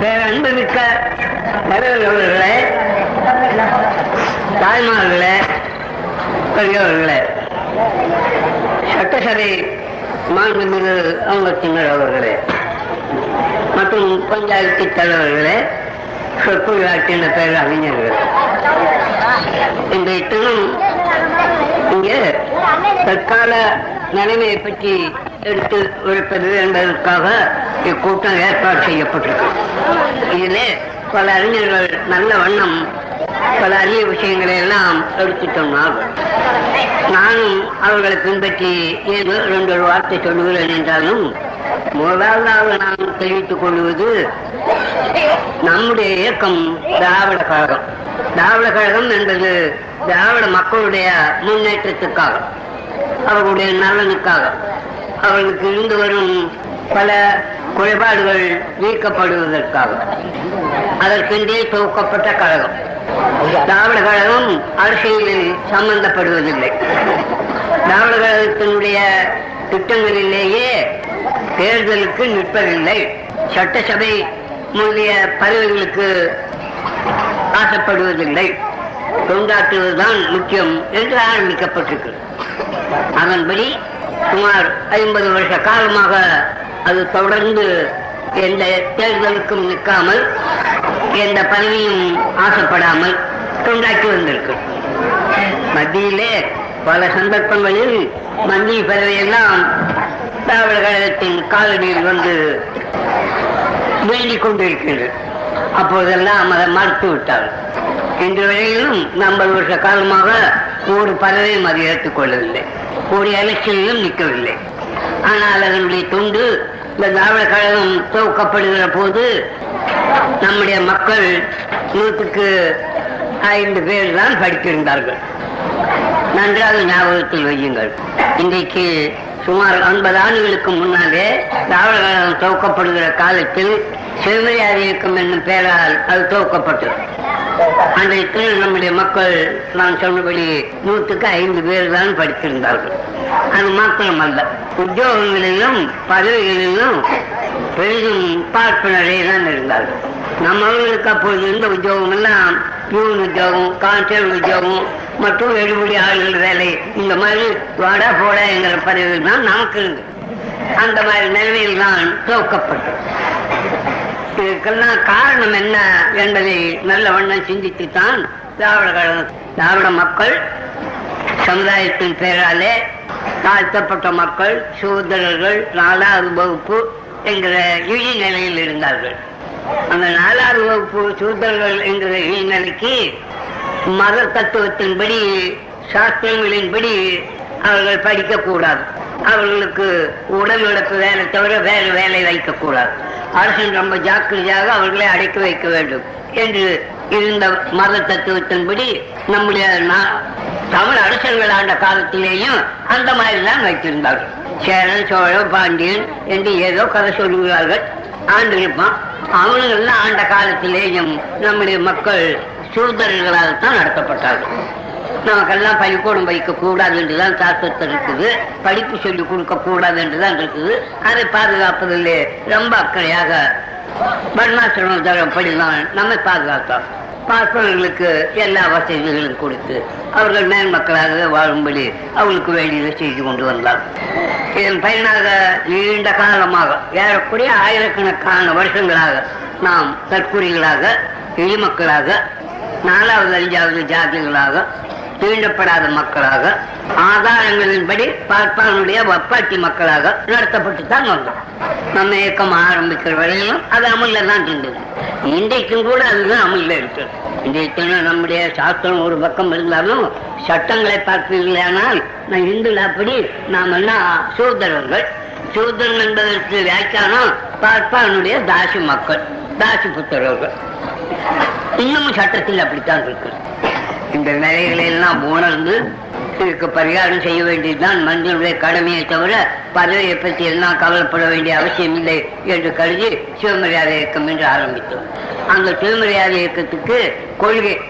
பேரன்பு தலைவர்களே தாய்மார்களே பெரியவர்களே சட்டசபை மாண்புமிகு அங்கத்தினர் அவர்களே மற்றும் பஞ்சாயத்து தலைவர்களே சொற்பொழிவாற்றின பேர் அறிஞர்களே. இந்த தினம் இங்கே தற்கால நிலைமையை பற்றி எடுத்து உழைப்பது என்பதற்காக இக்கூட்டம் ஏற்பாடு செய்யப்பட்டிருக்கு. இதிலே பல அறிஞர்கள் நல்ல வண்ணம் பல அரிய விஷயங்களை எல்லாம் எடுத்து சொன்னார் நானும் அவர்களை பின்பற்றி ஏதோ ரெண்டு ஒரு வார்த்தை சொல்லுகிறேன் என்றாலும் முதலாவதாக நான் தெரிவித்துக் கொள்வது நம்முடைய இயக்கம் திராவிட கழகம். திராவிட கழகம் என்பது திராவிட மக்களுடைய முன்னேற்றத்துக்காக அவர்களுடைய நலனுக்காக அவர்களுக்கு இருந்து வரும் பல குறைபாடுகள் நீக்கப்படுவதற்காக. அதற்கென்றே துவக்கப்பட்ட கழகம். திராவிட கழகம் அரசியலில் சம்பந்தப்படுவதில்லை. திராவிட கழகத்தினுடைய திட்டங்களிலேயே தேர்தலுக்கு நிற்பதில்லை. சட்டசபை முதலிய பதவிகளுக்கு ஆசைப்படுவதில்லை. தொண்டாற்றுவதுதான் முக்கியம் என்று ஆரம்பிக்கப்பட்டிருக்கு அதன்படி சுமார் ஐம்பது வருஷ காலமாக அது தொடர்ந்து எந்த தேர்தலுக்கும் நிற்காமல் எந்த பதவியும் ஆசைப்படாமல் தொண்டாக்கி வந்திருக்கு. மத்தியிலே பல சந்தர்ப்பங்களில் மத்திய பதவியெல்லாம் திராவிட கழகத்தின் காலடியில் வந்து வேண்டிக் கொண்டிருக்கிறது அப்போதெல்லாம் அதை மறுத்து விட்டார் இன்று வரையிலும் ஐம்பது வருஷ காலமாக ஒரு பதவியும் அதை ஏற்றுக்கொள்ளவில்லை. ஒரு எலெக்ஷனிலும் நிற்கவில்லை. ஆனால் அதனுடைய தொண்டு இந்த திராவிட கழகம் துவக்கப்படுகிற போது நம்முடைய மக்கள் நூற்றுக்கு ஐந்து பேர் தான் படித்திருந்தார்கள். நன்றாக ஞாபகத்தில் வையுங்கள். இன்றைக்கு சுமார் ஐம்பது ஆண்டுகளுக்கு முன்னாலே திராவிட கழகம் துவக்கப்படுகிற காலத்தில் சிவமரியாதை இயக்கம் என்னும் பெயரால் அது துவக்கப்பட்டது. அன்றைக்கு நம்முடைய மக்கள் நான் சொன்னபடி நூற்றுக்கு ஐந்து பேர் தான் படித்திருந்தார்கள். அது மாத்திரம் அல்ல உத்தியோகங்களிலும் பதவிகளிலும் பெரிதும் பார்ப்பனரே தான் இருந்தார்கள் நம்மவர்களுக்கு அப்போது இருந்த உத்தியோகம் எல்லாம் பியூன் உத்தியோகம் கான்ஸ்டபிள் உத்தியோகம் மற்றும் எடுபடி ஆளுநர் வேலை இந்த மாதிரி வாடா போட என்கிற பதவிகள் தான் நமக்கு இருந்து அந்த மாதிரி நிலைமையில் தான் துவக்கப்பட்டது. இதுக்கெல்லாம் காரணம் என்ன என்பதை நல்ல வண்ணம் சிந்தித்துத்தான் திராவிட கழகம் திராவிட மக்கள் சமுதாயத்தின் பெயராலே தாழ்த்தப்பட்ட மக்கள் சூதரர்கள் நாலாவது வகுப்பு என்கிற இழி நிலையில் இருந்தார்கள். அந்த நாலாவது வகுப்பு சூதர்கள் என்கிற இழி நிலைக்கு மத தத்துவத்தின்படி சாஸ்திரங்களின்படி அவர்கள் படிக்கக்கூடாது. அவர்களுக்கு உடல் உழைப்பு வேலை தவிர வேறு வேலை வைக்கக்கூடாது. அரசன் ரொம்ப ஜாக்கிரதையாக அவர்களை அடைக்க வைக்க வேண்டும் என்று இருந்த மத தத்துவத்தின்படி நம்முடைய நா- தமிழ் அரசர்கள் ஆண்ட காலத்திலேயும் அந்த மாதிரி தான் வைத்திருந்தார்கள். சேரன் சோழன் பாண்டியன் என்று ஏதோ கதை சொல்லுகிறார்கள். ஆண்டு இருப்பான். அவனுங்கள்லாம் ஆண்ட காலத்திலேயும் நம்முடைய மக்கள் சூதரர்களாகத்தான் நடத்தப்பட்டார்கள். நமக்கெல்லாம் பள்ளிக்கூடம் வைக்க கூடாது என்றுதான் சாஸ்திரத்தில் இருக்குது. படிப்பு சொல்லி கொடுக்க கூடாது என்றுதான் இருக்குது. அதை பாதுகாப்பதிலே ரொம்ப அக்கறையாக வர்ணாசிரம தரப்படிதான் நம்மை பாதுகாத்தோம் பார்ப்பவர்களுக்கு எல்லா வசதிகளும் கொடுத்து அவர்கள் மேன்மக்களாக வாழும்படி அவர்களுக்கு வேண்டியதை செய்து கொண்டு வந்தார். இதன் பயனாக நீண்ட காலமாக ஏறக்குறைய ஆயிரக்கணக்கான வருஷங்களாக நாம் தற்கொலைகளாக எளிமக்களாக நாலாவது அஞ்சாவது ஜாதிகளாக தீண்டப்படாத மக்களாக ஆதாரங்களின்படி பார்ப்பானுடைய வப்பாட்டி மக்களாக நடத்தப்பட்டு தான் வந்தோம். நம்ம இயக்கம் ஆரம்பிக்கிற வரையிலும் அது அமல்ல தான் இருந்தது. இன்றைக்கும் கூட அதுதான் அமல்ல இருக்கு. இன்றைக்கு நம்முடைய சாஸ்திரம் ஒரு பக்கம் இருந்தாலும் சட்டங்களை பார்த்தீர்களானால் நான் இந்துல அப்படி நாம் என்ன சூதரர்கள்? சூதரன் என்பதற்கு வியாக்கியானம் பார்ப்பானுடைய தாசி மக்கள் தாசி புத்திரர்கள். இன்னமும் சட்டத்தில் அப்படித்தான் இருக்கு. இந்த நிலைகளெல்லாம் உணர்ந்து இதுக்கு பரிகாரம் செய்ய வேண்டியதுதான் மனிதனுடைய கடமையை தவிர பதவியை பற்றி எல்லாம் கவலைப்பட வேண்டிய அவசியம் இல்லை என்று கருதி சிவமரியாதை இயக்கம் என்று ஆரம்பித்தோம். அந்த சிவமரியாதை இயக்கத்துக்கு கொள்கை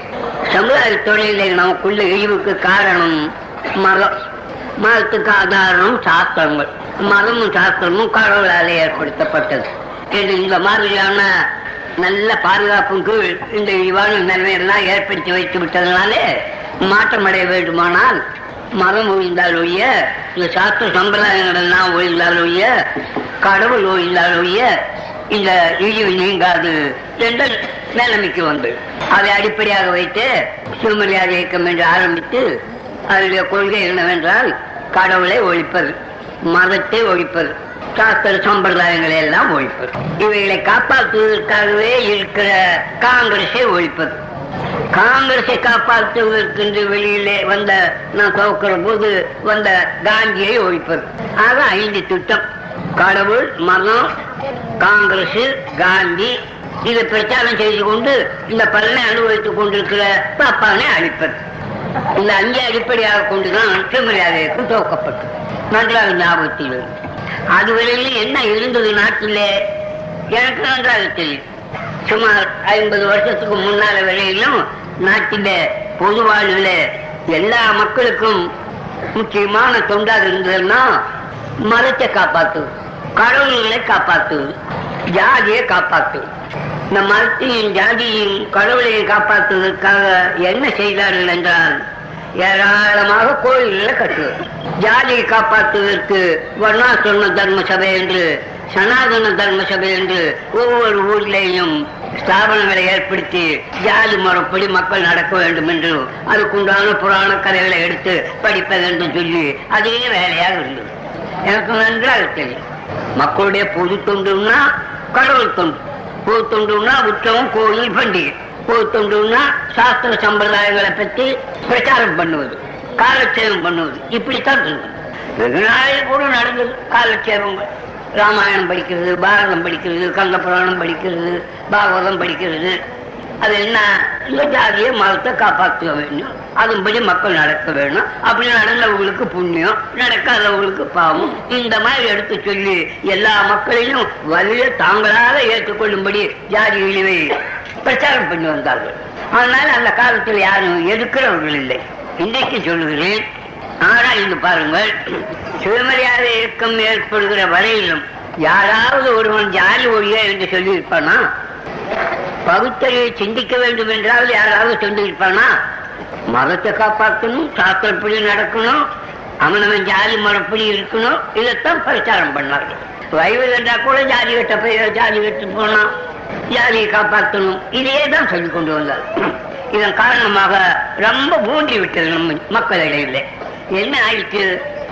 சமுதாய தொழிலை நமக்குள்ள இழிவுக்கு காரணம் மதம். மதத்துக்கு ஆதாரம் சாஸ்திரங்கள். மதமும் சாஸ்திரமும் கடவுளால் ஏற்படுத்தப்பட்டது. என்று இந்த மாதிரியான நல்ல பாதுகாப்பும் கீழ் இந்த இவ்வாறு நிலைமையெல்லாம் ஏற்படுத்தி வைத்து விட்டதனாலே மாற்றமடைய வேண்டுமானால் மதம் ஒழிந்தால் ஒழிய இந்த சாஸ்திர சம்பிரதாயங்களெல்லாம் ஒழிந்தால் ஒழிய கடவுள் ஒழிந்தால் ஒழிய இந்த இழிவு நீங்காது என்ற நிலைமைக்கு வந்து. அதை அடிப்படையாக வைத்து சிவமரியாதை இயக்கம் என்று ஆரம்பித்து அதனுடைய கொள்கை என்னவென்றால் கடவுளை ஒழிப்பது மதத்தை ஒழிப்பது. சாஸ்திர சம்பிரதாயங்களை எல்லாம் ஒழிப்பது. இவைகளை காப்பாற்றுவதற்காகவே இருக்கிற காங்கிரஸை ஒழிப்பது. காங்கிரஸை காப்பாற்றுவதற்கு என்று வெளியிலே வந்த நான் துவக்கிற போது வந்த காந்தியை ஒழிப்பது. ஆக ஐந்து திட்டம். கடவுள் மதம் காங்கிரஸ் காந்தி. இதை பிரச்சாரம் செய்து கொண்டு இந்த பலனை அனுபவித்துக் கொண்டிருக்கிற பாப்பானை அழிப்பது. இந்த அஞ்சு அடிப்படையாக கொண்டுதான் மரியாதைக்கு துவக்கப்பட்டது. நன்றாக ஞாபகத்தில் இருக்கு. அதுவரையிலும் என்ன இருந்தது நாட்டிலே? எனக்கு நன்றாக தெரியும். சுமார் ஐம்பது வருஷத்துக்கு முன்னால வரையிலும் நாட்டில பொது எல்லா மக்களுக்கும் முக்கியமான தொண்டாக இருந்ததுன்னா மதத்தை காப்பாத்து கடவுள்களை காப்பாத்து ஜாதியை காப்பாத்து. இந்த மதத்தையும் ஜாதியையும் கடவுளையும் காப்பாற்றுவதற்காக என்ன செய்தார்கள் என்றால் ஏராளமாக கோயில்களை கட்டுவது ஜாதியை காப்பாற்றுவதற்கு வர்ணாசிரம தர்ம சபை என்று சனாதன தர்ம சபை என்று ஒவ்வொரு ஊரிலேயும் ஸ்தாபனங்களை ஏற்படுத்தி ஜாதி முறைப்படி மக்கள் நடக்க வேண்டும் என்று அதுக்குண்டான புராண கதைகளை எடுத்து படிப்பது என்று சொல்லி அதே வேலையாக இருந்தது. எனக்கு நன்றாக தெரியும். மக்களுடைய பொது தொண்டுன்னா கடவுள் தொண்டு. பொது தொண்டுன்னா உற்சவம் கோயில் பண்டிகை. பொது தொண்டுன்னா சாஸ்திர சம்பிரதாயங்களை பற்றி பிரச்சாரம் பண்ணுவது காலட்சேபம் பண்ணுவது. இப்படித்தான் இருந்தது ரெண்டு நாளில் கூட நடந்தது. காலட்சேபங்கள் ராமாயணம் படிக்கிறது பாரதம் படிக்கிறது கந்த புராணம் படிக்கிறது பாகவதம் படிக்கிறது. அது என்ன? இந்த ஜாதியை மதத்தை காப்பாற்ற வேண்டும் அதன்படி மக்கள் நடக்க வேணும். அப்படி நடந்தவங்களுக்கு புண்ணியம் நடக்காதவங்களுக்கு பாவம். இந்த மாதிரி எடுத்து சொல்லி எல்லா மக்களையும் வலிய தாங்களாக ஏற்றுக்கொள்ளும்படி ஜாதி இழிவை பிரச்சாரம் பண்ணி வந்தார்கள். ஆனால் அந்த காலத்தில் யாரும் எதிர்க்கிறவர்கள் இல்லை. இன்றைக்கு சொல்லுகிறேன். ஆராய்ந்து பாருங்கள் சுயமரியாதை இயக்கம் ஏற்படுகிற வரையிலும் யாராவது ஒருவன் ஜாதி ஒழிய என்று சொல்லியிருப்பானா? பகுத்தறிவை சிந்திக்க வேண்டும் என்றால் யாராவது சொல்லியிருப்பானா மதத்தை காப்பாற்றணும் சாத்திரப்படி நடக்கணும் அவனவன் ஜாதி மரப்படி இருக்கணும் இதைத்தான் பிரச்சாரம் பண்ணார்கள். வயது என்றா கூட ஜாதி வெட்ட போய் ஜாதி வெட்டு போனா ஜாதியை காப்பாற்றணும். இதையே தான் சொல்லிக் கொண்டு வந்தார். இதன் காரணமாக ரொம்ப ஊன்றி விட்டது நம்ம மக்களிடையில என்ன ஆயிடுச்சு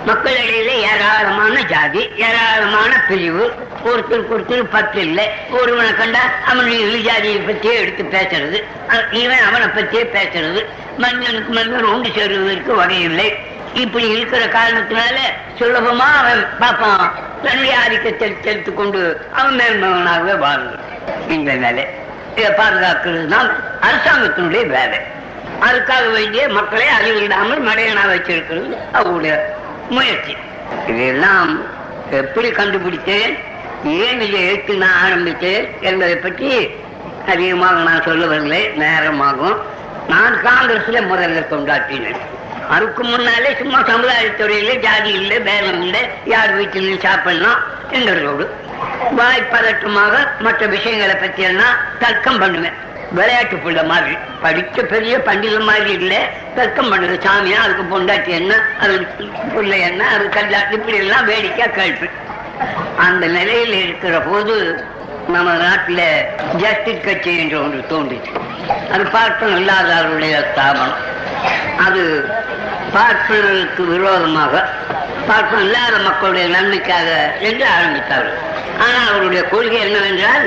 மக்களிடையில ஏராளமான ஜாதி ஏராளமான பிரிவு ஒருத்தருக்கு ஒருத்தர் பத்து இல்லை ஒருவனை கண்டா அவன் இழிஜாதியை ஜாதியை பற்றியே எடுத்து பேசுறது. இவன் அவனை பற்றியே பேசுறது. மனிதனுக்கு மனிதன் ஒன்று சேருவதற்கு வகை இல்லை இப்படி இருக்கிற காரணத்தினால சுலபமா அவன் பார்ப்பான். தன்னுடைய ஆதிக்கத்தை செலுத்து கொண்டு அவன் மேல்மகனாகவே வாழ்கிறான் இந்த வேலை. இதை பாதுகாக்கிறது தான் அரசாங்கத்தினுடைய வேலை. அதுக்காக வேண்டிய மக்களை அறிவிடாமல் மடையனா வச்சிருக்கிறது அவங்களுடைய முயற்சி. இதெல்லாம் எப்படி கண்டுபிடித்து ஏன் இதை எடுத்து நான் ஆரம்பித்தேன் என்பதை பற்றி அதிகமாக நான் சொல்லுவதில்லை நேரமாகும். நான் காங்கிரஸ்ல முதல்ல கொண்டாட்டினேன் அதுக்கு முன்னாலே சும்மா சமுதாயத்துறையில ஜாதி இல்லை வேலை இல்லை யார் வீட்டிலையும் சாப்பிடலாம் என்கிறதோடு வாய்ப்பதட்டமாக மற்ற விஷயங்களை பற்றி எல்லாம் தர்க்கம் பண்ணுவேன். விளையாட்டு பிள்ளை மாதிரி. படிச்ச பெரிய பண்டித மாதிரி இல்லை. தர்க்கம் பண்ணுது சாமியா அதுக்கு பொண்டாட்டி என்ன அதுக்கு பிள்ளை என்ன அது கல்யாணம் இப்படி எல்லாம் வேடிக்கை கேள்வி. அந்த நிலையில் இருக்கிற போது நம்ம நாட்டில் ஜஸ்டிஸ் கட்சி என்று ஒன்று தோன்றிச்சு. அது பார்ப்பன இல்லாதவருடைய ஸ்தாபனம். அது பார்ப்பனருக்கு விரோதமாக பார்ப்பன இல்லாத மக்களுடைய நன்மைக்காக என்று ஆரம்பித்தார்கள். ஆனால் அவருடைய கொள்கை என்னவென்றால்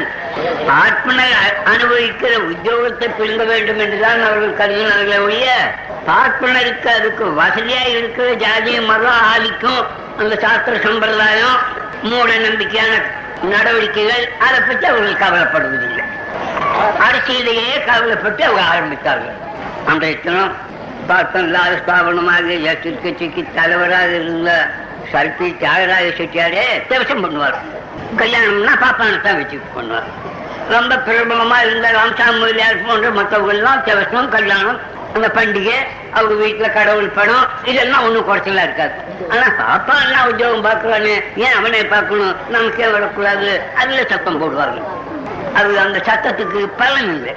ஆத்மனை அனுபவிக்கிற உத்தியோகத்தை பிடுங்க வேண்டும் என்றுதான் அவர்கள் கருதினார்களே ஒழிய பார்ப்பனருக்கு அதுக்கு வசதியா இருக்கிற ஜாதி மதம் ஆதிக்கும் அந்த சாஸ்திர சம்பிரதாயம் மூட நம்பிக்கையான நடவடிக்கைகள் அதை பற்றி அவர்கள் கவலைப்படுவதில்லை. அரசியலையே கவலைப்பட்டு அவங்க ஆரம்பித்தார்கள். அன்றைய தினம் பார்த்தம் இல்லாத ஸ்தாபனமாக எச்சரிக்கை கட்சிக்கு தலைவராக இருந்த சல்பி தியாகராஜ செட்டியாரே தேவசம் பண்ணுவார். கல்யாணம்னா பாப்பானை தான் வச்சு பண்ணுவார். ரொம்ப பிரபலமா இருந்த ராமசாமி முதலியார் போன்ற மற்றவங்கெல்லாம் தேவசம் கல்யாணம் அந்த பண்டிகை அவங்க வீட்டுல கடவுள் படம் இதெல்லாம் ஒண்ணும் குறைச்சலா இருக்காது. ஆனா பாப்பா எல்லாம் உத்தியோகம் பார்க்கறானே ஏன் அவனை பார்க்கணும்? நமக்கே வரக்கூடாது. அதுல சத்தம் போடுவாங்க அது அந்த சத்தத்துக்கு பலன் இல்லை.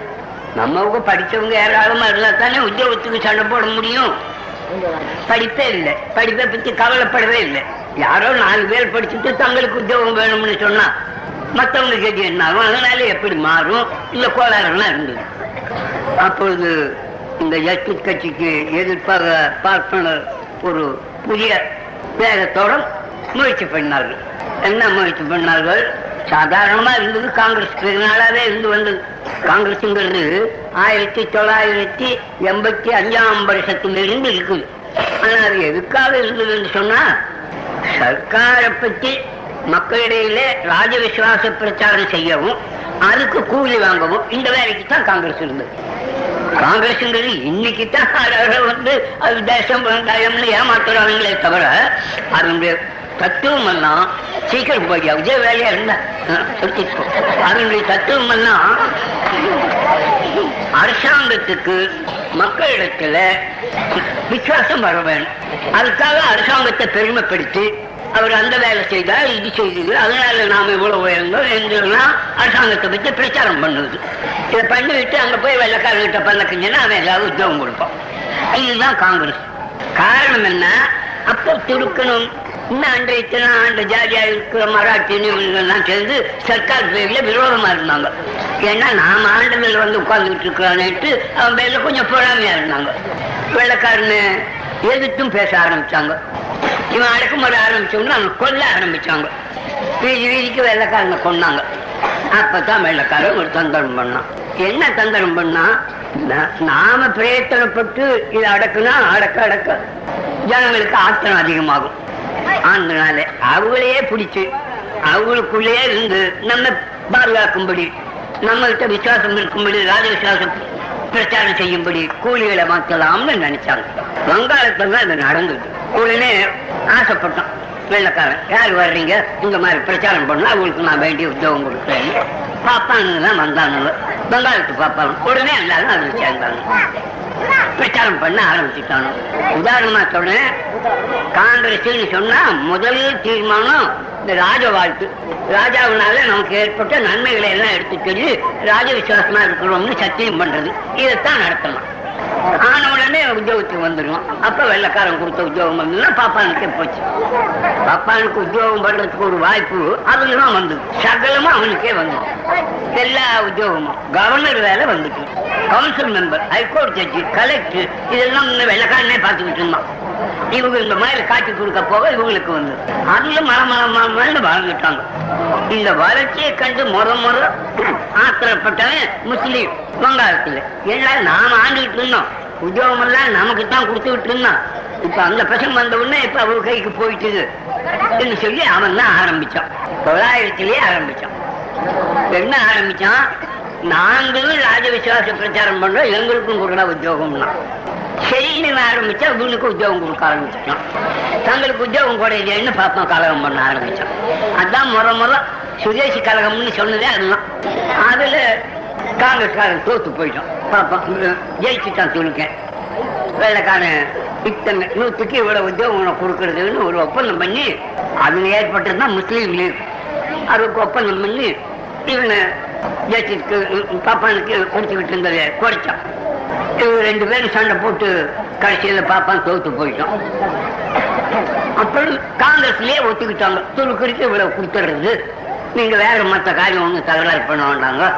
நம்மவுக்கு படிச்சவங்க ஏராளமா இருந்தா தானே உத்தியோகத்துக்கு சண்டை போட முடியும். படிப்பே இல்லை. படிப்பை பத்தி கவலைப்படவே இல்லை. யாரோ நாலு பேர் படிச்சுட்டு தங்களுக்கு உத்தியோகம் வேணும்னு சொன்னா மத்தவங்க கதி என்ன ஆகும்? அதனால எப்படி மாறும்? இல்ல கோளாறுலாம் இருந்தது. அப்பொழுது இந்த ஜஸ்டிஸ் கட்சிக்கு எதிர்ப்பாக பார்ப்பனர் ஒரு புதிய வேகத்தோட முயற்சி பண்ணார்கள். என்ன முயற்சி பண்ணார்கள்? சாதாரணமா இருந்தது காங்கிரஸ். வெகு நாளாவே இருந்து வந்தது. காங்கிரஸ்ங்கிறது ஆயிரத்தி தொள்ளாயிரத்தி எண்பத்தி அஞ்சாம் வருஷத்திலிருந்து இருக்குது. ஆனா அது எதுக்காக இருந்ததுன்னு சொன்னா சர்க்காரை பற்றி மக்களிடையிலே ராஜ விசுவாச பிரச்சாரம் செய்யவும் அதுக்கு கூலி வாங்கவும் இந்த வேலைக்கு தான் காங்கிரஸ் இருந்தது. காங்கிரஸ்ங்கிறது இன்னைக்கு தான் வந்து அது தேசம் வெங்காயம்னு ஏமாத்துறாங்களே தவிர அதனுடைய தத்துவம் எல்லாம் சீக்கிரம் போய் இதே வேலையா இருந்தா? அஹ், எடுத்துக்கோ. தத்துவம் எல்லாம் அரசாங்கத்துக்கு மக்களிடத்துல விசுவாசம் வர வேணும். அதுக்காக அரசாங்கத்தை பெருமைப்படுத்தி அவர் அந்த வேலை செய்தார் இது செய்தது. அதனால நாம இவ்வளவு உயர்ந்தோம் என்றெல்லாம் அரசாங்கத்தை பற்றி பிரச்சாரம் பண்ணுவது இதை பண்ணிவிட்டு அங்க போய் வெள்ளக்காரர்கிட்ட பண்ணக்கிஞ்சுன்னா அவன் ஏதாவது உத்தியோகம் கொடுப்பான். இதுதான் காங்கிரஸ். காரணம் என்ன? அப்போ துருக்கணும் இன்னும் இத்தனை ஆண்டு ஜாதியா இருக்கிற மராட்டி இவங்கெல்லாம் சேர்ந்து சர்க்கார் பேர்ல விரோதமா இருந்தாங்க. ஏன்னா நாம ஆண்டுகள் வந்து உட்கார்ந்துட்டு இருக்கிறான்ட்டு அவன் பேர்ல கொஞ்சம் பொறாமையா இருந்தாங்க. வெள்ளக்காரனு எதிர்த்தும் பேச ஆரம்பிச்சாங்க. இவன் அடக்குமுறை ஆரம்பிச்சோம்னா அவங்க கொல்ல ஆரம்பிச்சாங்க. வீதி வீதிக்கு வெள்ளக்காரனை கொன்னாங்க. அப்பதான் வெள்ளக்காரன் ஒரு தந்தரம் பண்ணான். என்ன தந்தரம் பண்ணா? நாம பிரயத்தனப்பட்டு இதை அடக்குனா அடக்க அடக்க. ஜனங்களுக்கு ஆத்திரம் அதிகமாகும். அதனால அவங்களையே பிடிச்சு அவங்களுக்குள்ளே இருந்து நம்ம பாதுகாக்கும்படி நம்ம விசுவாசம் இருக்கும்படி ராஜ விசுவாசம் பிரச்சாரம் செய்யும்படி கூலிகளை மாற்றலாம்னு நினைச்சாங்க. வங்காளத்துல தான் இது நடந்தது. உடனே ஆசைப்பட்டோம் வெள்ளக்காரன் யார் வர்றீங்க? இந்த மாதிரி பிரச்சாரம் பண்ணா அவங்களுக்கு நான் வேண்டிய உத்தியோகம் கொடுக்குறேன். பாப்பானுங்க தான் வந்தானுங்க. வங்காளத்து பாப்பாங்க. உடனே எல்லாரும் அதில் சேர்ந்தாங்க பிரச்சாரம் பண்ண ஆரம்பிச்சுட்டானோ? உதாரணமா சொல்றேன். காங்கிரஸ் சொன்னா முதல் தீர்மானம் இந்த ராஜ வாழ்த்து. ராஜாவினால நமக்கு ஏற்பட்ட நன்மைகளை எல்லாம் எடுத்து சொல்லி ராஜ விசுவாசமா இருக்கிறோம்னு சத்தியம் பண்றது. இதைத்தான் நடத்தலாம் ஆன உடனே உத்தியோகத்துக்கு வந்துடும் அப்ப வெள்ளக்காரன் கொடுத்த உத்தியோகம் வந்ததுன்னா பாப்பானுக்கே போச்சு. பாப்பானுக்கு உத்தியோகம் பண்றதுக்கு ஒரு வாய்ப்பு அதுல தான் வந்தது. சகலமும் அவனுக்கே வந்தது. எல்லா உத்தியோகமும் கவர்னர் வேலை வந்துட்டு council member high court judge collector இதெல்லாம் வெள்ளக்காரனே பார்த்துக்கிட்டு இருந்தான். இவங்க இந்த மாதிரி காட்டி கொடுக்க போக இவங்களுக்கு வந்து அதுல மரமரமரன்னு வாழ்ந்துட்டாங்க. இந்த வளர்ச்சியை கண்டு முற முற ஆத்திரப்பட்டவன் முஸ்லீம். வங்காளத்துல. எல்லாம் நாம ஆண்டுகிட்டு இருந்தோம். உத்தியோகம் எல்லாம் நமக்கு தான் கொடுத்துக்கிட்டு இருந்தான் இப்ப அந்த பசங்க வந்த உடனே இப்ப அவங்க கைக்கு போயிட்டுது என்று சொல்லி அவன் தான் ஆரம்பிச்சான். தொள்ளாயிரத்திலேயே ஆரம்பிச்சான். என்ன ஆரம்பிச்சான்? நாங்களும் ராஜ விசுவாச பிரச்சாரம் பண்றோம் எங்களுக்கும் கொடுக்கல உத்தியோகம்னா. சரின்னு ஆரம்பிச்சா இவனுக்கு உத்தியோகம் கொடுக்க ஆரம்பிச்சிட்டான். தங்களுக்கு உத்தியோகம் குறையிலேன்னு பாப்பா கலகம் பண்ண ஆரம்பிச்சான். அதான் முறை முறை சுதேசி கழகம்னு சொன்னதே அதுதான். அதுல காங்கிரஸ்காரன் தோத்து போயிட்டான். பாப்பா ஜெயிச்சுட்டான் துணுக்கேன் வெள்ளக்காரன் இத்தனை நூற்றுக்கு இவ்வளவு உத்தியோகம் உனக்கு கொடுக்கறதுன்னு ஒரு ஒப்பந்தம் பண்ணி அதுல ஏற்பட்டதுதான் முஸ்லீம் லீக். அதுக்கு ஒப்பந்தம் பண்ணி இவனை ஜெயிச்சிருக்கு பாப்பானுக்கு கொடுத்துக்கிட்டு இருந்ததை குறைச்சான். இவங்க ரெண்டு பேரும் சண்டை போட்டு கடைசியில பாப்பான் தோத்து போயிட்டோம் அப்புறம் காங்கிரஸ்லயே ஒத்துக்கிட்டாங்க. துருக்குறிக்கு இவ்வளவு கொடுத்துறது நீங்க வேற மத்த காரியம் ஒண்ணு தகராறு பண்ண வேண்டாங்க.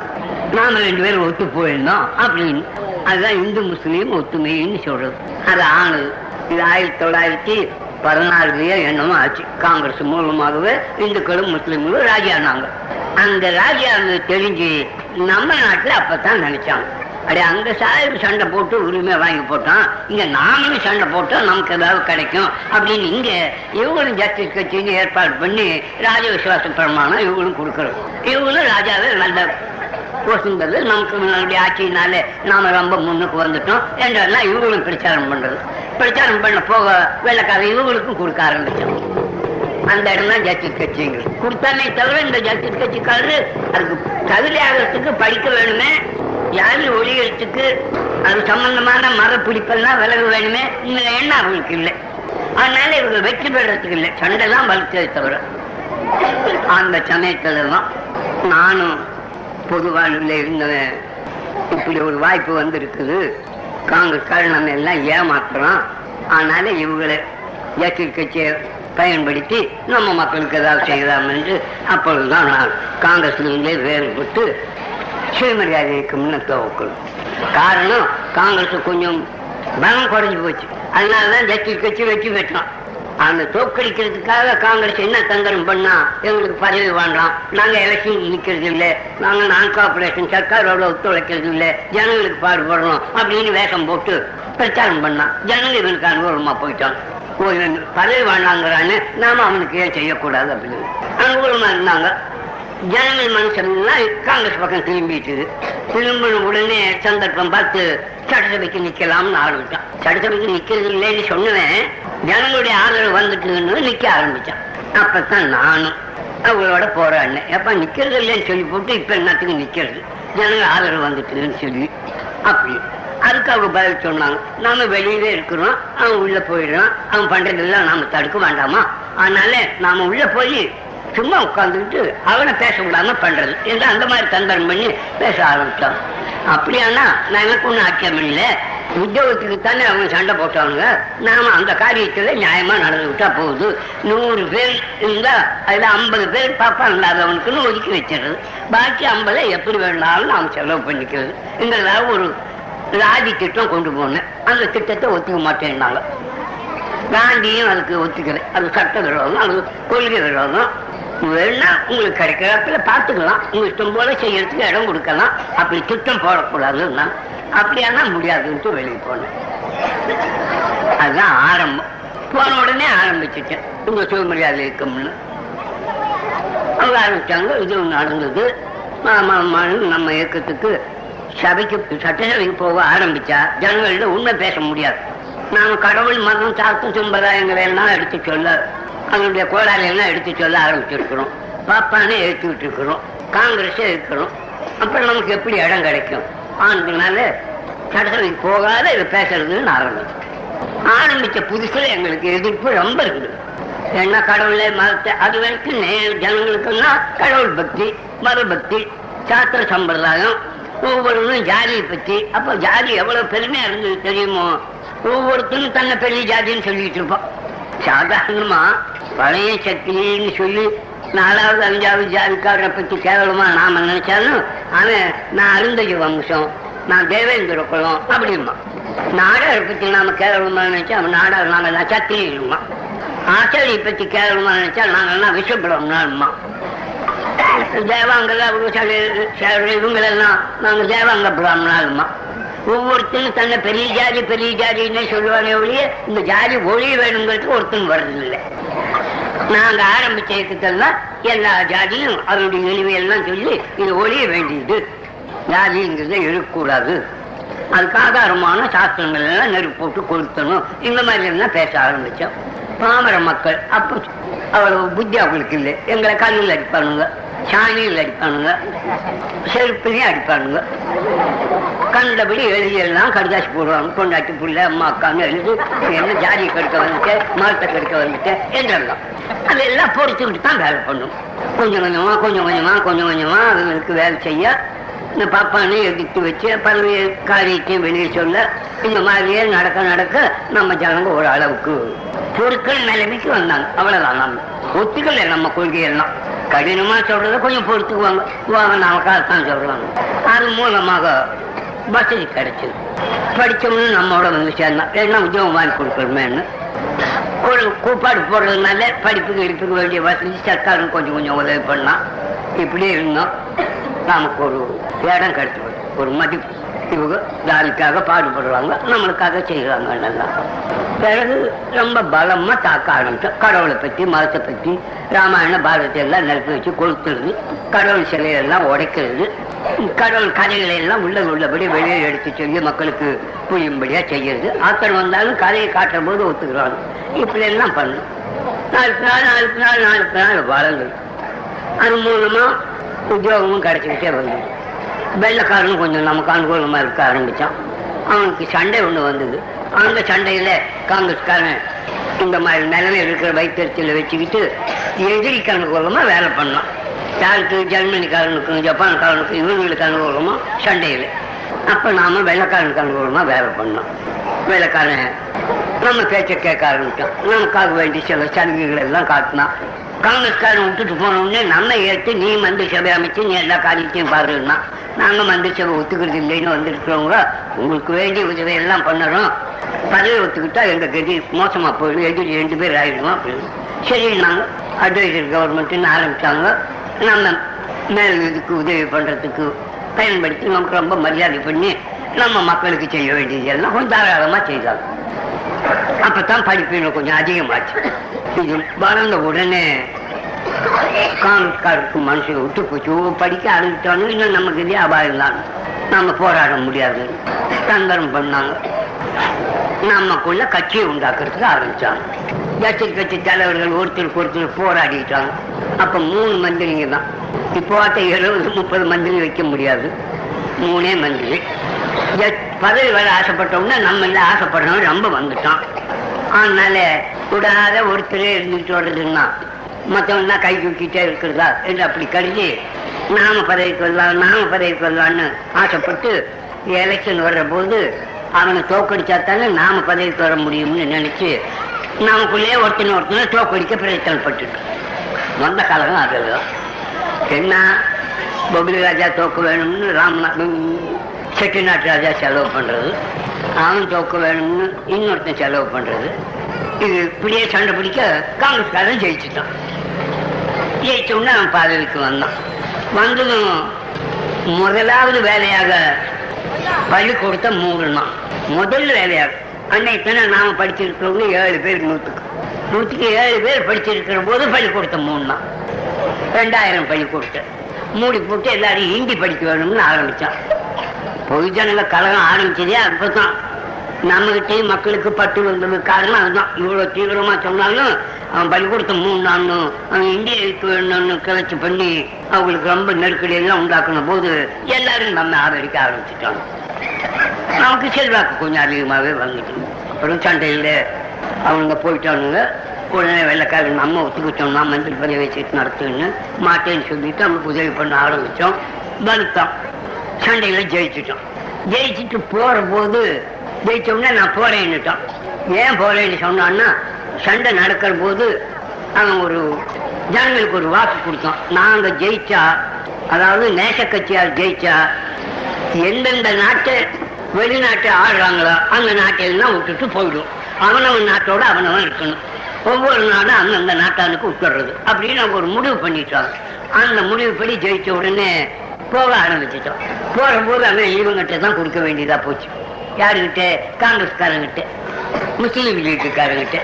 நாம ரெண்டு பேரும் ஒத்து போயிருந்தோம் அப்படின்னு. அதுதான் இந்து முஸ்லீம் ஒத்துமைன்னு சொல்றது. அது ஆனது. இது ஆயிரத்தி தொள்ளாயிரத்தி பதினாறுலயே என்னமோ ஆச்சு. காங்கிரஸ் மூலமாகவே இந்துக்களும் முஸ்லீம்களும் ராஜியானாங்க. அந்த ராஜியானது தெரிஞ்சு நம்ம நாட்டுல அப்பதான் நினைச்சாங்க. அடே அங்க சாஹிப் சண்டை போட்டு உரிமை வாங்கி போட்டோம் இங்க நாமளும் சண்டை போட்டோம் நமக்கு ஏதாவது கிடைக்கும். அப்படின்னு இங்க இவங்களும் ஜஸ்டிஸ் கட்சின்னு ஏற்பாடு பண்ணி ராஜ விசுவாச பிரமாணம் இவங்களும் கொடுக்கறோம் இவங்களும் ராஜாவை நல்ல போசுங்கிறது நமக்கு முன்னாடி ஆட்சியினாலே நாம ரொம்ப முன்னுக்கு வந்துட்டோம் என்றெல்லாம் இவங்களும் பிரச்சாரம் பண்றது. பிரச்சாரம் பண்ண போக வெள்ளக்காரன் இவங்களுக்கும் கொடுக்க ஆரம்பிச்சோம் அந்த இடம் தான் ஜஸ்டிஸ் கட்சிங்க கொடுத்தானே தவிர இந்த ஜஸ்டிஸ் கட்சிக்காரரு அதுக்கு தகுதி ஆகிறதுக்கு படிக்க வேணுமே யாரு ஒழியறதுக்கு அது சம்பந்தமான மரப்பிடிப்பெல்லாம் விலக வேணுமே? இந்த எண்ணம் அவங்களுக்கு இல்லை. அதனால இவங்க வெற்றி பெறத்துக்கு இல்லை. சண்டை தான் வளர்த்ததை தவிர. அந்த சமயத்துல தான் நானும் பொது இருந்தவன். இப்படி ஒரு வாய்ப்பு வந்திருக்குது. காங்கிரஸ் நம்ம எல்லாம் ஏமாத்துறோம் அதனால இவங்களை ஜாக்கிய பயன்படுத்தி நம்ம மக்களுக்கு ஏதாவது செய்யலாம் என்று அப்பொழுதுதான் நான் காங்கிரஸ்லேருந்தே வேறுபட்டு சுயமரியாதை இயக்கம்னு துவக்கணும் காரணம் காங்கிரஸ் கொஞ்சம் பலம் குறைஞ்சு போச்சு. அதனாலதான் ஜாக்கிய கட்சி வெற்றி பெற்றோம். அந்த தோக்கடிக்கிறதுக்காக காங்கிரஸ் என்ன தந்திரம் பண்ணா எங்களுக்கு பதவி வேண்டாம் நாங்க எலெக்ஷன் நிக்கிறது இல்லை. நாங்க நான் கார்பரேஷன் சர்க்காரோட ஒத்துழைக்கிறது இல்லை. ஜனங்களுக்கு பாடுபடணும் அப்படின்னு வேஷம் போட்டு பிரச்சாரம் பண்ணான் ஜனங்கள் இவனுக்கு அனுகூலமா போயிட்டான் பதவி வேண்டாங்கிறான்னு நாம அவனுக்கு ஏன் செய்யக்கூடாது அப்படின்னு. அனுகூலமா இருந்தாங்க. ஜனங்கள் மனுஷன்லாம் காங்கிரஸ் பக்கம் திரும்பிட்டு. திரும்பின உடனே சந்தர்ப்பம் பார்த்து சட்டசபைக்கு நிக்கலாம்னு ஆரம்பிச்சான். சட்டசபைக்கு நிக்கிறது இல்லைன்னு சொன்னவன் ஜனங்களுடைய ஆதரவு வந்துட்டுன்னு நிக்க ஆரம்பிச்சான். அப்பதான் நானும் அவங்களோட போராடினேன் எப்ப நிக்கிறது இல்லைன்னு சொல்லி போட்டு இப்ப என்னத்துக்கு நிக்கிறது? ஜனங்கள் ஆதரவு வந்துட்டுன்னு சொல்லி அப்படி. அதுக்கு அவங்க பதில் சொன்னாங்க. நாம வெளியவே இருக்கிறோம். அவன் உள்ள போயிடுறான். அவன் பண்றதெல்லாம் நாம தடுக்க வேண்டாமா? அதனால நாம உள்ள போய் சும்மா உட்காந்துக்கிட்டு அவனை பேச விடாம பண்றது. என்று அந்த மாதிரி தந்தரம் பண்ணி பேச ஆரம்பித்தான் அப்படியானா நான் எனக்கு ஒன்றும் ஆக்கியம் இல்லை உத்தியோகத்துக்கு தானே அவங்க சண்டை போட்டவங்க நாம அந்த காரியத்துல நியாயமா நடந்து விட்டா போகுது. நூறு பேர் இருந்தா அதுல ஐம்பது பேர் பாப்பா இல்லாதவனுக்குன்னு ஒதுக்கி வச்சிடுறது. பாக்கி ஐம்பதை எப்படி வேணாலும் நாம் செலவு பண்ணிக்கிறது. எங்களுக்காக ஒரு ராஜி திட்டம் கொண்டு போனேன். அந்த திட்டத்தை ஒத்துக்க மாட்டேன்னாங்க. காந்தியும் அதுக்கு ஒத்துக்கிறேன் அது சட்ட விரோதம் அது கொள்கை விரோதம். வேணா உங்களுக்கு கிடைக்கிறப்பல பார்த்துக்கலாம். உங்க இஷ்டம் போல செய்யறதுக்கு இடம் கொடுக்கலாம். அப்படி திட்டம் போடக்கூடாதுன்னா அப்படியானா முடியாதுன்ட்டு வெளியே போனேன் அதுதான் ஆரம்பம். போன உடனே ஆரம்பிச்சுட்டேன். உங்க சுயமரியாதை இருக்கும்னு. அவங்க ஆரம்பிச்சாங்க. இது நடந்தது. ஆமா, நம்ம இயக்கத்துக்கு சபைக்கு சட்டசபைக்கு போக ஆரம்பிச்சா ஜனங்கள்ட்ட உண்மை பேச முடியாது. நாம கடவுள் மதம் சாத்தம் சம்பிரதாயங்களை எல்லாம் எடுத்து சொல்ல அதனுடைய கோளாறு எடுத்து சொல்ல ஆரம்பிச்சிருக்கிறோம். பாப்பானே எடுத்துக்கிட்டு இருக்கிறோம் காங்கிரஸே இருக்கிறோம். அப்புறம் நமக்கு எப்படி இடம் கிடைக்கும்? ஆனதுனால சட்டசபைக்கு போகாத இதை பேசுறதுன்னு ஆரம்பிச்சேன் ஆரம்பிச்ச புதுசுல எங்களுக்கு எதிர்ப்பு ரொம்ப இருக்குது. என்ன கடவுளை மதத்தை அது வரைக்கும் ஜனங்களுக்குன்னா கடவுள் பக்தி மத பக்தி சாஸ்திர சம்பிரதாயம் ஒவ்வொருவரும் ஜாதியை பத்தி அப்ப ஜாதி எவ்வளவு பெருமையா இருந்தது தெரியுமோ? ஒவ்வொருத்தரும் தன்னை பெரிய ஜாதின்னு சொல்லிட்டு இருப்பான் சாதாரணமா பழைய சக்தின்னு சொல்லி நாலாவது அஞ்சாவது ஜாதிக்காரரை பத்தி கேவலமா நாம நினைச்சாலும் அவன் நான் அருந்தஜ வம்சம் நான் தேவேந்திர குலம் அப்படிமா நாடாரை பத்தி நாம கேவலமா நினைச்சா அவன் நாடார் நாம எல்லாம் சத்திரியுமா ஆச்சாரியை பத்தி கேவலமா நினைச்சா நாங்கெல்லாம் விஷப்பிரம்னா தேவாங்கல இவங்களெல்லாம் நாங்க தேவாங்க பிராமணாலுமா ஒவ்வொருத்தரும் தன்னை பெரிய ஜாதி பெரிய ஜாதின்னு சொல்லுவாங்க ஒழிய இந்த ஜாதி ஒழிய வேணுங்கிறதுக்கு ஒருத்தன் வர்றதில்லை. நாங்க ஆரம்பிச்ச இயக்கத்தெல்லாம் எல்லா ஜாதியும் அவருடைய நினைவையெல்லாம் சொல்லி இது ஒழிய வேண்டியது. ஜாதிங்கிறத இருக்கக்கூடாது அதுக்கு ஆதாரமான சாஸ்திரங்கள் எல்லாம் நெருப்பு போட்டு கொளுத்தணும். இந்த மாதிரி எல்லாம் பேச ஆரம்பிச்சோம். பாமர மக்கள் அப்போ அவ்வளவு புத்தி அவங்களுக்கு இல்லை. எங்களை கல்லில் அடிப்பானுங்க. சாணியில் அடிப்பானுங்க செருப்புலையும் அடிப்பானுங்க. கண்டபடி எழுதியெல்லாம் கடுதாசி போடுவாங்க கொண்டாட்டி புள்ள அம்மா அக்கான்னு எழுதி என்ன ஜாதியை கெடுக்க வந்துட்டு மரத்தை கெடுக்க வந்துட்டு என்றெல்லாம். அதெல்லாம் பொறுத்துக்கிட்டு தான் வேலை பண்ணும். கொஞ்சம் கொஞ்சமா கொஞ்சம் கொஞ்சமா கொஞ்சம் கொஞ்சமா அதுங்களுக்கு வேலை செய்ய இந்த பாப்பானை எதிர்த்து வச்சு பல்வேறு காரியத்தையும் வெளியே சொல்ல இந்த மாதிரியே நடக்க நடக்க நம்ம ஜனங்க ஒரு அளவுக்கு பொருட்கள் நிலைமைக்கு வந்தாங்க. அவ்வளவுதான். நம்ம ஒத்துக்கல நம்ம கொள்கையெல்லாம். கடினமா சொல்றத கொஞ்சம் பொறுத்துக்குவாங்க. வாங்க நமக்காகத்தான் சொல்றாங்க. அது மூலமாக வசதி கிடைச்சது. படிச்சவனு நம்மளோட வந்து சேர்ந்தான். ஏன்னா உத்தியோகம் வாங்கி கொடுக்கணுமேன்னு. ஒரு கூப்பாடு போடுறதுனால படிப்புக்கு இடுப்புக்கு வேண்டிய வசதி சர்க்காரும் கொஞ்சம் கொஞ்சம் உதவி பண்ணலாம் இப்படியே இருந்தோம். நமக்கு ஒரு இடம் கிடைச்சது ஒரு மதிப்பு. இவங்க தாலிக்காக பாடுபடுறாங்க நம்மளுக்காக செய்கிறாங்க நல்லா பிறகு ரொம்ப பலமா தாக்க ஆரம்பிச்சோம் கடவுளை பத்தி மதத்தை பத்தி ராமாயண பாரதத்தை எல்லாம் நிறுத்தி வச்சு கொளுத்துறது கடவுள் சிலையெல்லாம் உடைக்கிறது கடவுள் கதைகளை எல்லாம் உள்ள உள்ளபடி வெளியே எடுத்து சொல்லி மக்களுக்கு புரியும்படியா செய்யறது. ஆத்தர் வந்தாலும் கதையை காட்டுற போது ஒத்துக்கிறாங்க. இப்படி எல்லாம் பண்ணும் நாளுக்கு நாள் நாளுக்கு நாள் நாளுக்கு நாள் வளர்ந்து அது மூலமா உத்தியோகமும் கிடைச்சிக்கிட்டே வந்து வெள்ளக்காரனும் கொஞ்சம் நமக்கு அனுகூலமா இருக்க ஆரம்பிச்சான். அவனுக்கு சண்டை ஒண்ணு வந்தது. அந்த சண்டையில காங்கிரஸ்காரன் இந்த மாதிரி நிலைமை இருக்கிற வைத்தியத்தில் வச்சுக்கிட்டு எதிரிக்கு அனுகூலமா வேலை பண்ணான். யாருக்கு? ஜெர்மனிக்காரனுக்கும் ஜப்பான்காரனுக்கும் இவங்களுக்கு அனுகூலமா சண்டையில். அப்ப நாம வெள்ளக்காரனுக்கு அனுகூலமா வேலை பண்ணோம். வெள்ளக்காரன் நம்ம பேச்ச கேட்க ஆரம்பிச்சோம் நமக்காக வேண்டிய சில சலுகைகள் எல்லாம் காட்டினான். காங்கிரஸ்காரன் விட்டுட்டு போனோடனே நம்ம ஏற்று நீ மந்திரி சபை அமைச்சு நீ எல்லா காரியத்தையும் பாருன்னா நாங்கள் மந்திரி சபை ஒத்துக்கிறது இல்லைன்னு வந்திருக்கிறவங்க உங்களுக்கு வேண்டிய உதவி எல்லாம் பண்ணுறோம் பதவி ஒத்துக்கிட்டா எங்கள் கதி மோசமாக போயிடும் எதிரி ரெண்டு பேர் ஆயிடுவோம் அப்படின்னு சரி நாங்கள் அட்வைசர் கவர்மெண்ட்டுன்னு ஆரம்பிச்சாங்க. நம்ம மேல் இதுக்கு உதவி பண்ணுறதுக்கு பயன்படுத்தி நமக்கு ரொம்ப மரியாதை பண்ணி நம்ம மக்களுக்கு செய்ய வேண்டியது எல்லாம் கொஞ்சம் தாராளமாக செய்தாங்க. அப்பதான் படிப்பு கொஞ்சம் அதிகமாச்சு. இது வளர்ந்த உடனே காங்கிரஸ்காருக்கு மனுஷன் விட்டு போச்சு. படிக்க அழுகிட்டாங்க இன்னும் நமக்கு இதே அபாயம் தான் நம்ம போராட முடியாது. தந்திரம் பண்ணாங்க. நமக்குள்ள கட்சியை உண்டாக்குறதுக்கு ஆரம்பிச்சாங்க. கட்சி கட்சி தலைவர்கள் ஒருத்தருக்கு ஒருத்தர் போராடிட்டாங்க. அப்ப மூணு மந்திரிங்க தான். இப்போ எழுபது முப்பது மந்திரி வைக்க முடியாது. மூணே மந்திரி. ஜ- பதவி வர ஆசைப்பட்டோம்னா நம்ம இல்லை ஆசைப்படுறவங்க ரொம்ப வந்துட்டோம் அதனால விடாத ஒருத்தரே இருந்துட்டு வர்றதுன்னா மற்றவங்க கை தூக்கிட்டே இருக்கிறதா? என்று அப்படி கருதி நாம பதவிக்கு வரலாம் நாம பதவிக்கு வரலாம்னு ஆசைப்பட்டு எலெக்ஷன் வர்ற போது அவனை தோக்கடிச்சா தானே நாம பதவிக்கு வர முடியும்னு நினைச்சு நமக்குள்ளே ஒருத்தனை ஒருத்தனை தோக்கடிக்க பிரயத்தனப்பட்டுட்டோம் வந்த காலம் அதெல்லாம் என்ன? பபுலி ராஜா தோக்க வேணும்னு ராம்நாத் செட்டிநாட்டு ராஜா செலவு பண்றது. அவன் தோக்க வேணும்னு இன்னொருத்தன் செலவு பண்றது. இது இப்படியே சண்டை பிடிக்க காங்கிரஸ்காரன் ஜெயிச்சுட்டான். ஜெயிச்ச உடனே அவன் பதவிக்கு வந்தான். வந்ததும் முதலாவது வேலையாக பள்ளிக்கூடத்தை மூடணும் முதல் வேலையாக. அன்னை தினம் நாம படிச்சிருக்கிறவங்க ஏழு பேர் நூற்றுக்கு நூற்றுக்கு ஏழு பேர் படிச்சிருக்கிற போது பள்ளிக்கூடத்தை மூடினான் ரெண்டாயிரம் பள்ளிக்கூடத்தை மூடி போட்டு எல்லாரும் ஹிந்தி படிக்க வேணும்னு ஆரம்பிச்சான். பொதுஜனங்க கழகம் ஆரம்பிச்சதே அப்பதான். நம்மகிட்டயும் மக்களுக்கு பட்டு வந்தது காரணம் அதுதான். இவ்வளவு தீவிரமா சொன்னாலும் அவன் பள்ளிக்கூடத்தை மூணு நாள்னு அவன் இந்திய வேணும்னு கிளச்சி பண்ணி அவங்களுக்கு ரொம்ப நெருக்கடி எல்லாம் உண்டாக்குன போது எல்லாரும் நம்ம ஆதரிக்க ஆரம்பிச்சுட்டாங்க. நமக்கு செல்வாக்கு கொஞ்சம் அதிகமாகவே வந்துட்டு. அப்புறம் சண்டையில் அவங்க போயிட்டானுங்க. உடனே வெள்ளக்காரன் நம்ம ஒத்துக்கிட்டோம்னா மந்திரி பதிவு வச்சுட்டு நடத்துன்னு மாட்டேன்னு சொல்லிட்டு அவங்களுக்கு உதவி பண்ண ஆரம்பித்தோம் வலுத்தோம் சண்டையில் ஜெயிச்சிட்டோம் ஜெயிச்சுட்டு போகிற போது ஜெயிச்சோம்னா நான் போறேன்னுட்டான். ஏன் போறேன்னு சொன்னான்னா சண்டை நடக்கிற போது அவன் ஒரு ஜனங்களுக்கு ஒரு வாக்கு கொடுத்தான். நாங்க ஜெயிச்சா அதாவது நேச கட்சியார் ஜெயிச்சா எந்தெந்த நாட்டை வெளிநாட்டை ஆடுறாங்களோ அந்த நாட்டையெல்லாம் விட்டுட்டு போயிடும். அவனவன் நாட்டோட அவனவன் இருக்கணும். ஒவ்வொரு நாடும் அந்தந்த நாட்டானுக்கு விட்டுறது அப்படின்னு அவங்க ஒரு முடிவு பண்ணிட்டாங்க. அந்த முடிவுப்படி ஜெயிச்ச உடனே போக ஆரம்பிச்சிட்டோம் போற போது அவன் இவங்கிட்ட தான் கொடுக்க வேண்டியதா போச்சு. யாருக்கிட்ட காங்கிரஸ்காரங்கிட்ட. முஸ்லீம் லீக்குக்காரங்கிட்ட.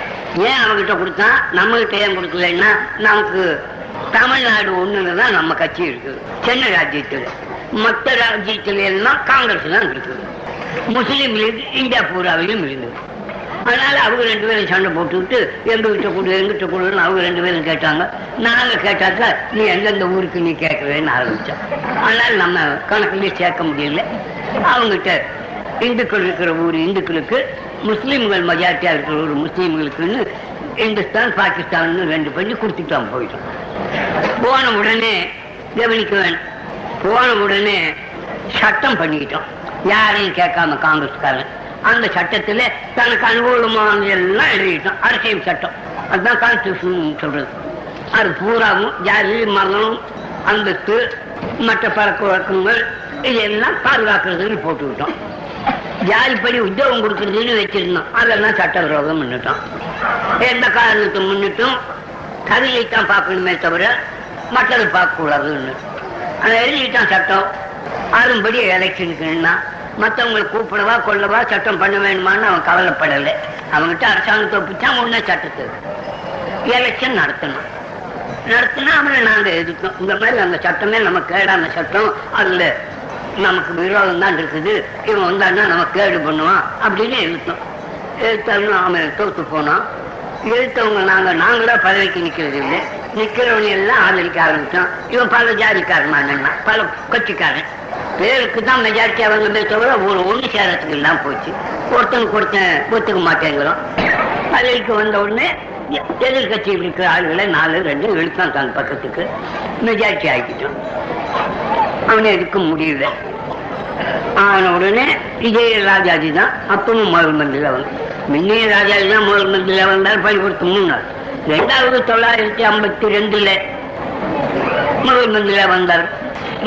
ஏன் அவங்ககிட்ட கொடுத்தான்? நம்ம கிட்ட ஏன் கொடுக்கலன்னா நமக்கு தமிழ்நாடு ஒண்ணுல தான் நம்ம கட்சி இருக்குது. சென்னை ராஜ்யத்தில். மற்ற ராஜ்யத்துல எல்லாம் காங்கிரஸ் தான் இருக்குது. முஸ்லீம் லீக் இந்தியா பூராவிலும் இருந்தது அதனால அவங்க ரெண்டு பேரும் சண்டை போட்டுக்கிட்டு எங்க கிட்ட கொடு எங்கிட்ட கொடுன்னு அவங்க ரெண்டு பேரும் கேட்டாங்க. நாங்க கேட்டாக்க நீ எந்தெந்த ஊருக்கு நீ கேட்கவேன்னு ஆரம்பிச்சோம் அதனால நம்ம கணக்குலயே சேர்க்க முடியல. அவங்ககிட்ட இந்துக்கள் இருக்கிற ஊர் இந்துக்களுக்கு முஸ்லீம்கள் மெஜாரிட்டியா இருக்கிற ஊர் முஸ்லீம்களுக்குன்னு இந்துஸ்தான் பாகிஸ்தான் ரெண்டு பண்ணி கொடுத்துட்டான் போயிட்டோம். போன உடனே கவனிக்க வேணும். போன உடனே சட்டம் பண்ணிக்கிட்டோம் யாரையும் கேட்காம காங்கிரஸ்காரன். அந்த சட்டத்துல தனக்கு அனுகூலமான எல்லாம் எழுதிட்டோம். அரசியல் சட்டம். அதுதான் கான்ஸ்டியூஷன் சொல்றது. அது பூராவும் ஜாதி மரணம் அந்தஸ்து மற்ற பழக்க வழக்கங்கள் இதெல்லாம் பாதுகாக்கிறதுன்னு போட்டுக்கிட்டோம் ஜாதிப்படி உத்தியோகம் கொடுக்கறதுன்னு வச்சிருந்தோம் அதெல்லாம் சட்ட விரோதம் பண்ணிட்டோம் எந்த காரணத்தை முன்னிட்டும். தகுதியைத்தான் பார்க்கணுமே தவிர மற்றதை பார்க்கக்கூடாதுன்னு. அதை எழுதிட்டான் சட்டம். அதன்படி எலெக்ஷனுக்குன்னா மற்றவங்களை கூப்பிடவா கொள்ளவா சட்டம் பண்ண வேணுமான்னு அவன் கவலைப்படலை. அவங்ககிட்ட அரசாங்கத்தை ஒப்பிச்சான் உடனே சட்டத்துக்கு எலெக்ஷன் நடத்தணும். நடத்தினா அவனை நாங்கள் எதிர்த்தோம். இந்த மாதிரி அந்த சட்டமே நம்ம கேடான சட்டம் அதுல நமக்கு விரோதம் தான் இருக்குது. இவன் வந்தான்னா நம்ம கேடு பண்ணுவான் அப்படின்னு எழுத்தோம். எழுத்தாலும் அவன் தோத்து போனோம் எழுத்தவங்க நாங்க நாங்களா பதவிக்கு நிக்கிறது இல்லை. நிக்கிறவங்க எல்லாம் ஆதரிக்க ஆரம்பித்தோம் இவன் பல ஜாதிக்காரன் பல கட்சிக்காரன். பேருக்கு தான் மெஜாரிட்டி அவங்க தவிர ஒரு ஒண்ணு சேரத்துக்கு எல்லாம் போச்சு. ஒருத்தனுக்கு ஒருத்தன் ஒத்துக்க மாட்டேங்கிறோம். பதவிக்கு வந்த உடனே எதிர்கட்சியில் இருக்கிற ஆளுகளை நாலு ரெண்டு எழுத்தான் தான் பக்கத்துக்கு. மெஜாரிட்டி ஆகிட்டோம் அவனை எடுக்க முடியல. ஆன உடனே விஜய ராஜாஜி தான் அப்பவும் முதல் மந்திரில வந்து முன்னைய ராஜாஜி தான் முதல் மந்திரில வந்தார் பள்ளிக்கூடத்து முன்னாள். ரெண்டாவது தொள்ளாயிரத்தி ஐம்பத்தி ரெண்டுல முதல் மந்திரில வந்தார்.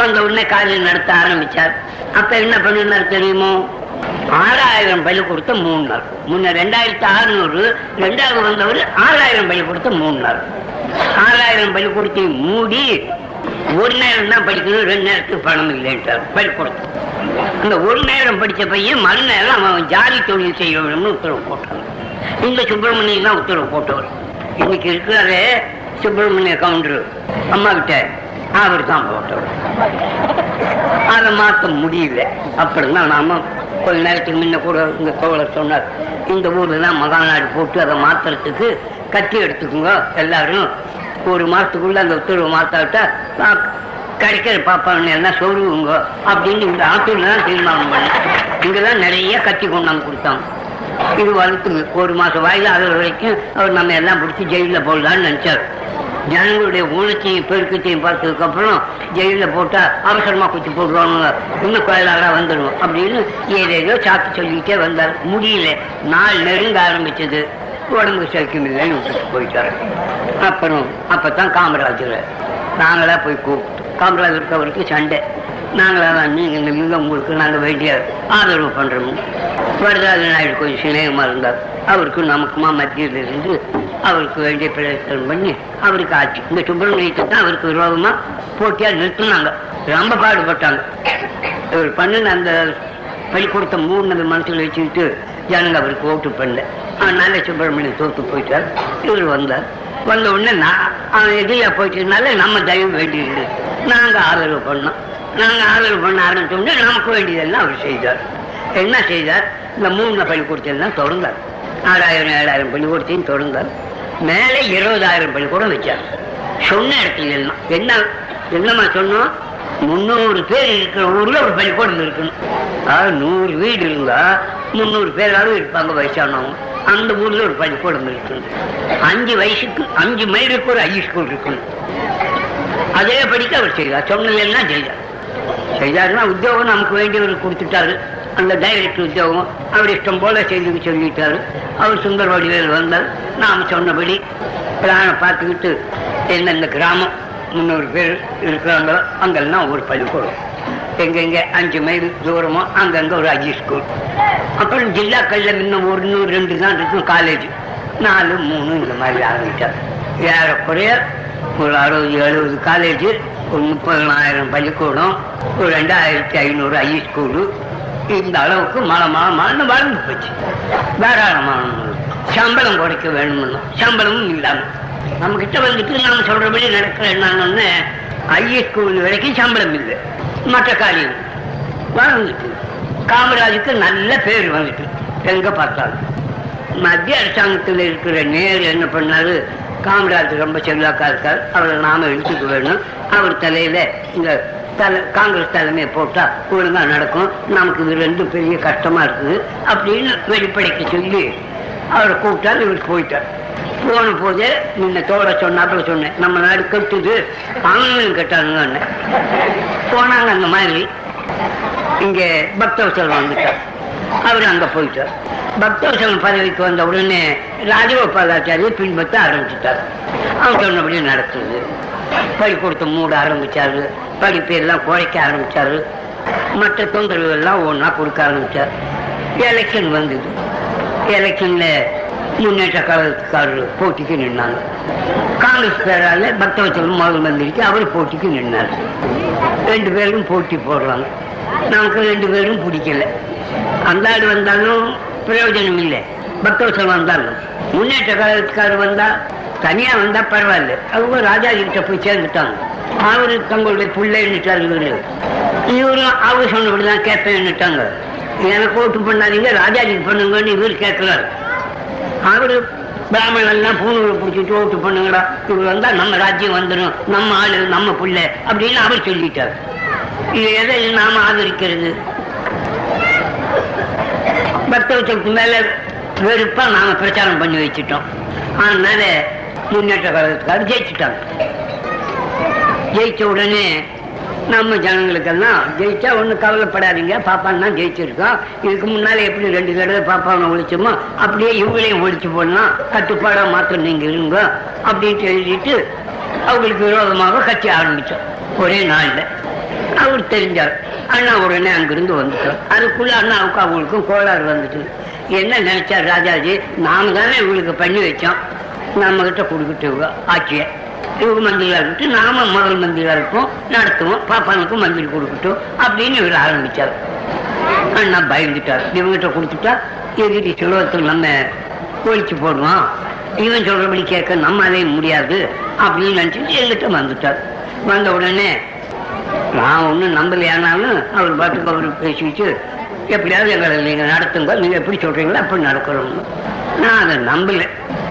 வந்த உடனே காலையில் நடத்த ஆரம்பிச்சார். அப்ப என்ன பண்ணினார் தெரியுமோ? ஆறாயிரம் பள்ளி கொடுத்த மூணு நாள் முன்ன ரெண்டாயிரத்தி அறுநூறு ரெண்டாவது வந்தவர் ஆறாயிரம் பள்ளி கொடுத்த மூணு நாள் ஆறாயிரம் பள்ளி கொடுத்து மூடி ஒரு நேரம் தான் படிக்கணும் ரெண்டு நேரத்துக்கு பணம் இல்லைன்றார் பள்ளிக்கூடத்து அந்த ஒரு நேரம் படிச்ச பையன் மறுநேரம் அவன் ஜாதி தொழில் செய்ய வேணும்னு உத்தரவு போட்டான். இந்த சுப்பிரமணியம் தான் உத்தரவு போட்டவர். இன்னைக்கு இருக்கிறாரு சுப்பிரமணிய கவுண்டர். அம்மா கிட்ட அவர் தான் போட்டவர். அதை மாற்ற முடியல. அப்படின்னா நாம கொஞ்ச நேரத்துக்கு முன்ன கூட இந்த தோழர் சொன்னார் இந்த ஊர்ல தான் மகாநாடு போட்டு அதை மாத்துறதுக்கு கட்டி எடுத்துக்குங்க எல்லாரும் ஒரு மாசத்துக்குள்ள அந்த உத்தரவு மாத்தாவிட்டா பா- கிடைக்கிற பாப்பாங்க எல்லாம் சொல்லுவோங்க அப்படின்னு இந்த ஆத்தூர்ல தான் தீர்மானம் பண்ண இங்கெல்லாம் நிறைய கத்தி கொண்டாந்து கொடுத்தாங்க. இது வளர்த்து ஒரு மாசம் வாயில அது வரைக்கும் அவர் நம்ம எல்லாம் பிடிச்சி ஜெயிலில் போடலான்னு நினைச்சார். ஜனங்களுடைய ஊழத்தையும் பெருக்கத்தையும் பார்த்ததுக்கு அப்புறம் ஜெயிலில் போட்டா அவசரமா குச்சி போடுவாங்க இன்னும் கோயிலாக வந்துடும் அப்படின்னு ஏதேதோ சாக்கு சொல்லிக்கிட்டே வந்தார். முடியல. நாள் நெருங்க ஆரம்பிச்சது. உடம்பு சைக்கும் இல்லைன்னு விட்டுட்டு போயிட்டாரு. அப்புறம் அப்பதான் காமராஜர் நாங்களா போய் கூப்பிட்டோம். காமராஜருக்கு அவருக்கு சண்டை. நாங்களா தான் நீங்கள் நீங்க உங்களுக்கு நாங்க வேண்டிய? ஆதரவு பண்றோம். வரதாஜ நாயுடு கொஞ்சம் சிநேகமா இருந்தார். அவருக்கு நமக்குமா மத்தியில் இருந்து அவருக்கு வேண்டிய பிரயத்தனம் பண்ணி அவருக்கு ஆட்சி. இந்த சுப்பிரமணியத்தை தான் அவருக்கு விரோதமா போட்டியா நிறுத்தினாங்க. ரொம்ப பாடுபட்டாங்க. இவர் பண்ணின அந்த பள்ளிக்கூடத்தை மூணு மனசுல வச்சுக்கிட்டு ஜனங்க அவருக்கு ஓட்டு பண்ணல. அதனால சுப்பிரமணியம் தோத்து போயிட்டார். இவர் வந்தார். வந்த உடனே நான் அவன் எதிரியா போயிட்டதுனால நம்ம தயவு வேண்டியது. நாங்க ஆதரவு பண்ணோம். நாங்க ஆதரவு பண்ண ஆரம்பிச்சோம்னா நமக்கு வேண்டியதெல்லாம் அவர் செய்தார். என்ன செய்தார்? இந்த மூணு பள்ளிக்கூடத்தெல்லாம் தொடர்ந்தார். ஆறாயிரம் ஏழாயிரம் பள்ளிக்கூடத்தையும் தொடர்ந்தார். மேலே இருபதாயிரம் பள்ளிக்கூடம் வச்சார். சொன்ன இடத்துல எல்லாம். என்ன என்னம்மா சொன்னோம்? முந்நூறு பேர் இருக்கிற ஊர்ல ஒரு பள்ளிக்கூடம் இருக்கணும் அதாவது நூறு வீடு இருந்தா முந்நூறு பேராலும் இருப்பாங்க வயசானவங்க. அந்த ஊர்ல ஒரு பள்ளிக்கூடம் இருக்குது அஞ்சு வயசுக்கு அஞ்சு மைலுக்கு ஒரு ஹை ஸ்கூல் இருக்கணும் அதே படிக்க அவர் செய்தார் சொன்னதெல்லாம் செய்தார். செய்தாருன்னா உத்தியோகம் நமக்கு வேண்டியவர் கொடுத்துட்டாரு. அந்த டைரக்டர் உத்தியோகம் அவர் இஷ்டம் போல செய்து சொல்லிட்டாரு. அவர் சுந்தர் வடிவேல் வந்தார். நாம் சொன்னபடி பிளானை பார்த்துக்கிட்டு எந்தெந்த கிராமம் முன்னூறு பேர் இருக்கிறாங்களோ அங்கெல்லாம் ஒரு பள்ளிக்கூடம். எங்கெங்க அஞ்சு மைல் தூரமோ அங்கங்க ஒரு அஜி ஸ்கூல் அப்புறம் ஜில்லாக்கள்ல இன்னும் ஒரு நூறு ரெண்டு தான் இருக்கும் காலேஜ் நாலு மூணு இந்த மாதிரி ஆரம்பித்தார் ஏறக்குறைய ஒரு அறுபது எழுபது காலேஜ் ஒரு முப்பதனாயிரம் பள்ளிக்கூடம் ஒரு ரெண்டாயிரத்தி ஐநூறு ஐ ஸ்கூலு இந்த அளவுக்கு மழை மழை மழை வளர்ந்து போச்சு. தாராளமான சம்பளம் குறைக்க வேணும்னா. சம்பளமும் இல்லாம. நம்ம கிட்ட வந்துட்டு நாம சொல்றபடி நடக்கிற என்னன்னு ஐ ஸ்கூல் வரைக்கும் சம்பளம் இல்லை. மற்ற காரியம் வளர்ந்துட்டு காமராஜுக்கு நல்ல பேர் வந்துட்டு எங்க பார்த்தாலும். மத்திய அரசாங்கத்தில் இருக்கிற நேரு என்ன பண்ணாரு? காமராஜ் ரொம்ப செல்வாக்கா இருக்கார். அவரை நாம இழுத்துக்க வேணும். அவர் தலையில இந்த தலை காங்கிரஸ் தலைமையை போட்டா ஒழுங்கா நடக்கும். நமக்கு இது ரெண்டும் பெரிய கஷ்டமா இருக்குது. அப்படின்னு வெளிப்படைக்கு சொல்லி அவரை கூப்பிட்டாரு இவர் போயிட்டார். போன போது முன்ன தோட சொன்னாப்புல சொன்னேன் நம்ம நாடு கட்டுது அவங்களும் கட்டானுங்க போனாங்க அந்த மாதிரி. இங்க பக்தவசல் வந்துட்டார். அவர் அங்க போயிட்டார். பக்தவசலம் பதவிக்கு வந்த உடனே ராஜகோபாலாச்சாரிய பின்பற்ற ஆரம்பிச்சுட்டார். அவன் சொன்னபடி நடக்குது. பள்ளிக்கூடத்தை மூட ஆரம்பிச்சாரு. படிப்பு எல்லாம் குறைக்க ஆரம்பிச்சாரு. மற்ற தொந்தரவு எல்லாம் ஒன்றா கொடுக்க ஆரம்பிச்சார். எலெக்ஷன் வந்தது. எலெக்ஷன்ல முன்னேற்ற கழகத்துக்காரர் போட்டிக்கு நின்னாங்க. காங்கிரஸ் பேரால பக்தவச்சலம் முதல் மந்திரிக்கு அவர் போட்டிக்கு நின்னார். ரெண்டு பேரும் போட்டி போடுறாங்க. நமக்கு ரெண்டு பேரும் பிடிக்கல. அந்த ஆடு வந்தாலும் பிரயோஜனம் இல்லை. பக்தவசலம் வந்தாலும். முன்னேற்ற கழகத்துக்காரர் வந்தா தனியா வந்தா பரவாயில்ல. அவங்க ராஜாஜி கிட்ட போய் சேர்ந்துட்டாங்க. அவரு தங்களுடைய பிள்ளைன்னுட்டார் இவரு. இவரும் அவர் சொன்னபடிதான் கேட்பேன்னுட்டாங்க எனக்கு ஓட்டு பண்ணாதீங்க ராஜாஜிக்கு பண்ணுங்கன்னு இவர் கேட்கிறாரு. அவரு பிராமணன் எல்லாம் பூனூரை பிடிச்சிட்டு ஓட்டு பண்ணுங்கடா. இவர் வந்தா நம்ம ராஜ்யம் வந்துடும் நம்ம ஆளு நம்ம புள்ள அப்படின்னு அவர் சொல்லிட்டார். இது எதை நாம ஆதரிக்கிறது? பக்தவச்சத்துக்கு மேல வெறுப்பா நாம பிரச்சாரம் பண்ணி வச்சுட்டோம். அதனால முன்னேற்ற காலத்துக்காக ஜெயிச்சுட்டாங்க. ஜெயிச்ச உடனே நம்ம ஜனங்களுக்கெல்லாம் ஜெயிச்சா ஒன்றும் கவலைப்படாதீங்க. பாப்பான் தான் ஜெயிச்சிருக்கோம். இதுக்கு முன்னாலே எப்படி ரெண்டு தடவை பாப்பாவை ஒழிச்சோமோ அப்படியே இவங்களையும் ஒழிச்சு போடலாம். கட்டுப்பாடா மாத்திரம் நீங்க இருங்க அப்படின்ட்டு எழுதிட்டு அவங்களுக்கு விரோதமாக கட்சி ஆரம்பிச்சோம். ஒரே நாள்ல. அவர் தெரிஞ்சார். அண்ணா உடனே அங்கிருந்து வந்துட்டோம் அதுக்குள்ள அண்ணாவுக்கு அவங்களுக்கும் கோளாறு வந்துட்டு என்ன நினைச்சார் ராஜாஜி? நாம தானே இவங்களுக்கு பண்ணி வச்சோம். நம்ம கிட்ட கொடுக்கிட்டு ஆட்சியை. இவங்க மந்திரியா இருக்கட்டும் நாம முதல் மந்திரியா இருப்போம் நடத்துவோம் பாப்பானுக்கும் மந்திரி கொடுக்கட்டும் அப்படின்னு இவர் ஆரம்பிச்சார். அண்ணா பயந்துட்டார். இவங்கிட்ட கொடுத்துட்டா எதிரி சுலபத்தில் நம்ம ஒழிச்சு போடுவோம் இவன் சொல்றபடி கேட்க நம்மளாலே முடியாது அப்படின்னு நினைச்சிட்டு எங்கிட்ட வந்துட்டார். வந்த உடனே நான் ஒன்றும் நம்பலையானாலும் அவர் பாட்டுக்கு அவர் பேசிட்டு எப்படியாவது எங்களை நீங்க நடத்துங்க நீங்க எப்படி சொல்றீங்களோ அப்படி நடக்கிறோம் நான் அதை நம்பல.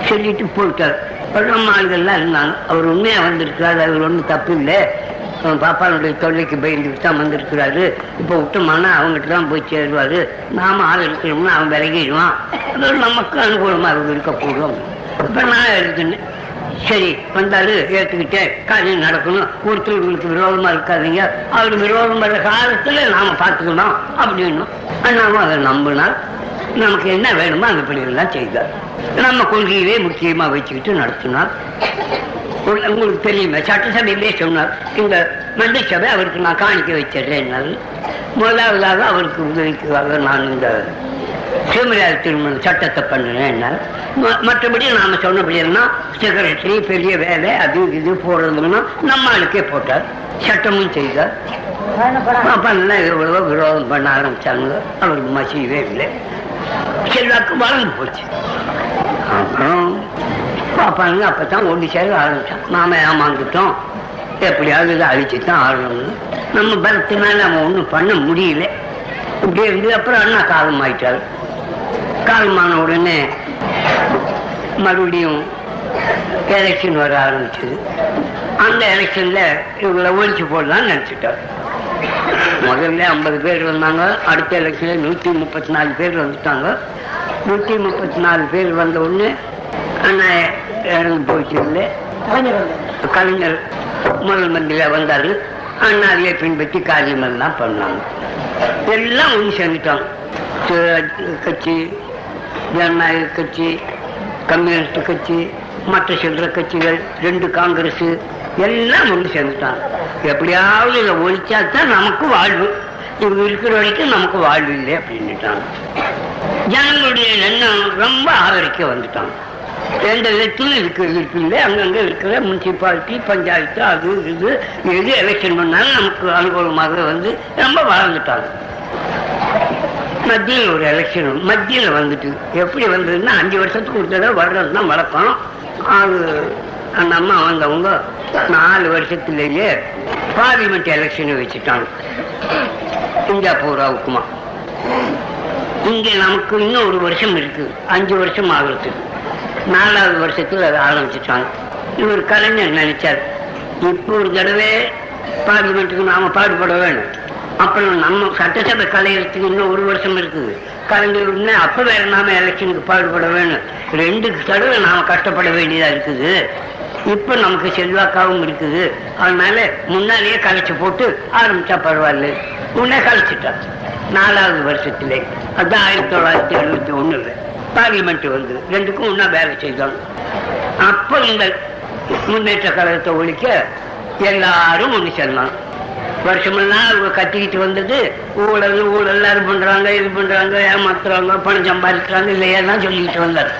சொல்லிட்டு போயிட்டார். நம்ம ஆளுகள்லாம் இருந்தாங்க. அவர் உண்மையா வந்திருக்கிறாரு அவர் ஒன்றும் தப்பு இல்லை அவன் தொல்லைக்கு பயந்துட்டு தான் வந்திருக்கிறாரு. இப்போ விட்டோம்னா அவங்ககிட்ட தான் போய் சேருவாரு. நாம ஆள் இருக்கிறோம்னா அவன் விலகிடுவான். அது நமக்கு அனுகூலமா அவங்க இருக்கக்கூடும் இப்ப நான் எழுதுனேன் சரி வந்தாரு ஏத்துக்கிட்டேன். காரியம் நடக்கணும். ஒருத்தர் உங்களுக்கு விரோதமா இருக்காதீங்க. அவர் விரோதம் வர காலத்துல நாம பார்த்துக்கணும். அப்படின்னு அண்ணாவும் அதை நம்பினார். நமக்கு என்ன வேணுமோ அந்த பிள்ளைகள்லாம் செய்தார். நம்ம கொள்கையவே முக்கியமா வச்சுக்கிட்டு நடத்தினார். உங்க- உங்களுக்கு தெரியுமே சட்டசபையிலே சொன்னார் இந்த மண்டை சபை அவருக்கு நான் காணிக்க வச்சிடுறேன்னாரு முதலாவதாக அவருக்கு உதவிக்காக நான் இந்த சிவமரியாதை திருமண சட்டத்தை பண்ணினேன் மற்றபடி நாம சொன்னபடியெல்லாம் செக்ரட்டரி பெரிய வேலை அது இது போடுறதுன்னா நம்ம ஆளுக்கே போட்டார். சட்டமும் செய்தார். அப்பெல்லாம் எவ்வளவோ விரோதம் பண்ண ஆரம்பிச்சாங்க. அவருக்கு மசியவே இல்லை. செல்வாக்கு வளர்ந்து போச்சு. அப்புறம்? பாப்பாங்க அப்பதான் ஒன்று சேர ஆரம்பிச்சான். நாம ஏமாந்துட்டோம். எப்படியாவது இதை அழிச்சு தான் நம்ம பலத்தினால நம்ம ஒன்றும் பண்ண முடியல. இப்படி இருந்து அப்புறம் அண்ணா காலம் ஆயிட்டாரு காலமான உடனே மறுபடியும் எலெக்ஷன் வர ஆரம்பிச்சது. அந்த எலெக்ஷன்ல இவங்களை ஒழிச்சு போடலாம்னு நினைச்சிட்டார். முதல்ல ஐம்பது பேர் வந்தாங்க அடுத்த எலெக்ஷன்ல நூத்தி முப்பத்தி நாலு பேர் வந்துட்டாங்க. நூத்தி முப்பத்தி நாலு பேர் வந்த உடனே அண்ணா இறந்து போயிட்டு இல்லை. கலைஞர் முதல் மந்திரியா வந்தாரு. அண்ணாவிலே பின்பற்றி காரியம் எல்லாம் பண்ணாங்க. எல்லாம் ஒன்று சேர்ந்துட்டாங்க. கட்சி ஜனநாயக கட்சி கம்யூனிஸ்ட் கட்சி மற்ற சில்லற கட்சிகள் ரெண்டு காங்கிரஸ் எல்லாம் ஒன்று சேர்ந்துட்டாங்க எப்படியாவது இதை ஒழிச்சா தான் நமக்கு வாழ்வு. இவங்க இருக்கிற வரைக்கும் நமக்கு வாழ்வு இல்லை அப்படின்னுட்டாங்க ஜனங்களுடைய எண்ணம் ரொம்ப ஆதரிக்க வந்துட்டாங்க எந்த விதத்திலும் இருக்கிறது இருக்கு இல்லை அங்கங்க இருக்கிற முனிசிபாலிட்டி பஞ்சாயத்து அது இது எது எலெக்ஷன் பண்ணாலும் நமக்கு அனுகூலமாக வந்து ரொம்ப வளர்ந்துட்டாங்க. மத்தியில் ஒரு எலெக்ஷன் மத்தியில் வந்துட்டு எப்படி வந்ததுன்னா அஞ்சு வருஷத்துக்கு ஒரு தடவை வர்றது தான் வழக்கம். அது அந்த அம்மா வந்தவங்க நாலு வருஷத்துலேயே பார்லிமெண்ட் எலெக்ஷன் வச்சுட்டாங்க. இந்தியா பூராவுக்குமா இங்க நமக்கு இன்னும் ஒரு வருஷம் இருக்கு. அஞ்சு வருஷம் ஆகுறதுக்கு நாலாவது வருஷத்துல அதை ஆரம்பிச்சுட்டாங்க. இவர் கலைஞர் நினைச்சார் இப்போ ஒரு தடவை பார்லிமெண்ட்டுக்கு நாம பாடுபட வேணும். அப்புறம் நம்ம சட்டசபை கலையறதுக்கு இன்னும் ஒரு வருஷம் இருக்குது கலைஞர் அப்ப வேற நாம எலெக்ஷனுக்கு பாடுபட வேணும். ரெண்டு தடவை நாம கஷ்டப்பட வேண்டியதா இருக்குது. இப்ப நமக்கு செல்வாக்காவும் இருக்குது. அதனால முன்னாலேயே கலைச்சு போட்டு ஆரம்பிச்சா பரவாயில்ல. உடனே கலைச்சிட்டா நாலாவது வருஷத்திலே. அதான் ஆயிரத்தி தொள்ளாயிரத்தி எழுபத்தி ஒண்ணுல பார்லிமெண்ட் வந்து ரெண்டுக்கும் ஒன்னா வேலை செய்தாங்க அப்ப இந்த முன்னேற்ற கழகத்தை ஒழிக்க எல்லாரும் ஒண்ணு செல்லலாம் வருஷமெல்லாம் அவங்க கத்திக்கிட்டு வந்தது ஊழல் ஊழல் அது பண்றாங்க இது பண்றாங்க ஏமாத்துறாங்க பணம் சம்பாதிக்கிறாங்க இல்லையெல்லாம் சொல்லிக்கிட்டு வந்தார்.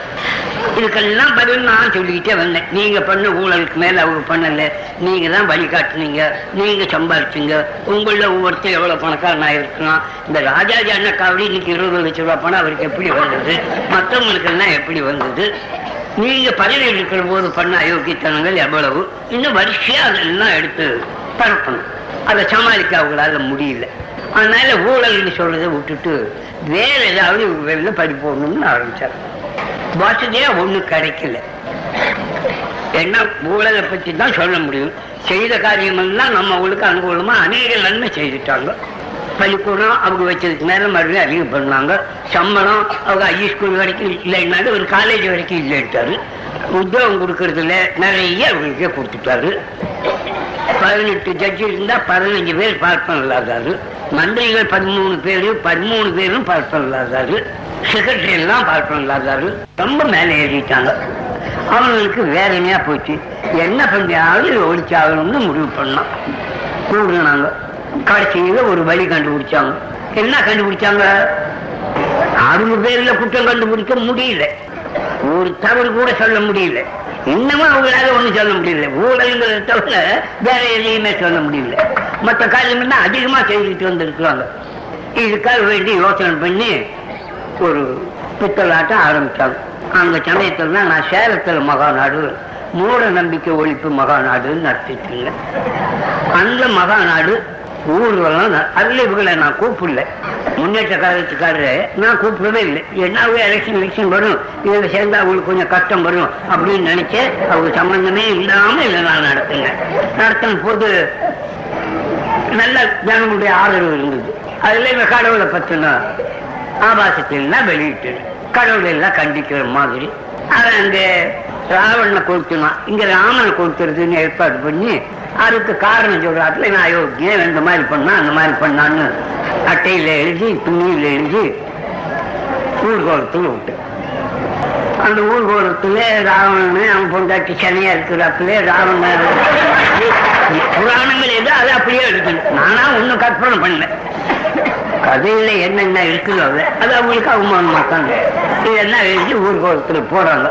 இதுக்கெல்லாம் பதில் நான் சொல்லிக்கிட்டே வந்தேன். நீங்க பண்ண ஊழலுக்கு மேல அவங்க பண்ணல. நீங்க தான் வழிகாட்டுனீங்க நீங்க சம்பாதிச்சீங்க. உங்கள ஒவ்வொருத்தர் எவ்வளவு பணக்காரனா இருக்கலாம் இந்த ராஜாஜி அண்ணக்காவடி இன்னைக்கு இருபது லட்சம் ரூபாய் பணம் அவருக்கு எப்படி வந்தது? மற்றவங்களுக்கு எல்லாம் எப்படி வந்தது? நீங்க பதவியில் இருக்கிற போது பண்ண அயோக்கியத்தனங்கள் எவ்வளவு? இன்னும் வரிசையா அதெல்லாம் எடுத்து பரப்பணும். அதை சமாளிக்க அவங்களால முடியல. அதனால ஊழல்னு சொல்றதை விட்டுட்டு வேற ஏதாவது வெளில படிப்போணும்னு ஆரம்பிச்சார் வசதியா ஒன்றும் கிடைக்கல. என்ன ஊழலை பத்தி தான் சொல்ல முடியும். செய்த காரியமெல்லாம் நம்ம அவங்களுக்கு அனுகூலமா அநேக நன்மை செய்துட்டாங்க. பள்ளிக்கூடம் அவங்க வச்சதுக்கு மேல மறுபடியும் அதிகம் பண்ணாங்க. சம்பளம் அவங்க ஹை ஸ்கூல் வரைக்கும் இல்லைன்னாலும் ஒரு காலேஜ் வரைக்கும் இல்லைட்டாரு உத்தியோகம் கொடுக்கறதுல நிறைய அவங்களுக்கே கொடுத்துட்டாரு. பதினெட்டு ஜட்ஜி இருந்தா பதினஞ்சு பேர் பார்ப்பன் இல்லாதாரு மந்திரிகள் பதிமூணு பேரு பதிமூணு பேரும் பார்ப்பன் இல்லாதாரு செக்ரட்டரி எல்லாம் பார்ப்பன் இல்லாதார்கள் ரொம்ப மேலே ஏறிட்டாங்க. அவங்களுக்கு வேதனையா போச்சு? என்ன பண்ணியாவது ஒழிச்சாகணும்னு முடிவு பண்ணோம். கூடுனாங்க. கடைசியில ஒரு வழி கண்டுபிடிச்சாங்க. என்ன கண்டுபிடிச்சாங்க? அறுபது பேர்ல குற்றம் கண்டுபிடிக்க முடியல. ஒரு தவறு கூட சொல்ல முடியல. இன்னமும் அவங்களால ஒண்ணும் சொல்ல முடியல. ஊழல்ங்கிறத தவிர வேற எதையுமே சொல்ல முடியல. மற்ற காரியம்னா அதிகமா செய்துட்டு வந்திருக்கிறாங்க. இதுக்காக வேண்டி யோசனை பண்ணி ஒரு பித்தலாட்டம் ஆரம்பிச்சாங்க. அந்த சமயத்துல தான் நான் சேலத்தில் மகாநாடு மூட நம்பிக்கை ஒழிப்பு மகாநாடுன்னு நடத்திட்டு இருந்தேன் அந்த மகாநாடு ஊர்வலம் ந- அதுல இவங்களை நான் கூப்பிடல. முன்னேற்ற காலத்துக்காரரு நான் கூப்பிடவே இல்லை. என்ன எலெக்ஷன் எலெக்ஷன் வரும். இதில் சேர்ந்தா அவங்களுக்கு கொஞ்சம் கஷ்டம் வரும் அப்படின்னு நினைச்சு அவங்க சம்பந்தமே இல்லாம இல்லை நான் நடத்தினேன் நடத்தும் போது நல்ல ஜனங்களுடைய ஆதரவு இருந்தது. அதுல இவங்க கடவுளை பத்தினா ஆபாசத்திலாம் வெளியிட்டு கடவுளை எல்லாம் கண்டிக்கிற மாதிரி அதை அங்க ராவணனை கொளுத்தினான் இங்க ராமனை கொளுத்துறதுன்னு ஏற்பாடு பண்ணி அதுக்கு காரணம் சொல்றாத்துல நான் அயோக்கியம் இந்த மாதிரி பண்ணா அந்த மாதிரி பண்ணான்னு அட்டையில எழுதி துணியில எழுதி ஊர்கோலத்தில் விட்டு. அந்த ஊர்கோலத்துல ராவணன் அவன் பொண்டாட்டி சனியா இருக்கிறாப்புல ராவணன். புராணங்கள் எது அதை அப்படியே எழுதணும். நானா ஒன்னும் கற்பனை பண்ணல. கதையில என்னென்ன இருக்குதோ அது அது அவங்களுக்கு அவமானமா தாங்க இதெல்லாம் எழுதி ஊர்கோலத்தில் போறாங்க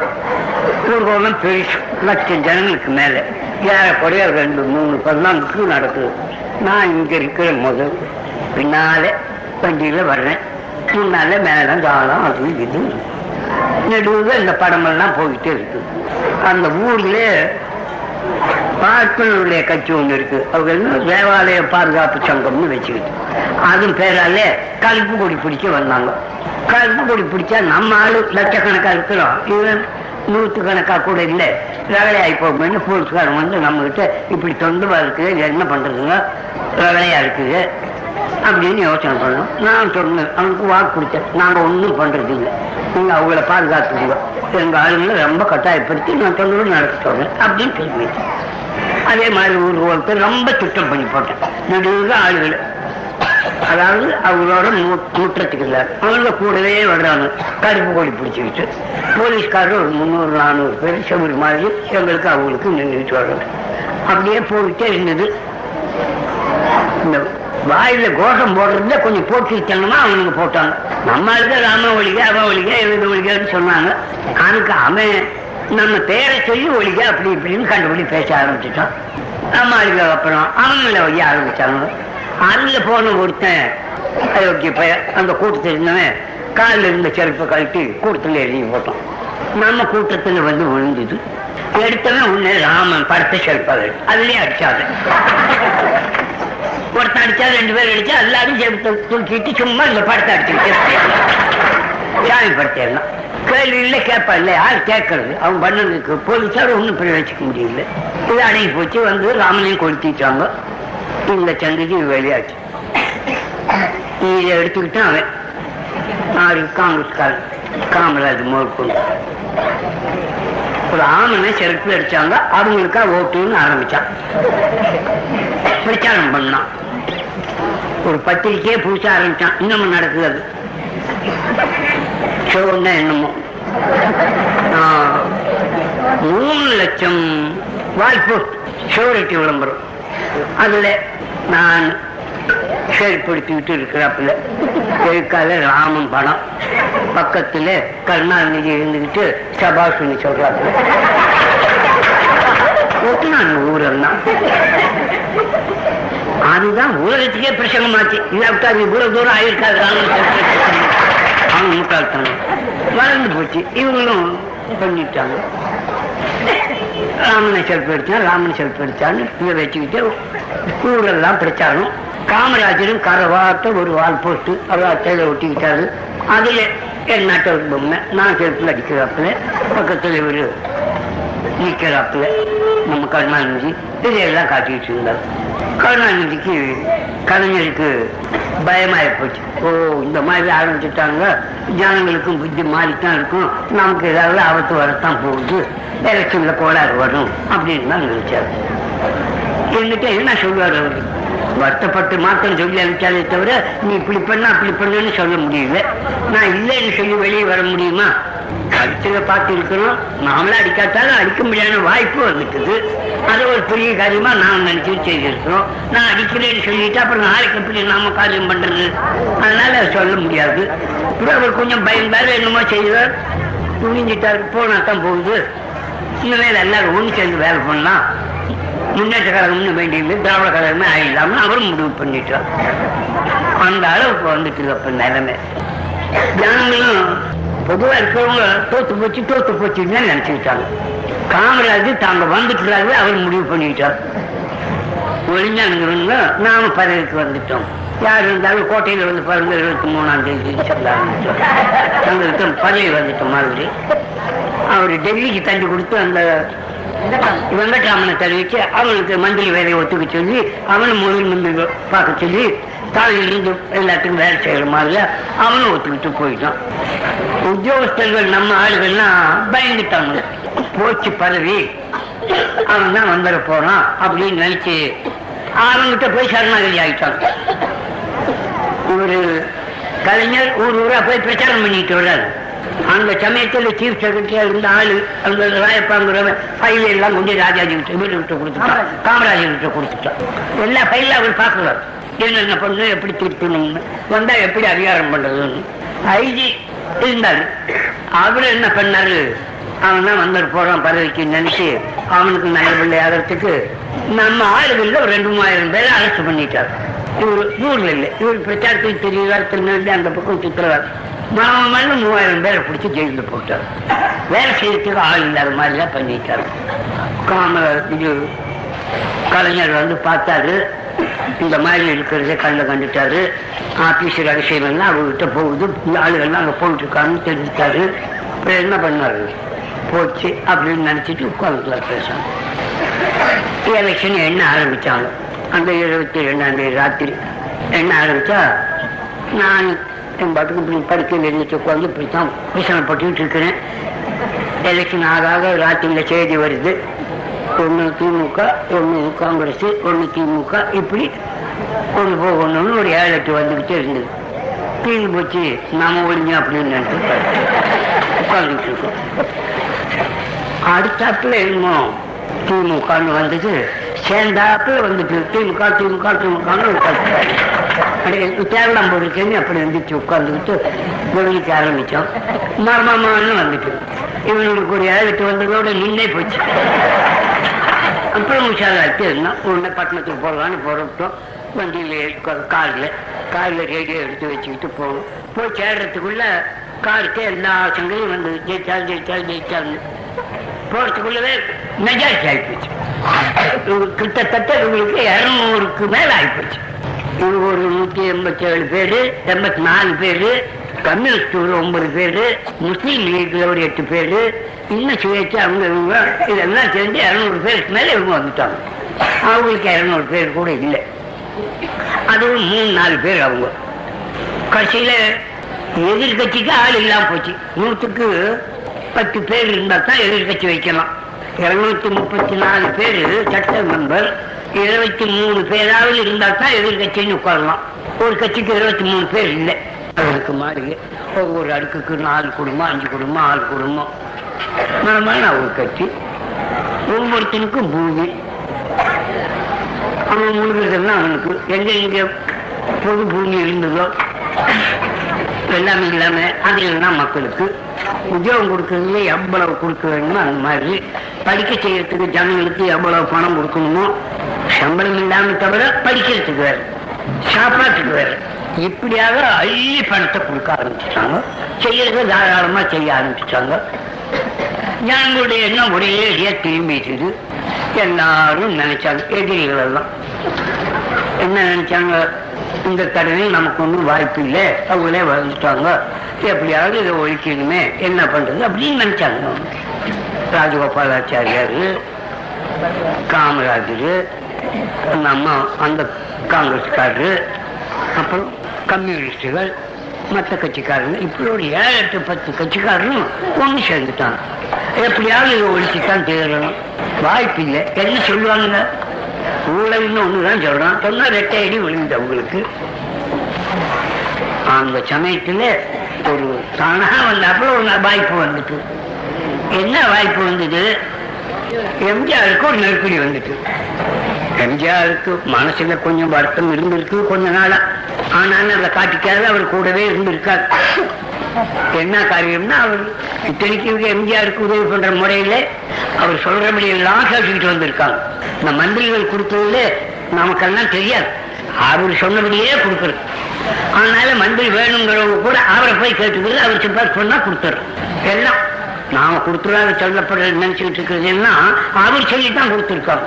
ஊர்கோலம் பெருசு. லட்சம் ஜனங்களுக்கு மேல. ஏறக்குறைய ரெண்டு மூணு பதினாலுக்கு நடக்குது. நான் இங்க இருக்கிற முதல். பின்னால வண்டியில வர்றேன். முன்னால மேலே காலம் அது இது. நடுவில் இந்த படமெல்லாம் போயிட்டே இருக்கு. அந்த ஊர்ல பார்ப்பனுடைய கட்சி ஒன்று இருக்கு. அவங்க என்ன தேவாலய பாதுகாப்பு சங்கம்னு வச்சுக்கிட்டு. அதுவும் பேரால கருப்பு கொடி பிடிக்க வந்தாங்க. கருப்பு கொடி பிடிச்சா நம்ம ஆளு லட்சக்கணக்கா இருக்கிறோம். இவன் நூற்று கணக்கா கூட இல்லை. ரகலையாகி போகும்போது போலீஸ்காரன் வந்து நம்ம கிட்ட இப்படி தொண்டுவா இருக்குது என்ன பண்றதுங்க? ரகலையா இருக்குது. அப்படின்னு யோசனை பண்ணோம். நான் சொன்னேன் அவனுக்கு வாக்கு கொடுத்தேன். நாங்க ஒன்றும் பண்ணுறது இல்லை. நீங்க அவங்கள பாதுகாத்துக்கோங்க. எங்க ஆளுங்களை ரொம்ப கட்டாயப்படுத்தி நான் தொண்டோடு நடத்த சொல்றேன் அப்படின்னு சொல்லி அதே மாதிரி ஊர் ஒருத்தர் ரொம்ப திட்டம் பண்ணி போட்டேன் நடுவில் ஆளுகள் அதாவது அவங்களோட முற்றத்துக்கு இல்லை. அவங்க கூடவே வர்றாங்க. கருப்பு கொடி பிடிச்சிக்கிட்டு போலீஸ்காரர் ஒரு முந்நூறு நானூறு பேர் செவ்வறு மாதிரி எங்களுக்கு அவங்களுக்கு நின்றுட்டு வர்றாங்க. அப்படியே போயிட்டே இருந்தது. இந்த வாயில கோஷம் போடுறதுல கொஞ்சம் போட்டுக்கிட்டோம்னா அவனுங்க போட்டாங்க. நம்ம இருக்க ராம ஒழிக அவன் ஒழிக எழுது ஒழிகன்னு சொன்னாங்க. அதுக்கு அவன் நம்ம பேரை சொல்லி ஒழிக அப்படி இப்படின்னு கண்டுபிடி பேச ஆரம்பிச்சிட்டான். நம்ம அப்புறம் அவங்கள ஒழிய ஆரம்பிச்சாங்க. அதுல போன ஒருத்தன் அயோக்கிய பையன் அந்த கூட்டத்தில் இருந்தவன் காலில் இருந்த செருப்பை கழட்டி கூட்டத்தில் எழுதி போட்டோம் நம்ம கூட்டத்தில் வந்து விழுந்தது. எடுத்தவன் உன்னே ராமன் படத்தை செருப்பாக அதுலயே அடிச்சாது ஒருத்தன் அடிச்சா ரெண்டு பேர் அடிச்சா எல்லாரும் சேர்த்து தூக்கிட்டு சும்மா இந்த படத்தை அடிச்சுக்கிட்டு சாமி படத்தை எல்லாம் கேள்வி இல்லை கேட்பா இல்லை யார் கேட்கறது? அவன் பண்ணதுக்கு போலீஸார் ஒன்றும் பிரவேசிக்க முடியல. இது அடங்கி போச்சு வந்து ராமனையும் கொளுத்திட்டாங்க இந்த சந்ததி வெளியாச்சு. இதை எடுத்துக்கிட்டான் அவன். ஆறு காங்கிரஸ்காரன் காமராஜ் மேற்கொண்டு ஒரு ஆமனை செருப்பு அடிச்சாங்க அவங்களுக்கா ஓட்டுன்னு ஆரம்பிச்சான். பிரச்சாரம் பண்ணான். ஒரு பத்திரிக்கையே புதுசா ஆரம்பிச்சான். இன்னமும் நடக்குது அது. சோன்னா என்னமோ. மூணு லட்சம் வாய்ப்பு. ஷோரிட்டி விளம்பரம். அதுல நான் செயல்படுத்திக்கிட்டு இருக்கிறாப்புல. எதுக்கால ராமன் படம். பக்கத்துல கருணாநிதி இருந்துகிட்டு சபாஷினி சொல்றாப்புல. ஒட்டுனான் ஊரெல்லாம். அதுதான் ஊரத்துக்கே பிரசங்கமாச்சு. இல்லாவிட்டா அது இவ்வளவு தூரம் ஆயிருக்காது ராமன் அவங்க முட்டாள்தனம். வளர்ந்து போச்சு. இவங்களும் பண்ணிட்டாங்க. ராமனை செல்ஃபி அடிச்சான் ராமனை செல்ஃபி அடிச்சான்னு இதை வச்சுக்கிட்டு ஊரெல்லாம் பிரச்சாரம். காமராஜரும் கரவாத்த ஒரு வால் போட்டு அவர் ஒட்டிக்கிட்டாரு. அதுல என் நாட்டை ஒரு பொம்மை. நான் செருப்பில் அடிக்கிறாப்புல பக்கத்தில் இவர் நிற்கிறாப்புல நம்ம கருணாநிதி. இதையெல்லாம் காட்டிட்டு இருந்தார். கருணாநிதிக்கு கலைஞருக்கு பயமாயி போச்சு. ஓ இந்த மாதிரி ஆரம்பிச்சுட்டாங்க. ஜனங்களுக்கும் புத்தி மாறித்தான் இருக்கும். நமக்கு ஏதாவது ஆபத்து வரத்தான் போகுது. எலெக்ஷன்ல கோளாறு வரும் அப்படின்னு தான் நினைச்சாரு. என்கிட்ட என்ன சொல்லுவார் அவருக்கு வருத்தப்பட்டு மாத்திரம் சொல்லி அனுப்பிச்சாலே தவிர நீ இப்படி பண்ண அப்படி பண்ணுன்னு சொல்ல முடியல. நான் இல்லைன்னு சொல்லி வெளியே வர முடியுமா? கருத்துல பார்த்து இருக்கிறோம் நாமளே அடிக்காட்டாலும் அடிக்க முடியாத வாய்ப்பு வந்துட்டுது. அது ஒரு பெரிய காரியமா நாம் நினைச்சு செய்திருக்கிறோம். நான் அடிக்கிறேன்னு சொல்லிட்டு அப்புறம் நாளைக்கு எப்படி நாம காரியம் பண்றது? அதனால அதை சொல்ல முடியாது. அப்புறம் அவர் கொஞ்சம் பயந்தாரு என்னமோ செய்வார். துணிஞ்சிட்டாரு போனா தான் போகுது. இனிமேல் எல்லாரும் ஒன்று சேர்ந்து வேலை பண்ணலாம். முன்னேற்ற கழகம்னு வேண்டியது திராவிட கழகமே ஆயிடலாம்னு அவரும் முடிவு பண்ணிட்டார். அந்த அளவுக்கு வந்துட்டு அப்ப நிலைமை. ஜனங்களும் பொதுவா இருக்கிறவங்க தோத்து போச்சு தோத்து போச்சுன்னு தான் நினைச்சுக்கிட்டாங்க. காமராஜ் தாங்க வந்துட்டுறாரு அவர் முடிவு பண்ணிட்டார். ஒளிஞ்சானுங்கிறவங்க நாம பதவிக்கு வந்துட்டோம். யார் இருந்தாலும் கோட்டையில் வந்து பாருங்க இருபத்தி மூணாம் தேதி சொல்ல தங்களுக்கு பதவி வந்துட்டோம் மாதிரி. அவர் டெல்லிக்கு தள்ளி கொடுத்து அந்த வெங்கட்ராமனை தெரிவிச்சு அவனுக்கு மந்திரி வேலையை ஒத்துக்க சொல்லி அவனும் முதல் மந்திரி பார்க்க சொல்லி தாழிலிருந்து எல்லாத்துக்கும் வேலை செய்யற மாதிரி அவனும் ஒத்துக்கிட்டு போயிட்டான். உத்தியோகஸ்தர்கள் நம்ம ஆளுகள்லாம் பயந்துட்டாங்க. போச்சு பதவி அவன் தான் வந்துட போறான் அப்படின்னு நினைச்சு அவன்கிட்ட போய் சரணாகதி ஆகிட்டான் ஒரு கலைஞர் ஊர் ஊரா போய் பிரச்சாரம் பண்ணிட்டு வர்றாரு. அந்த சமயத்துல சீஃப் செக்ரட்டரியா இருந்த ஆளு அந்த ராயப்பாங்கிறவன் ஃபைல் எல்லாம் கொண்டு ராஜாஜி கிட்ட வீடு கிட்ட கொடுத்துட்டான். காமராஜர் கிட்ட கொடுத்துட்டான். எல்லா ஃபைலும் அவர் பார்க்கறாரு. என்னென்ன பண்ணு எப்படி திருத்தணும்னு. வந்தா எப்படி அதிகாரம் பண்றதுன்னு. ஐஜி இருந்தாரு. அவரு என்ன பண்ணாரு? அவன் தான் வந்துட்டு போறான் பதவிக்கு நினைச்சு அவனுக்கு நல்ல பிள்ளை ஆகிறதுக்கு நம்ம ஆளுகளில் ஒரு ரெண்டு மூவாயிரம் பேரை அரெஸ்ட் பண்ணிட்டார். இவர் ஊர்ல இல்லை இவர் பிரச்சாரத்துக்கு தெரியுவார் திருநெல்வேலி அந்த பக்கம் சுற்றுறார் மாமல்ல மூவாயிரம் பேரை பிடிச்சி ஜெயிலில் போட்டார். வேலை செய்யறதுக்கு ஆள் இல்லாத மாதிரிலாம் பண்ணிட்டார் காமராஜ் இது கலைஞர் வந்து பார்த்தாரு. இந்த மாதிரி இருக்கிறத கண்ணில் கண்டுட்டாரு. ஆபீஸ் ரகசியம் எல்லாம் அவர்கிட்ட போகுது. ஆளுகள் ஆளுகள்லாம் அங்கே போயிட்டு இருக்காங்கன்னு தெரிஞ்சுட்டாரு அப்புறம் என்ன பண்ணாரு? போச்சு அப்படின்னு நினச்சிட்டு உட்காந்துக்கலாம் பேசணும் எலெக்ஷன் எண்ண ஆரம்பித்தாங்க அந்த இருபத்தி ரெண்டாம் தேதி ராத்திரி என்ன ஆரம்பித்தா நான் என் பாட்டுக்கு இப்படி படுக்கையில் இருந்துச்சு உட்காந்து இப்படித்தான் விசனப்பட்டுக்கிட்டு இருக்கிறேன். எலெக்ஷன் ஆக ராத்திரியில் செய்தி வருது. ஒன்று திமுக ஒன்று காங்கிரஸ் ஒன்று திமுக. இப்படி ஒன்று போகணும்னு ஒரு ஏழு எட்டு வந்துக்கிட்டே இருந்தது. தீர்ந்து போச்சு நாம ஒழிஞ்சு அப்படின்னு நினைச்சு உட்காந்துட்டு இருக்கோம். அடுத்தாப்புல என்னமோ திமுகன்னு வந்தது. சேர்ந்தாப்புல வந்துட்டு திமுக திமுக திமுகன்னு உட்காந்து கேரளம் போட்டுருக்கேன்னு அப்படி வந்துச்சு உட்காந்துக்கிட்டு கவனிக்க ஆரம்பிச்சோம். மர்மமானு வந்துட்டு. இவனுக்கு ஒரு ஏழு வந்ததோட நின்னே போச்சு. அப்புறம் உஷாராச்சு இருந்தோம். உடனே பட்டணத்துக்கு போகலான்னு புறப்பட்டோம் வண்டியில் காரில் காரில் ரேடியோ எடுத்து வச்சுக்கிட்டு போகணும் போய் சேர்றதுக்குள்ள காருக்கு எல்லா ஆசங்களையும் வந்து ஜெயிச்சாலும் ஜெயிச்சாலும் ஜெயிச்சான்னு போறதுக்குள்ளவே மெஜாரிட்டி ஆகிப்போச்சு கிட்டத்தட்ட இவங்களுக்கு இரநூறுக்கு மேல ஆகிப்போச்சு இவங்க ஒரு நூத்தி எண்பத்தி ஏழு பேரு எண்பத்தி நாலு பேரு கம்யூனிஸ்ட் ஒரு ஒன்பது பேரு முஸ்லீம் லீக்ல ஒரு எட்டு பேரு. இன்னும் சுயேச்சு அவங்க இவங்க இதெல்லாம் சேர்ந்து இரநூறு பேருக்கு மேல இவங்க வந்துட்டாங்க. அவங்களுக்கு இரநூறு பேர் கூட இல்லை. அதுவும் மூணு நாலு பேர் அவங்க. கடைசியில எதிர்கட்சிக்கு ஆள் இல்லாம போச்சு. நூற்றுக்கு பத்து பேர் இருந்தா தான் எதிர்கட்சி வைக்கலாம். இருநூத்தி முப்பத்தி நாலு பேர் சட்ட மெம்பர் இருபத்தி மூணு பேராவது இருந்தா தான் எதிர்கட்சின்னு உட்காரலாம். ஒரு கட்சிக்கு இருபத்தி மூணு பேர் இல்லை. அதுக்கு மாதிரி ஒவ்வொரு அடுக்குக்கு நாலு குடும்பம் அஞ்சு குடும்பம் ஆறு குடும்பம். மனமான ஒரு கட்சி. ஒவ்வொருத்தனுக்கும் பூமி. அவன் முழுகிறதெல்லாம் அவனுக்கு எங்க இங்க பொது பூமி இருந்ததோ எல்லாமே இல்லாம அது எல்லாம் மக்களுக்கு உத்தியோகம் கொடுக்கறதுல எவ்வளவு கொடுக்க வேணுமோ அந்த மாதிரி. படிக்க செய்யறதுக்கு ஜனங்களுக்கு எவ்வளவு பணம் கொடுக்கணுமோ சம்பளம் இல்லாம தவிர படிக்கிறதுக்கு வேற சாப்பாட்டுக்கு வேற. இப்படியாக அள்ளி பணத்தை கொடுக்க ஆரம்பிச்சிட்டாங்க. செய்யறத தாராளமா செய்ய ஆரம்பிச்சிட்டாங்க. ஞானங்களுடைய எண்ணம் ஒரே அடியா திரும்பிட்டுது எல்லாரும் நினைச்சாங்க எதிரிகள் எல்லாம். என்ன நினைச்சாங்க? இந்த தடவை நமக்கு ஒன்றும் வாய்ப்பு இல்லை. அவங்களே வந்துட்டாங்க எப்படியாவது இதை ஒழிக்கணுமே. என்ன பண்றது அப்படின்னு நினைச்சாங்க. ராஜகோபாலாச்சாரியார் காமராஜர் நம்ம அந்த காங்கிரஸ்காரரு அப்புறம் கம்யூனிஸ்டுகள் மற்ற கட்சிக்காரங்க இப்படி ஒரு ஏழு எட்டு பத்து கட்சிக்காரரும் ஒன்று சேர்ந்துட்டாங்க. எப்படியாவது இதை ஒழிச்சுத்தான் தேரணும் வாய்ப்பு இல்லை. என்ன சொல்லுவாங்க? ஊழல்னு ஒண்ணுதான் சொல்றான். சொன்னா ரெட்டை அடி விழுந்து அவங்களுக்கு. அந்த சமயத்துல ஒரு தானா வந்தாப்புல ஒரு வாய்ப்பு வந்துட்டு. என்ன வாய்ப்பு வந்தது? எம்ஜிஆருக்கு ஒரு நெருக்கடி வந்துட்டு. எம்ஜிஆருக்கு மனசுல கொஞ்சம் வருத்தம் இருந்திருக்கு கொஞ்ச நாளா. ஆனாலும் அதை காட்டிக்காது அவர் கூடவே இருந்திருக்காரு. என்ன காரியம்னா அவர் இத்தனைக்கு எம்ஜிஆருக்கு உதவி பண்ற முறையில அவர் சொல்றபடி எல்லாம் கேட்டுக்கிட்டு வந்திருக்காங்க. இந்த மந்திரிகள் கொடுத்ததுல நமக்கெல்லாம் தெரியாது. அவர் சொன்னபடியே கொடுக்குறது. அதனால மந்திரி வேணுங்கிறவங்க கூட அவரை போய் கேட்டுக்கிறது அவர் சிபாஸ் பண்ணா கொடுத்துரு எல்லாம் நாம கொடுத்துருவாங்க சொல்லப்படுறது நினைச்சுக்கிட்டு இருக்கிறது என்ன அவர் சொல்லித்தான் கொடுத்துருக்காங்க.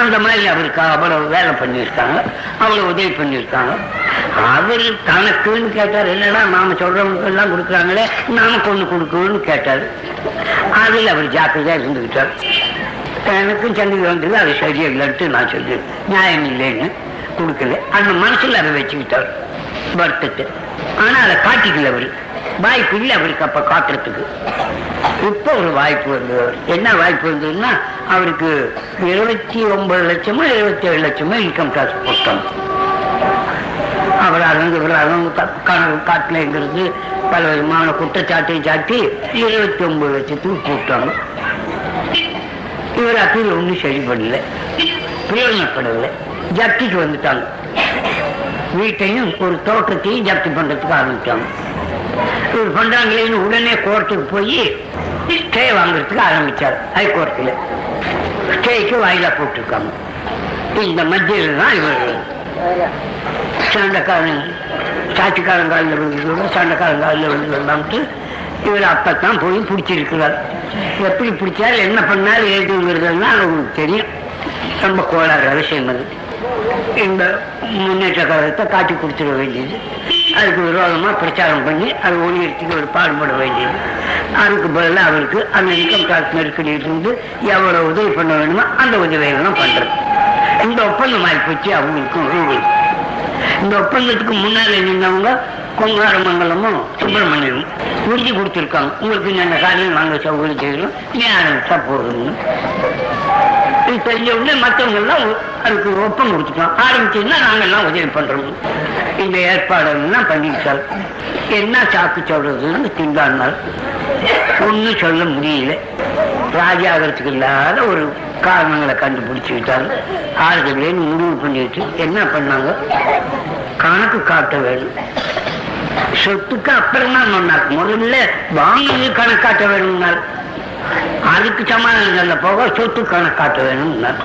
அந்த மாதிரி அவருக்கு அவ்வளவு வேலை பண்ணியிருக்காங்க அவ்வளவு உதவி பண்ணியிருக்காங்க. அவர் தனக்குன்னு கேட்டார் என்னன்னா நாம சொல்றவங்களுக்கு எல்லாம் கொடுக்குறாங்களே நாம ஒண்ணு கொடுக்கணும்னு கேட்டார். அதில் அவர் ஜாக்கிரதையா இருந்துக்கிட்டார் எனக்கும் சந்தேகம் வந்தது அது சரியில்லைன்ட்டு நான் சொல்லி நியாயம் இல்லைன்னு கொடுக்கல. அந்த மனசுல அதை வச்சுக்கிட்டார். வருத்தத்தை. ஆனா அதை காட்டிக்கல அவர். வாய்ப்பு இல்லை அவருக்கு அப்ப காட்டுறதுக்கு இப்போ ஒரு வாய்ப்பு வந்தது என்ன வாய்ப்பு வந்ததுன்னா அவருக்கு இருபத்தி ஒன்பது லட்சமோ இருபத்தி ஏழு லட்சமோ இன்கம் டேக்ஸ் போட்டாங்க. அவர் அலங்கு இவர் அலங்கு கணக்கு காட்டலைங்கிறது பல விதமான குற்றச்சாட்டையும் சாட்டி இருபத்தி ஒன்பது லட்சத்துக்கு போட்டாங்க. இவர் அப்பீல் ஒன்றும் சரி பண்ணல பிரயோஜனப்படவில்லை. ஜப்திக்கு வந்துட்டாங்க. வீட்டையும் ஒரு தோட்டத்தையும் ஜப்தி பண்றதுக்கு ஆரம்பிச்சாங்க. இவர் பண்றாங்களேன்னு உடனே கோர்ட்டுக்கு போய் ஸ்டே வாங்குறதுக்கு ஆரம்பிச்சார் ஹைகோர்ட்டில். ஸ்டேக்கு வாயிலா போட்டிருக்காங்க. இந்த மத்தியில் தான் இவர். சண்டைக்காரன் சாட்சிக்காரன் காலில் விழுந்ததோட சண்டைக்காரன் காலில் விழுந்ததான்ட்டு இவர் அப்பத்தான் போய் பிடிச்சிருக்கிறார். எப்படி பிடிச்சாரு என்ன பண்ணாரு ஏதுங்கிறதுனா அவங்களுக்கு தெரியும். ரொம்ப கோளாறு விஷயம் அது இந்த முன்னேற்ற கழகத்தை காட்டி கொடுத்துட வேண்டியது. அதுக்கு விரோதமா பிரச்சாரம் பண்ணி அது ஒளியத்துக்கு ஒரு பாடுபட வேண்டியது. அதுக்கு பதிலாக அவருக்கு அந்த இன்கம் டாக்ஸ் நெருக்கடியில் இருந்து எவ்வளவு உதவி பண்ண வேணுமோ அந்த உதவியெல்லாம் பண்றது. இந்த ஒப்பந்தம் ஆகி போச்சு அவங்களுக்கும் இவங்களுக்கும் இந்த ஒப்பந்தத்துக்கு முன்னால நின்றவங்க கொங்காரமங்கலமும் சுப்பிரமணியமும் உறுதி கொடுத்துருக்காங்க. உங்களுக்கு இந்த காரியம் நாங்கள் சௌகரியம் செய்யணும் நீ ஆரம்பிச்சா போதும்னு இது தெரிஞ்ச உடனே மற்றவங்க எல்லாம் அதுக்கு ஒப்பம் கொடுத்துக்கலாம் ஆரம்பிச்சதுன்னா நாங்கெல்லாம் உதவி பண்றோம். இந்த ஏற்பாடுகள்லாம் பண்ணிக்கிட்டால் என்ன சாக்கு சொல்றதுன்னு திண்டாடினார் ஒன்றும் சொல்ல முடியல. ராஜாகிறதுக்கு இல்லாத ஒரு காரணங்களை கண்டுபிடிச்சு விட்டாங்க ஆறுதலேன்னு முடிவு பண்ணிட்டு என்ன பண்ணாங்க? கணக்கு காட்ட வேணும் சொத்துக்கு அப்புறமா சொன்னார். முதல்ல வாங்கி கணக்காட்ட வேணும்னார். அதுக்கு சமாதானம் சொல்ல போக சொத்து கணக்காட்ட வேணும்னார்.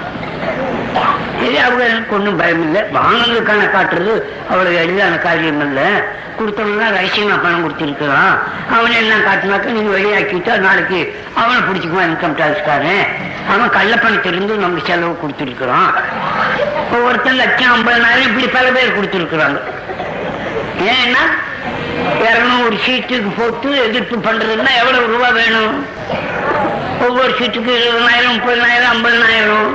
சரி அவங்க எனக்கு ஒன்றும் பயம் இல்லை. வாங்கினது காட்டுறது அவ்வளவு எளிதான காரியம் இல்லை. கொடுத்தவங்க ரகசியமா பணம் கொடுத்துருக்கிறான். அவனை எல்லாம் காட்டினாக்க நீங்க வெளியாக்கிட்டா நாளைக்கு அவனை பிடிச்சிக்குவான் இன்கம் டாக்ஸ்காரன் அவன் கள்ளப்பணத்திலிருந்து நமக்கு செலவு கொடுத்துருக்குறான். ஒவ்வொருத்தன் லட்சம் ஐம்பதாயிரம் இப்படி பல பேர் கொடுத்துருக்குறாங்க. ஏன்னா இரநூறு சீட்டுக்கு போட்டு எதிர்ப்பு பண்றதுன்னா எவ்வளவு ரூபா வேணும்? ஒவ்வொரு சீட்டுக்கு இருபதாயிரம் முப்பதனாயிரம் ஐம்பதனாயிரம்.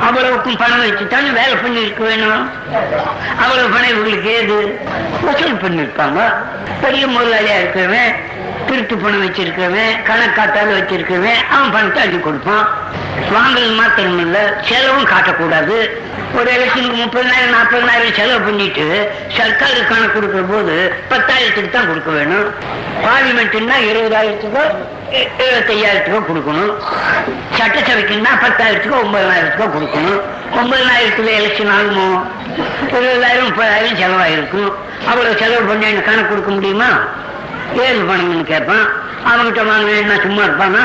அவ்வளவுக்கும் பணம் வச்சுத்தானே வேலை பண்ணிருக்க வேணும். அவ்வளவு பணம் இவங்களுக்கு ஏது? வசூல் பண்ணிருப்பாங்க பெரிய முதலாளியா இருக்கிறவன் திருட்டு பணம் வச்சிருக்கிறவன் கணக்காட்டால வச்சிருக்கிறவன் அவன் பணத்தை அள்ளி கொடுப்பான். வாங்கல் மாத்திரம் இல்ல செலவும் காட்டக்கூடாது. ஒரு எலெக்ஷனுக்கு முப்பதாயிரம் நாற்பதாயிரம் செலவு பண்ணிட்டு சர்க்காரு கணக்கு கொடுக்கிற போது பத்தாயிரத்துக்கு தான் கொடுக்க வேணும். பார்லிமெண்ட்னா இருபதாயிரத்துக்கோ இ- இருபத்தையாயிரத்துக்கோ கொடுக்கணும். சட்டசபைக்குன்னா பத்தாயிரத்துக்கோ ஒன்பதாயிரத்துக்கோ கொடுக்கணும். ஒன்பதாயிரத்துல எலெக்ஷன் ஆகுமோ? இருபதாயிரம் முப்பதாயிரம் செலவாயிருக்கும். அவ்வளவு செலவு பண்ணி கணக்கு கொடுக்க முடியுமா? ஏழு பணம்னு கேட்பான். அவன்கிட்ட வாங்கினா சும்மா இருப்பானா?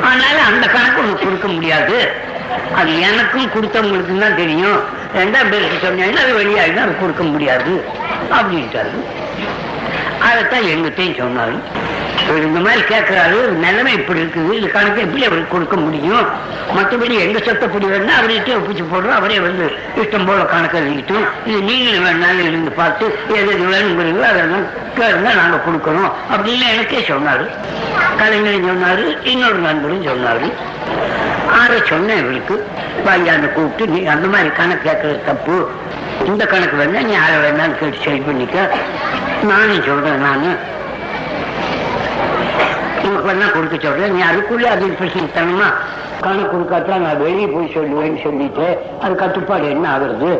அதனால அந்த கணக்கு உனக்கு கொடுக்க முடியாது. அது எனக்கும் கொடுத்தவங்களுக்கு தான் தெரியும். ரெண்டாம் பேருக்கு சொன்னீங்கன்னா அது வெளியாகினா அது கொடுக்க முடியாது. அப்படின்ட்டாரு. அதைத்தான் எங்கிட்டையும் சொன்னாரு. இவர் இந்த மாதிரி கேட்கிறாரு நிலைமை இப்படி இருக்குது இது கணக்கு எப்படி அவருக்கு கொடுக்க முடியும்? மற்றபடி எங்க சொத்தப்படி வேணா அவர்கிட்ட ஒப்பிச்சு போடுறோம். அவரே வந்து இஷ்டம் போல கணக்கு எழுதிக்கிட்டோம். இது நீங்களும் வேணாலும் இருந்து பார்த்து எது எது வேணுங்கிறீங்களோ அதெல்லாம் கேளுங்க நாங்க கொடுக்கணும். அப்படின்னு எனக்கே சொன்னாரு. கலைஞரும் சொன்னாரு இன்னொரு நண்பரும் சொன்னாரு. ஆற சொன்னேன் இவருக்கு. வாங்கியாந்து கூப்பிட்டு நீ அந்த மாதிரி கணக்கு கேட்கறது தப்பு. இந்த கணக்கு வேணா நீ யாரை வேணாலும் கேட்டு சரி பண்ணிக்க. நானும் சொல்றேன் நானு. உனக்கு வேணா கொடுக்க சொல்றேன். நீ அதுக்குள்ளே அது பிரச்சனை தனமா கணக்கு கொடுக்காத்தான் நான் வெளியே போய் சொல்லுவேன்னு சொல்லிட்டு அது கட்டுப்பாடு என்ன ஆகுறது?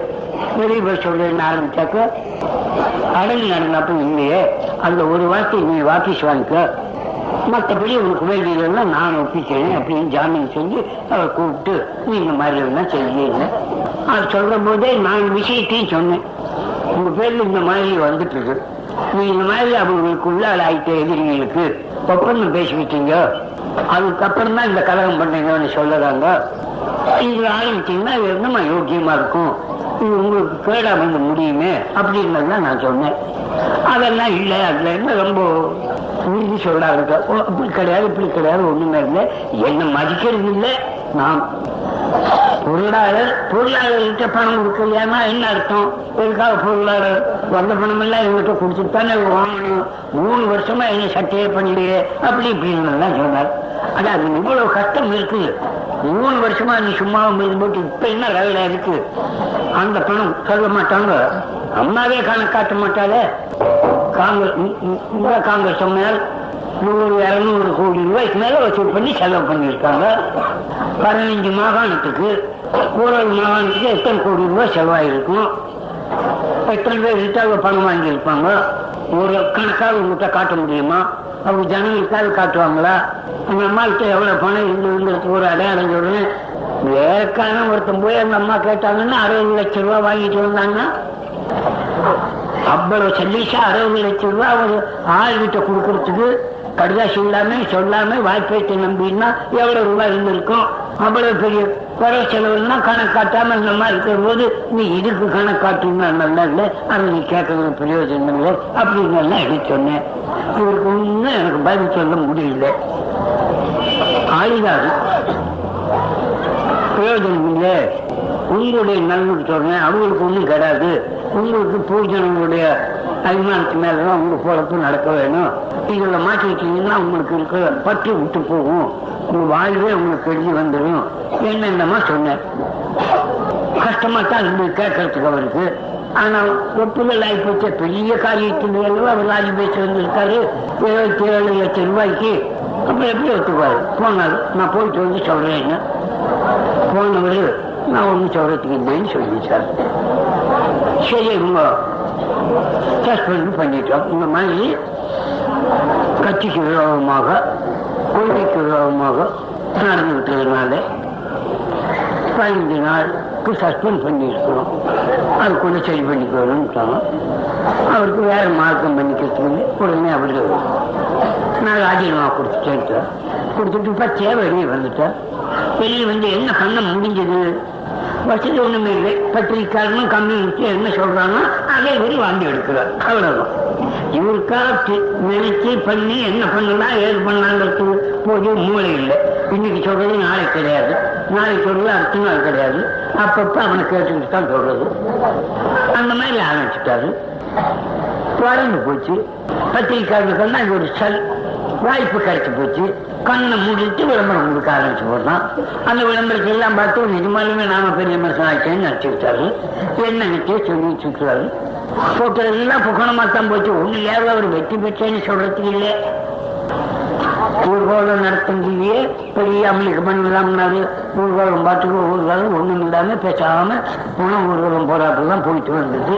வெளியே போய் சொல்லுவேன்னு ஆரம்பிச்சாக்க அடங்கு நடந்தப்ப இல்லையே அந்த ஒரு வார்த்தை நீ வாபீஸ் வாங்கிக்க. மற்றபடி உனக்கு வேண்டியதெல்லாம் நான் ஒப்பிக்கிறேன் அப்படின்னு ஜாமீன் செஞ்சு அவரை கூப்பிட்டு நீ இந்த மாதிரி எல்லாம் செய்யல அது சொல்ற போதே நான் விஷயத்தையும் சொன்னேன். உங்க பேர்ல இந்த மாதிரி வந்துட்டு இருக்கு நீ இந்த மாதிரி அவங்களுக்குள்ள ஆயிட்ட எதிரிகளுக்கு ஒப்பந்தம் பேசிக்கிட்டீங்க அதுக்கப்புறம் தான் இந்த கலகம் பண்ணீங்கன்னு சொல்லுறாங்க. இது ஆரம்பிச்சீங்கன்னா இது என்னமா யோக்கியமா இருக்கும்? இது உங்களுக்கு கேடா வந்து முடியுமே அப்படின்னதான் நான் சொன்னேன். அதெல்லாம் இல்லை அதுல என்ன ரொம்ப உறுதி சொல்றாங்க ஓ, அப்படி கிடையாது இப்படி கிடையாது ஒண்ணுமே இல்லை. என்ன மதிக்கிறது இல்லை. நான் பொருளாளர் பொருளாளர்கிட்ட பணம் கொடுக்கலையானா என்ன அர்த்தம் எதுக்காக பொருளாளர் வந்த பணம் எல்லாம் இவங்கிட்ட கொடுத்துட்டு தானே வாங்கணும் மூணு வருஷமா என்ன சட்டையே பண்ணலையே அப்படி இப்படின்னு எல்லாம் சொன்னார் ஆனா அது இவ்வளவு கஷ்டம் இருக்கு மூணு வருஷமா நீ சும்மா போட்டு இப்ப என்ன வேலை இருக்கு அந்த பணம் சொல்ல மாட்டாங்க அம்மாவே கணக்காட்ட மாட்டாளே காங்கிரஸ் காங்கிரஸ் சொன்னால் நூறு இரநூறு கோடி ரூபாய்க்கு மேல வசூல் பண்ணி செலவு பண்ணியிருக்காங்க. பதினஞ்சு மாகாணத்துக்கு ஊரல் மாகாணத்துக்கு எத்தனை கோடி ரூபாய் செலவாயிருக்கும்? எத்தனை பேர் ரிட்டாக பணம் வாங்கியிருப்பாங்க? ஒரு கணக்காக உங்கள்கிட்ட காட்ட முடியுமா? அவங்க ஜனங்களுக்காக காட்டுவாங்களா? அந்த அம்மாக்கிட்ட எவ்வளவு பணம் இருந்துங்கிறது ஒரு அடையாளம் சொல்றேன். வேறக்கான ஒருத்தன் போய் அந்த அம்மா கேட்டாங்கன்னா அறுபது லட்சம் ரூபாய் வாங்கிட்டு வந்தாங்கன்னா அவ்வளவு சல்லீஷா அறுபது லட்சம் ரூபாய் ஆள் ஆள்கிட்ட கொடுக்கறதுக்கு கடிதாசி இல்லாமல் சொல்லாம வாய்ப்பேட்டை நம்பினா எவ்வளவு ரூபாய் இருந்திருக்கும்? அவ்வளவு பெரிய குறை செலவுன்னா கணக்கு காட்டாம இந்த மாதிரி இருக்கிற போது நீ இதுக்கு கணக்கு நல்லா இல்லை? அதை நீ கேட்கறது பிரயோஜனம் இல்லை. அப்படின்னு எல்லாம் எடுத்து சொன்னேன்? இவருக்கு ஒன்றும் எனக்கு பதில் சொல்ல முடியல. ஆளிதாரு. பிரயோஜனம் இல்லை. உங்களுடைய நன்மைக்கு சொல்றேன் அவங்களுக்கு ஒன்றும் கிடையாது. உங்களுக்கு பூஜனங்களுடைய அபிமானத்து மேலதான் உங்க பொழப்பு நடக்க வேணும். இதுல மாட்டிக்கிட்டீங்கன்னா உங்களுக்கு இருக்க பற்றி விட்டு போகும். உங்க வாழ்வே உங்களுக்கு எழுதி வந்துடும். என்னென்னமா சொன்னேன். கஷ்டமா தான் இருந்து கேட்கறதுக்கு அவருக்கு. ஆனால் ஒப்புதல் ஆகிப்போச்ச பெரிய காரியத்தில் எல்லாம் அவர் ராஜி பேச்சு வந்திருக்காரு. இருபத்தி ஏழு லட்சம் ரூபாய்க்கு. அப்புறம் எப்படி ஒத்துக்குவாரு? போனாரு நான் போயிட்டு வந்து சொல்றேன்னு. போனவர் நான் ஒன்றும் சொல்றதுக்கு இல்லைன்னு சொல்லிட்டார். சரி பண்ணிட்டோம். இந்த மாதிரி கட்சிக்கு விரோதமாக கொள்கைக்கு விரோதமாக நடந்து விட்டதுனால பதினஞ்சு நாளுக்கு சஸ்பெண்ட் பண்ணியிருக்கிறோம். அதுக்குள்ள சரி பண்ணிக்கணும்ட்டாங்க அவருக்கு வேற மார்க்கம் பண்ணிக்கிறதுக்கு உடனே அவர் நான் ராஜினாமா கொடுத்துட்டேன் கொடுத்துட்டு பச்சையா வெளியே வந்துட்டேன் வெளியே வந்து என்ன பண்ண முடிஞ்சது? வசதி ஒண்ணுமே இல்லை பத்திரிக்காரனும் கம்யூனிஸ்ட் என்ன சொல்றாங்கன்னா அதே மாதிரி வாங்கி எடுக்கிறார். அவ்வளவுதான். இவருக்கா நினைச்சு பண்ணி என்ன பண்ணலாம் ஏது பண்ணலாங்கிறது போது மூளை இல்லை. இன்னைக்கு சொல்றது நாளைக்கு கிடையாது. நாளைக்கு சொல்றது அடுத்த நாள் கிடையாது. அப்பப்ப அவனை கேட்டுக்கிட்டு தான் சொல்றது. அந்த மாதிரி ஆரம்பிச்சுட்டாரு. குறைந்து போச்சு. பத்திரிக்கையாளர்களுக்கெல்லாம் இது ஒரு சல் வாய்ப்பு கிடைச்சி போச்சு. கண்ணை மூடிட்டு விளம்பரம் கொடுக்க ஆரம்பிச்சு போட்டான் அந்த விளம்பரத்தை எல்லாம் பார்த்து நிஜமாலுமே நாம பெரிய மனுஷன் ஆயிட்டேன்னு நினைச்சுக்கிட்டாரு என்ன நினைச்சே சொல்லிட்டு இருக்கிறாரு போட்டதெல்லாம் புகணமா தான் போச்சு. ஒண்ணு ஏதோ அவர் வெற்றி பெற்றேன்னு சொல்றதுக்கு இல்லையே ஊர்கோலம் நடத்துங்கிலேயே பெரிய அமளிக்கு இல்லாமனாரு ஊர்கோலம் பாட்டுக்கு ஊர்காலம் ஒண்ணும் இல்லாம பேசாம போன ஊர்வலம் போராட்டம்லாம் போயிட்டு வந்தது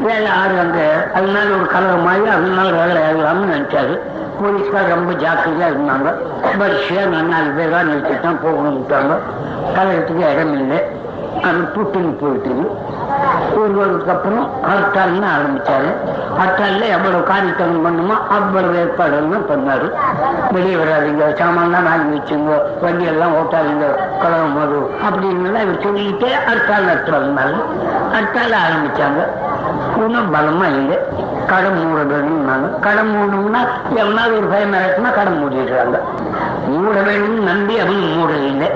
வேலை ஆறு அங்க. அதனால ஒரு கலர் அதனால வேலை ஆகலாம்னு நினைச்சாரு. போலீஸ்கார் ரொம்ப ஜாக்கிரதையா இருந்தாங்க. வரிசையா நான் நாலு பேர் தான் நிறுத்திட்டு தான் போகணும்ட்டாங்க கலகத்துக்கு இடம் இல்லை. அது புட்டுன்னு போயிட்டு ஊர்வலத்துக்கு அப்புறம் ஹர்த்தால்னு ஆரம்பிச்சாரு. ஹர்த்தாலில் எவ்வளவு காரியத்தனம் பண்ணுமோ அவ்வளவு ஏற்பாடுகளும் பண்ணாரு. வெளியே வராதிங்க. சாமான்லாம் வாங்கி வச்சுங்க. வண்டி எல்லாம் ஓட்டாதீங்க. கலவம் வரும் அப்படின்னு இவர் சொல்லிக்கிட்டே ஹர்த்தால் நடத்துறதுனால ஹர்த்தால் ஆரம்பிச்சாங்க. குணம் பலமா இல்லை. கடன் மூடணும்னாங்க கடன் மூடணும்னா எவனாவது ஒரு பயம் இறக்குனா கடன் மூடிடுறாங்க. மூட வேணும்னு நம்பி அவங்க மூடல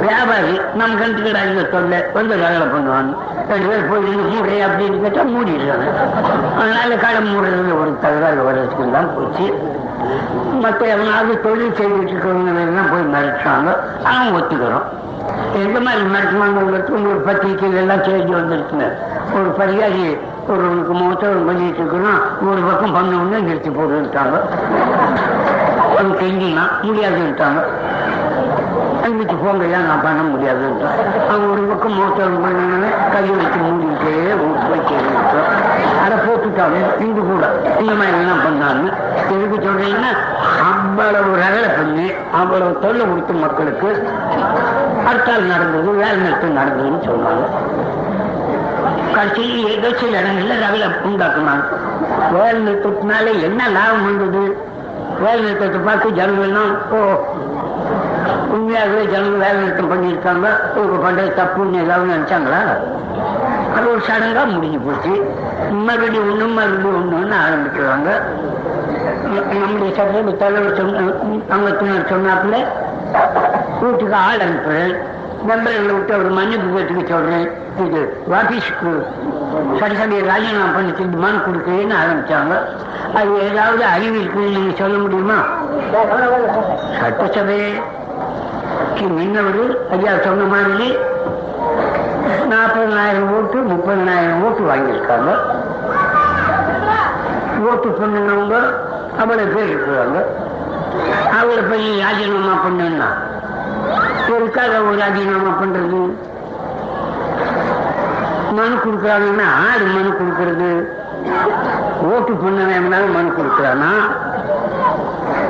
வியாபாரி நம்ம கண்டுக்கிறாங்க தொல்லை வந்து வேலை பண்ணுவாங்க. ரெண்டு பேர் போய் இங்க மூடை அப்படின்னு கேட்டா மூடிடுறாங்க. அதனால கடன் மூடுறது ஒரு தகவல் வர்றதுக்கு தான் போச்சு. மற்ற எவனாவது தொழில் செய்துட்டு இருக்கிறவங்க எல்லாம் போய் மிரட்டுறாங்க. அவங்க ஒத்துக்கிறோம். எந்த மாதிரி மிரட்டுவாங்கிறது உங்களுக்கு பத்திரிக்கைகள் எல்லாம் செய்தி வந்திருக்குங்க ஒரு பரிகாரி ஒருவனுக்கு முகத்தவன் பண்ணிட்டு இருக்கணும் ஒரு பக்கம் பண்ண உடனே நிறுத்தி போட்டுட்டாங்க அது கெஞ்சினா முடியாதுன்ட்டாங்க. அங்கிட்டு போங்க நான் பண்ண முடியாது அவங்க ஒரு பக்கம் மோட்டார் பண்ணணும்னு கையை வச்சு மூடிக்கிட்டே ஊருக்கு அதை போட்டுட்டாங்க இங்கு கூட. இந்த மாதிரி எல்லாம் பண்ணாங்க. எதுக்கு சொல்றீங்கன்னா அவ்வளவு ரகலை பண்ணி அவ்வளவு தொல்லை கொடுத்து மக்களுக்கு ஹர்த்தால் நடந்தது வேலை நிறுத்தம் நடந்ததுன்னு சொல்றாங்க. கட்சியில் ஏதோ சில இடங்கள்ல ரவில உண்டாக்குனாங்க. வேலை நிறுத்தத்தினால என்ன லாபம் வந்தது? வேலை நிறுத்தத்தை பார்த்து ஜனங்கள்லாம் ஓ உண்மையாகவே ஜனங்கள் வேலை நிறுத்தம் பண்ணியிருக்காங்க. இவங்க பண்றது தப்புன்னு ஏதாவது நினைச்சாங்களா? அது ஒரு சடங்கா முடிஞ்சு போச்சு. மறுபடியும் ஒண்ணு மறுபடியும் ஒண்ணுன்னு ஆரம்பிக்கிறாங்க. நம்முடைய சட்டசபை தலைவர் சொன்ன அங்கத்தினர் சொன்னாப்புல கூட்டுக்கு ஆள் அனுப்புறேன். மெம்பர்களை விட்டு அவர் மன்னிப்பு கேட்டுக்க சொல்றேன். இது வாபீஸ்க்கு சட்டசபையை ராஜினாமா பண்ணி திரும்பி மனு கொடுக்குறேன்னு ஆரம்பிச்சாங்க. அது ஏதாவது அறிவு இருக்குன்னு நீங்க சொல்ல முடியுமா? சட்டசபைக்கு முன்னவர் ஐயா சொன்ன மாதிரி நாற்பதனாயிரம் ஓட்டு முப்பதனாயிரம் ஓட்டு வாங்கியிருக்காங்க. ஓட்டு பண்ணினவங்க அவ்வளவு பேர் இருக்கிறாங்க. அவளை போய் ராஜினாமா பண்ணுன்னா? எதுக்காக ஒரு ராஜினாமா பண்றது? மனு கொடுக்குறாங்கன்னா ஆறு மனு கொடுக்கறது? ஓட்டு பண்ண பண்ணவன் மனு கொடுக்குறானா?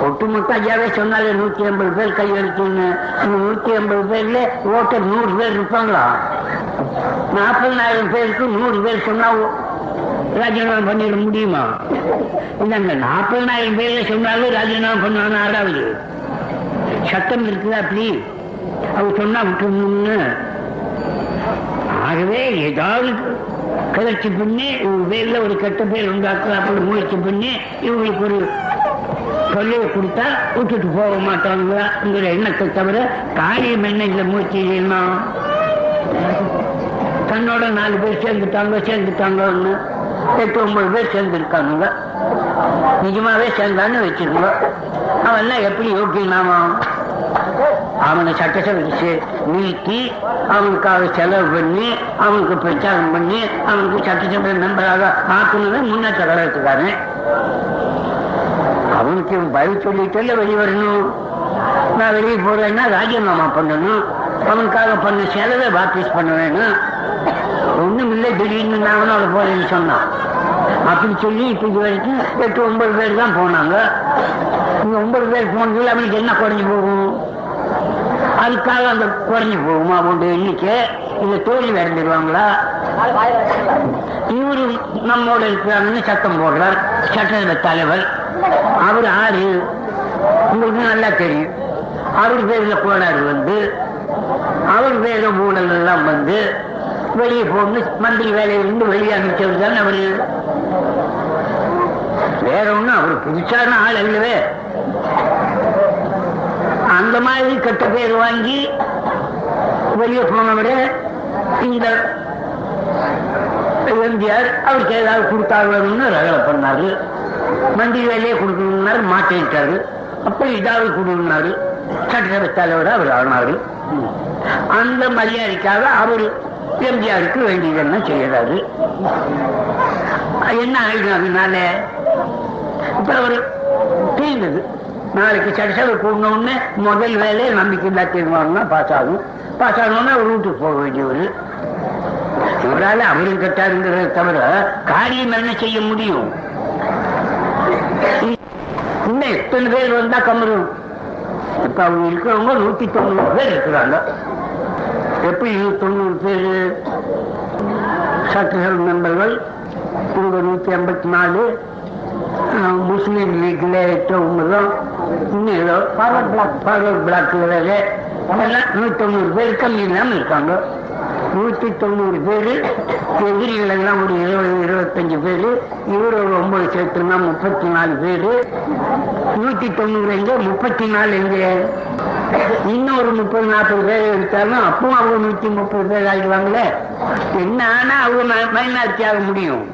ஒட்டுமொத்த ஐயாவே சொன்னாலே நூத்தி ஐம்பது பேர் கையெழுத்துன்னு. இந்த நூத்தி ஐம்பது பேர்ல ஓட்டர் நூறு பேர் இருப்பாங்களா? நாற்பதாயிரம் பேருக்கு நூறு பேர் சொன்னா ராஜினாமா பண்ணிட முடியுமா? இல்லைங்க நாற்பதாயிரம் பேர்ல சொன்னாலும் ராஜினாமா பண்ணுவாங்க ஆறாவது சட்டம் இருக்குதா அப்படி அவர் சொன்னா விட்டுணும்னு ஆகவே ஏதாவது கிளர்ச்சி பண்ணி இவங்க பேர்ல ஒரு கெட்ட பேர் உண்டாக்குறாப்புல முயற்சி பண்ணி இவங்களுக்கு ஒரு தொல்லையை கொடுத்தா விட்டுட்டு போக மாட்டாங்களாங்கிற எண்ணத்தை தவிர காரியம் என்ன இந்த மூச்சு செய்யணும் தன்னோட நாலு பேர் சேர்ந்துட்டாங்க சேர்ந்துட்டாங்கன்னு எட்டு ஒன்பது பேர் சேர்ந்துருக்காங்க நிஜமாவே சேர்ந்தான்னு வச்சிருக்கோம் அவன்லாம் எப்படி யோக்கியனாமா அவனை சட்டசபைக்கு நீக்கி அவனுக்காக செலவு பண்ணி அவனுக்கு பிரச்சாரம் பண்ணி அவனுக்கு சட்டசபை மெம்பராக ஆக்கணும்னு முன்னேற்ற கழகத்துக்காரன். அவனுக்கு பதில் சொல்லிட்டு வெளியே வரணும். நான் வெளியே போறேன்னா ராஜினாமா பண்ணணும். அவனுக்காக பண்ண செலவை வாபீஸ் பண்ண வேணும். ஒண்ணும் இல்லை திடீர்னு நான் அவனோட போறேன்னு சொன்னான். அப்படி சொல்லி இப்ப இது வரைக்கும் எட்டு ஒன்பது பேர் தான் போனாங்க. இந்த ஒன்பது பேர் போனதுல அவனுக்கு என்ன குறைஞ்சு போகும்? அதுக்காக அந்த குறைஞ்சு போகுமா உண்டு எண்ணிக்கை? இந்த தோல்வி இறந்துருவாங்களா இவரு நம்மோட இருக்கிறாங்கன்னு சத்தம் போடுறார். சட்டசபை தலைவர். அவர் ஆறு உங்களுக்கு நல்லா தெரியும். அவர் பேர்ல கோளாறு வந்து அவர் பேர ஊழல் எல்லாம் வந்து வெளியே போகணும். மந்திரி வேலையிலிருந்து வெளியே அனுப்பிச்சவர் தான் அவரு? வேற ஒண்ணும். அவர் புதுசான ஆள் அல்லவே அந்த மாதிரி கெட்ட பேர் வாங்கி வெளியே போனவர இந்த எம்ஜிஆர் அவருக்கு ஏதாவது கொடுத்தாங்கன்னு ரகலை பண்ணாரு. மண்டி வேலையே கொடுக்கணும்னாரு மாட்டேன்ட்டாரு அப்ப இதாவது கொடுனாரு சட்டசபை தலைவர் அவர் ஆனாரு. அந்த மரியாதைக்காக அவர் எம்ஜிஆருக்கு வேண்டியதெல்லாம் செய்யறாரு? என்ன ஆயிடும் அதனால இப்ப அவர் தீர்ந்தது நாளைக்கு சட்டசபை உடனே முதல் வேலையை நம்பிக்கை இல்லா தீர்மானம்னா பாஸ் ஆகும் பாஸ் ஆகணும்னா அவர் வீட்டுக்கு போக வேண்டியவர். இவரால அவரும் கட்டாருங்கிறத தவிர காரியம் என்ன செய்ய முடியும்? இன்னும் எத்தனை பேர் வந்தா கமரும்? இப்ப அவங்க இருக்கிறவங்க நூத்தி தொண்ணூறு பேர் இருக்கிறாங்க. எப்படி தொண்ணூறு பேர்? சட்டசபை மெம்பர்கள் இவங்க நூத்தி ஐம்பத்தி நாலு. முஸ்லீம் லீக்ல எட்டு ஒன்பதும் இன்னும் ஏதோ ஃபார்வர்ட் பிளாக் ஃபார்வர்ட் பிளாக்ல வேற நூத்தி தொண்ணூறு பேர் கம்மி இல்லாம இருக்காங்க நூத்தி தொண்ணூறு பேரு எதிரிகள் எல்லாம் ஒரு இருபது இருபத்தஞ்சு பேரு இவர் ஒரு ஒன்பது சேர்த்துனா முப்பத்தி நாலு பேரு. நூத்தி தொண்ணூறு எங்க முப்பத்தி நாலு எங்க? இன்னும் ஒரு முப்பது நாற்பது பேர் எடுத்தாலும் அப்பவும் அவங்க நூத்தி முப்பது பேர் ஆயிடுவாங்களே. என்ன ஆனா அவங்க மைனாரிட்டி ஆக முடியும்.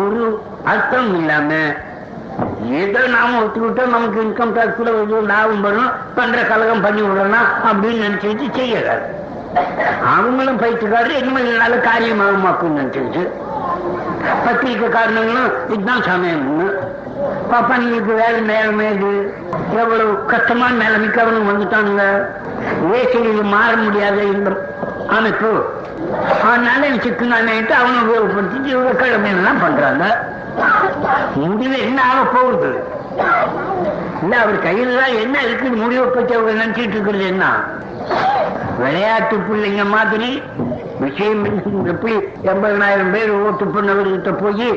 ஒரு அர்த்தம் இல்லாம ஏதோ நாம ஒத்துக்கிட்டோம் நமக்கு இன்கம் டாக்ஸ்ல ஒரு லாபம் வரும். பண்ற கலகம் பண்ணி விடலாம் அப்படின்னு நினைச்சிட்டு செய்யறாரு. அவங்களும் பயிற்சிக்காரர் இனிமேல் நல்ல காரியமாகுமாக்குன்னு நினைச்சிட்டு. பத்திரிக்கை காரணங்களும் இதுதான் சமயம்னு பாப்பா நீங்களுக்கு வேலை நேரமே இது எவ்வளவு கஷ்டமான நிலைமைக்கு அவங்க வந்துட்டானுங்க. வேசையில் மாற முடியாத இந்த அனுப்பு. அதனால சிக்கனானேட்டு அவனை உபயோகப்படுத்தி இவங்க கிழமையெல்லாம் பண்றாங்க. முடிவு என்ன ஆக போகுது? இல்ல அவர் கையில தான் என்ன இருக்கு முடிவை பற்றி அவங்க நினைச்சிட்டு இருக்கிறது என்ன? விளையாட்டு பிள்ளைங்க மாதிரி விஷயம் எப்படி எண்பதனாயிரம் பேர் ஓட்டு பண்ணவர்கிட்ட போய்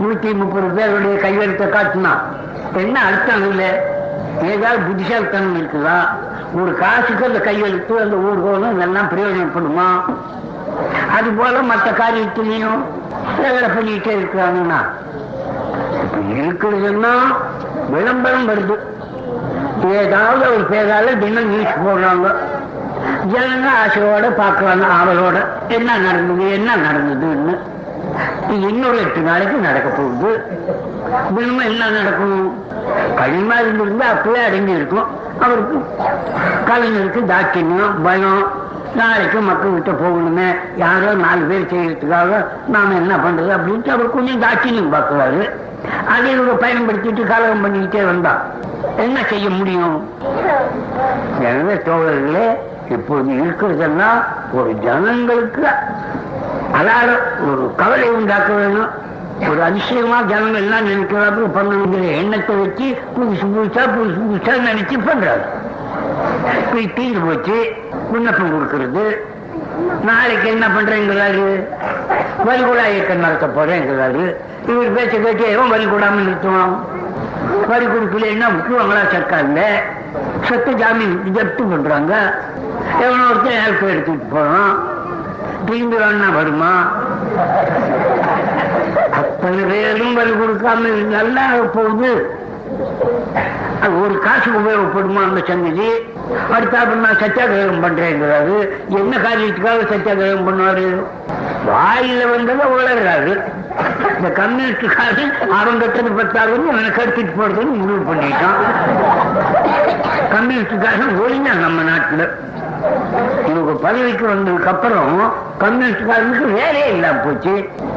நூத்தி முப்பது பேருடைய கையெழுத்தை காட்டினா என்ன அர்த்தம் இல்லை ஏதாவது புத்திசாலித்தனம் இருக்குதா? ஒரு காசுக்கு அந்த கையெழுத்து அந்த ஊர்கோலம் இதெல்லாம் பிரயோஜனப்படுமா அது போல மற்ற காரியத்திலையும் வேலை பண்ணிக்கிட்டே இருக்கிறாங்கன்னா இருக்கிறதுன்னா விளம்பரம் வருது. ஏதாவது ஒரு பேரால தினம் நியூஸ் போடுறாங்க. ஜனங்க ஆசையோட பார்க்கறாங்க ஆவலோட. என்ன நடந்தது என்ன நடந்ததுன்னு. இன்னொரு எட்டு நாளைக்கு நடக்க போகுது. தினமும் என்ன நடக்கும்? களிமா இருந்திருந்தா அப்பவே அடங்கி இருக்கும். அவருக்கு கலைஞருக்கு தாட்சியம் பயம். நாளைக்கு மக்கள் கிட்ட போகணுமே. யாரோ நாலு பேர் செய்யறதுக்காக நாம என்ன பண்றது அப்படின்ட்டு அவர் கொஞ்சம் தாட்சியம் பார்க்குறாரு அதை இவங்க பயன்படுத்திட்டு கலகம் பண்ணிக்கிட்டே வந்தா என்ன செய்ய முடியும்? எனவே தோழர்களே இப்போது இருக்கிறதெல்லாம் ஒரு ஜனங்களுக்கு அலாரம் ஒரு கவலை உண்டாக்க வேணும். ஒரு அதிசயமா ஜனங்கள் எல்லாம் நினைக்கிறாப்புல பண்ணணுங்கிற எண்ணத்தை வச்சு புதுசு புதுசா புதுசு புதுசா நினைச்சு பண்றாரு தீர்ந்து போச்சு விண்ணப்பம் கொடுக்கறது. நாளைக்கு என்ன பண்றேங்கிறாரு வரிகுடா இயக்கம் நடத்த போறேங்கிறாரு இவர் பேச்ச கேட்டு எவன் வரி கூடாம நிறுத்துவான் வரி கொடுக்கலன்னா விட்டுருவாங்களா சர்க்கார்ல? சொத்து ஜாமீன் ஜப்தி பண்றாங்க. எவனோ ஒருத்தன் ஹெல்ப் எடுத்துட்டு போறான்? திரும்பி வேணா வருமா? அத்தனை பேரும் வரி கொடுக்காம நல்லா போகுது. அது ஒரு காசு உபயோகப்படுமா அந்த சங்கதி? அடுத்தாப்புல நான் சத்தியாகிரகம் பண்றேங்கிறாரு. என்ன காரியத்துக்காக சத்தியாகிரகம் பண்ணுவாரு? வாயில வந்ததை உளறாரு. இந்த கம்யூனிஸ்டுக்காரன் காசு ஆரம்பத்தில் பத்தாவது எனக்கு எடுத்துட்டு போறதுன்னு முடிவு பண்ணிட்டான். கம்யூனிஸ்டுக்காரன் ஒழிஞ்சா நம்ம நாட்டுல. பதவிக்கு வந்ததுக்கு அப்புறம் கம்யூனிஸ்ட்காரனுக்கு வேலையே இல்லாம போச்சு.